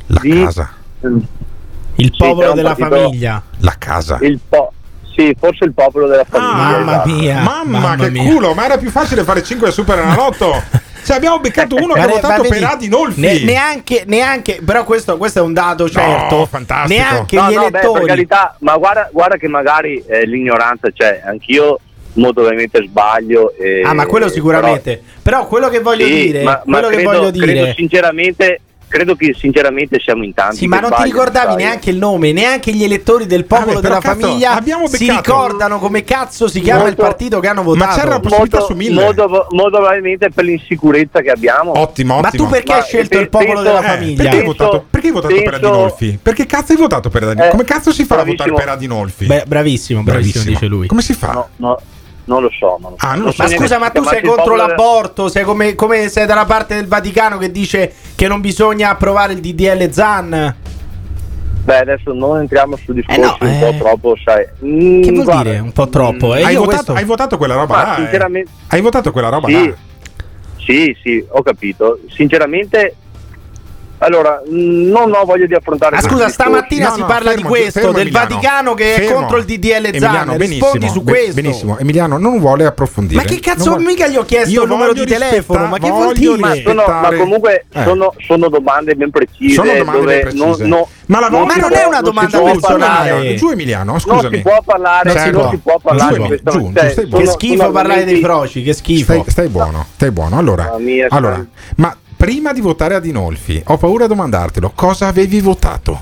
La
di
casa.
Il
Sì,
popolo
era un
della
partito-
famiglia.
La casa.
il po- sì, forse il popolo della famiglia.
mamma
esatto.
mia.
Mamma,
Mamma
che
mia.
culo, ma era più facile fare 5 Super Enalotto. <laughs> Cioè, abbiamo beccato uno che ha votato per Adinolfi.
ne- neanche, neanche, però questo, questo è un dato certo.
fantastico.
Neanche
No,
gli
no, beh, per
elettori.
carità, ma guarda, guarda che magari eh, l'ignoranza c'è, anch'io molto ovviamente sbaglio. e-
ah, ma quello sicuramente. Però, quello che voglio
Sì,
dire,
ma, ma
quello che
credo,
voglio dire.
credo sinceramente, credo che sinceramente siamo in tanti.
Sì, ma non ti
sbagliano,
ricordavi
sai.
neanche il nome, neanche gli elettori del popolo
però,
della
cazzo,
famiglia si ricordano come cazzo si chiama
Molto-
il partito che hanno votato.
c'era la possibilità
molto,
su mille.
molto, molto probabilmente per l'insicurezza che abbiamo.
Ottimo,
Ma
ottimo.
tu perché
Ma,
hai scelto
eh,
il popolo
penso-
della
eh,
famiglia?
Perché hai
Penso-
votato, perché hai votato per
penso-
Adinolfi? Perché cazzo hai votato per Adinolfi?
Eh,
Come cazzo si fa a votare
bravissimo.
per Adinolfi?
Beh, bravissimo, bravissimo, dice lui.
Come si fa?
No, no, non lo so. Non lo so.
Ah, non lo so.
Ma scusa, ma tu
se
sei contro l'aborto? Sei come, come sei dalla parte del Vaticano che dice che non bisogna approvare il DDL Zan?
Beh, adesso non entriamo su discorsi
Eh no,
un
eh.
po' troppo, sai. Mm,
Che vuol
guarda,
dire un po' troppo? E
hai, votato,
questo-
hai votato quella roba
Ma
là? eh?
sinceramente-
Hai votato quella roba
Sì.
là?
Sì, sì, ho capito. Sinceramente, allora, non ho voglia di affrontare
Ah,
questo
scusa, stamattina
No,
si
no,
parla
fermo,
di questo,
fermo,
del
Emiliano.
Vaticano che è
Fermo.
contro il DDL Zan.
Emiliano,
Rispondi su questo.
benissimo. Emiliano non vuole approfondire.
Ma che cazzo,
Non vuole-
mica gli ho chiesto
Io
il numero di telefono, ma che vuol dire?
Ma, sono, ma comunque
Eh.
sono, sono domande ben precise.
Sono domande
dove
ben precise.
non- no-
ma la
non
Ma non
può-
è una domanda personale.
parlare-
Giù Emiliano,
Non
scusami.
si può parlare,
Non si
non
può.
si può parlare
Giù,
di questa
giù,
cioè,
Che schifo parlare dei froci, che schifo.
Stai, buono, stai buono. Allora, ma prima di votare Adinolfi, ho paura di domandartelo, cosa avevi votato?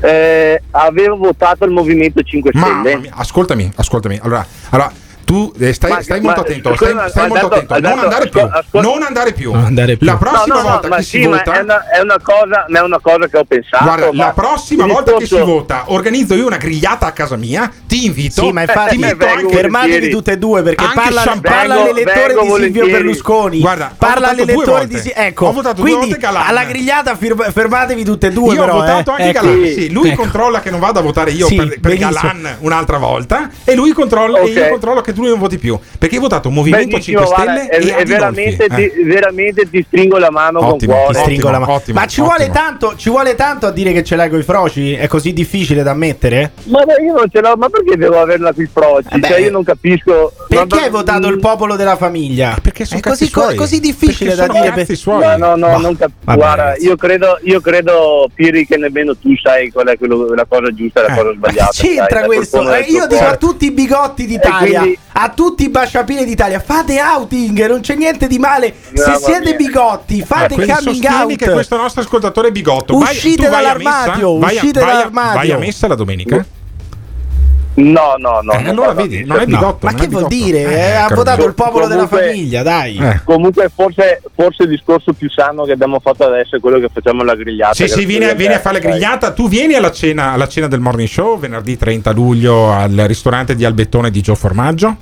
Eh, avevo votato il Movimento 5
Mamma
Stelle.
mia, ascoltami, ascoltami. Allora, allora tu eh, stai,
Ma-
stai
ma-
molto attento,
scusa,
stai, stai molto
Alberto,
attento, non
Alberto,
andare più,
ascol- ascol-
non andare più.
Non andare più.
La
No,
prossima
no, no,
volta
ma
che
sì,
si vota
è una, è una cosa, ma è una cosa che ho pensato.
Guarda, la prossima volta che si
discorso-
vota organizzo io una grigliata a casa mia, ti invito.
Sì, ma infatti
ti metto
vengo
anche
fermatevi tutte e due perché parla, parla l'elettore di Silvio
volentieri.
Berlusconi.
Guarda,
parla l'elettore di
volte.
Si- ecco.
Ho votato due
quindi
volte Galan.
alla grigliata fermatevi tutte e due
io ho votato
eh.
anche
Ecco.
Galan. Lui
Ecco.
controlla che non vada a votare io per. Galan un'altra volta e lui controlla e io
Ok.
controllo che tu non voti più. Perché hai votato Movimento
Benissimo,
5
guarda,
Stelle
è,
e
è veramente,
Eh.
ti, veramente ti stringo la mano
Ottimo,
con cuore.
Ti stringo
Ottimo,
la mano.
ottimo,
Ma ci vuole, tanto, ci vuole tanto a dire che ce l'hai con i froci? È così difficile da ammettere?
Ma io non ce l'ho, ma perché devo averla qui froci?
Eh beh,
cioè, io non capisco.
Perché
ma-
hai votato il popolo della famiglia?
Perché sono
è così,
suoi.
così difficile
Perché
da dire.
suoi.
No, no, no,
Bah,
non cap-
vabbè,
guarda, io credo, io credo, Piri, che nemmeno tu sai qual è quello- la cosa giusta e la
Eh,
cosa sbagliata.
C'entra questo? Eh, io dico a tutti i bigotti d'Italia,
quindi-
a tutti i basciapini d'Italia, fate outing, non c'è niente di male. Se
Mamma
siete
mia.
bigotti, fate
Quindi
coming out.
che questo nostro ascoltatore è bigotto.
Uscite
vai
dall'armadio?
Vai a-
uscite
vai a-
dall'armadio.
Vai a messa la domenica?
No, no, no.
Eh,
non
allora vedi, non è
No,
bigotto.
ma
non
che vuol dire?
Eh,
Eh, ha votato il popolo della
Comunque-
famiglia, dai.
Eh.
Comunque, forse, forse il discorso più sano che abbiamo fatto adesso è quello che facciamo alla grigliata.
Sì, sì, vieni, vieni a fare la grigliata. Tu vieni alla cena, alla cena del morning show venerdì 30 luglio al ristorante di Albettone di Gio Formaggio.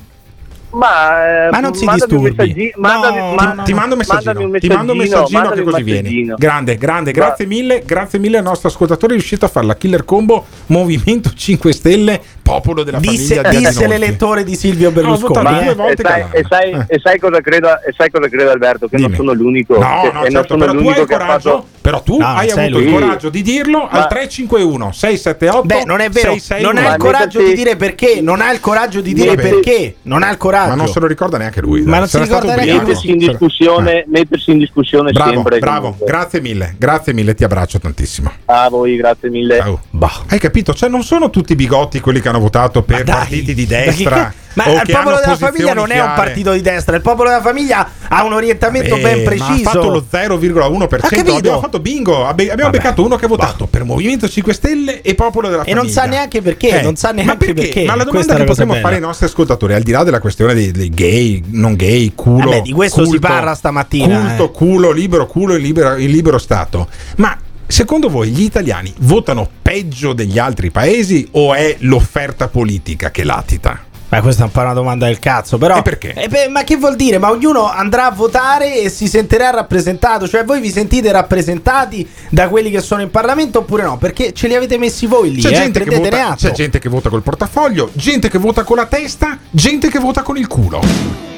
Ma, eh,
Ma non si disturbi.
mandami-
Ti- mando un messaggino, ti mando un
messaggino,
che così vieni. Grande, grande, grazie mille, grazie mille al nostro ascoltatore, è riuscito a fare la killer combo Movimento 5 Stelle, popolo della
Disse,
famiglia di
disse l'elettore di Silvio Berlusconi.
votato
eh.
due volte
e, sai, e, sai, e sai cosa credo, e sai cosa credo Alberto? Che non sono l'unico.
No,
che-
no,
e non
certo,
sono
però tu hai
l'unico
il
che ha
coraggio,
fatto.
però tu
No,
hai avuto il
lui.
coraggio di dirlo al
Ma-
351 678
Beh, non è vero,
661.
non ha il coraggio di dire perché, non ha il coraggio di dire
Vabbè.
perché, non ha il coraggio.
Ma non se lo ricorda neanche lui.
Ma
dai.
non si ricorda neanche
ubriaco.
Mettersi in discussione, mettersi in discussione
Bravo,
sempre.
bravo,
comunque.
grazie mille, grazie mille, ti abbraccio tantissimo.
A voi, grazie mille.
Hai capito? Cioè, non sono tutti bigotti quelli che hanno votato per partiti di destra.
Ma il popolo
hanno
della famiglia non è un
chiare.
partito di destra, il popolo della famiglia ha un orientamento
Eh,
ben
Ma
preciso.
ha fatto lo 0,1%.
Ha capito?
Abbiamo fatto bingo. abbi- Abbiamo
Vabbè.
beccato uno che ha votato per Movimento 5 Stelle e Popolo della
E
Famiglia.
non sa neanche perché,
Eh,
non sa
ma
neanche perché.
Ma la domanda che potremmo
bella.
fare ai nostri ascoltatori, al di là della questione dei, dei gay, non gay, culo.
Vabbè, di questo si
culto,
parla stamattina,
Culto,
eh.
culo, libero, culo in libero, in libero Stato. Ma secondo voi gli italiani votano peggio degli altri paesi o è l'offerta politica che latita?
Ma questa è un po' una domanda del cazzo, però.
E perché?
Eh beh, ma che vuol dire? Ma ognuno andrà a votare e si sentirà rappresentato. Cioè, voi vi sentite rappresentati da quelli che sono in Parlamento oppure no? Perché ce li avete messi voi lì,
C'è,
eh?
gente che vota, c'è gente che vota col portafoglio, gente che vota con la testa, gente che vota con il culo.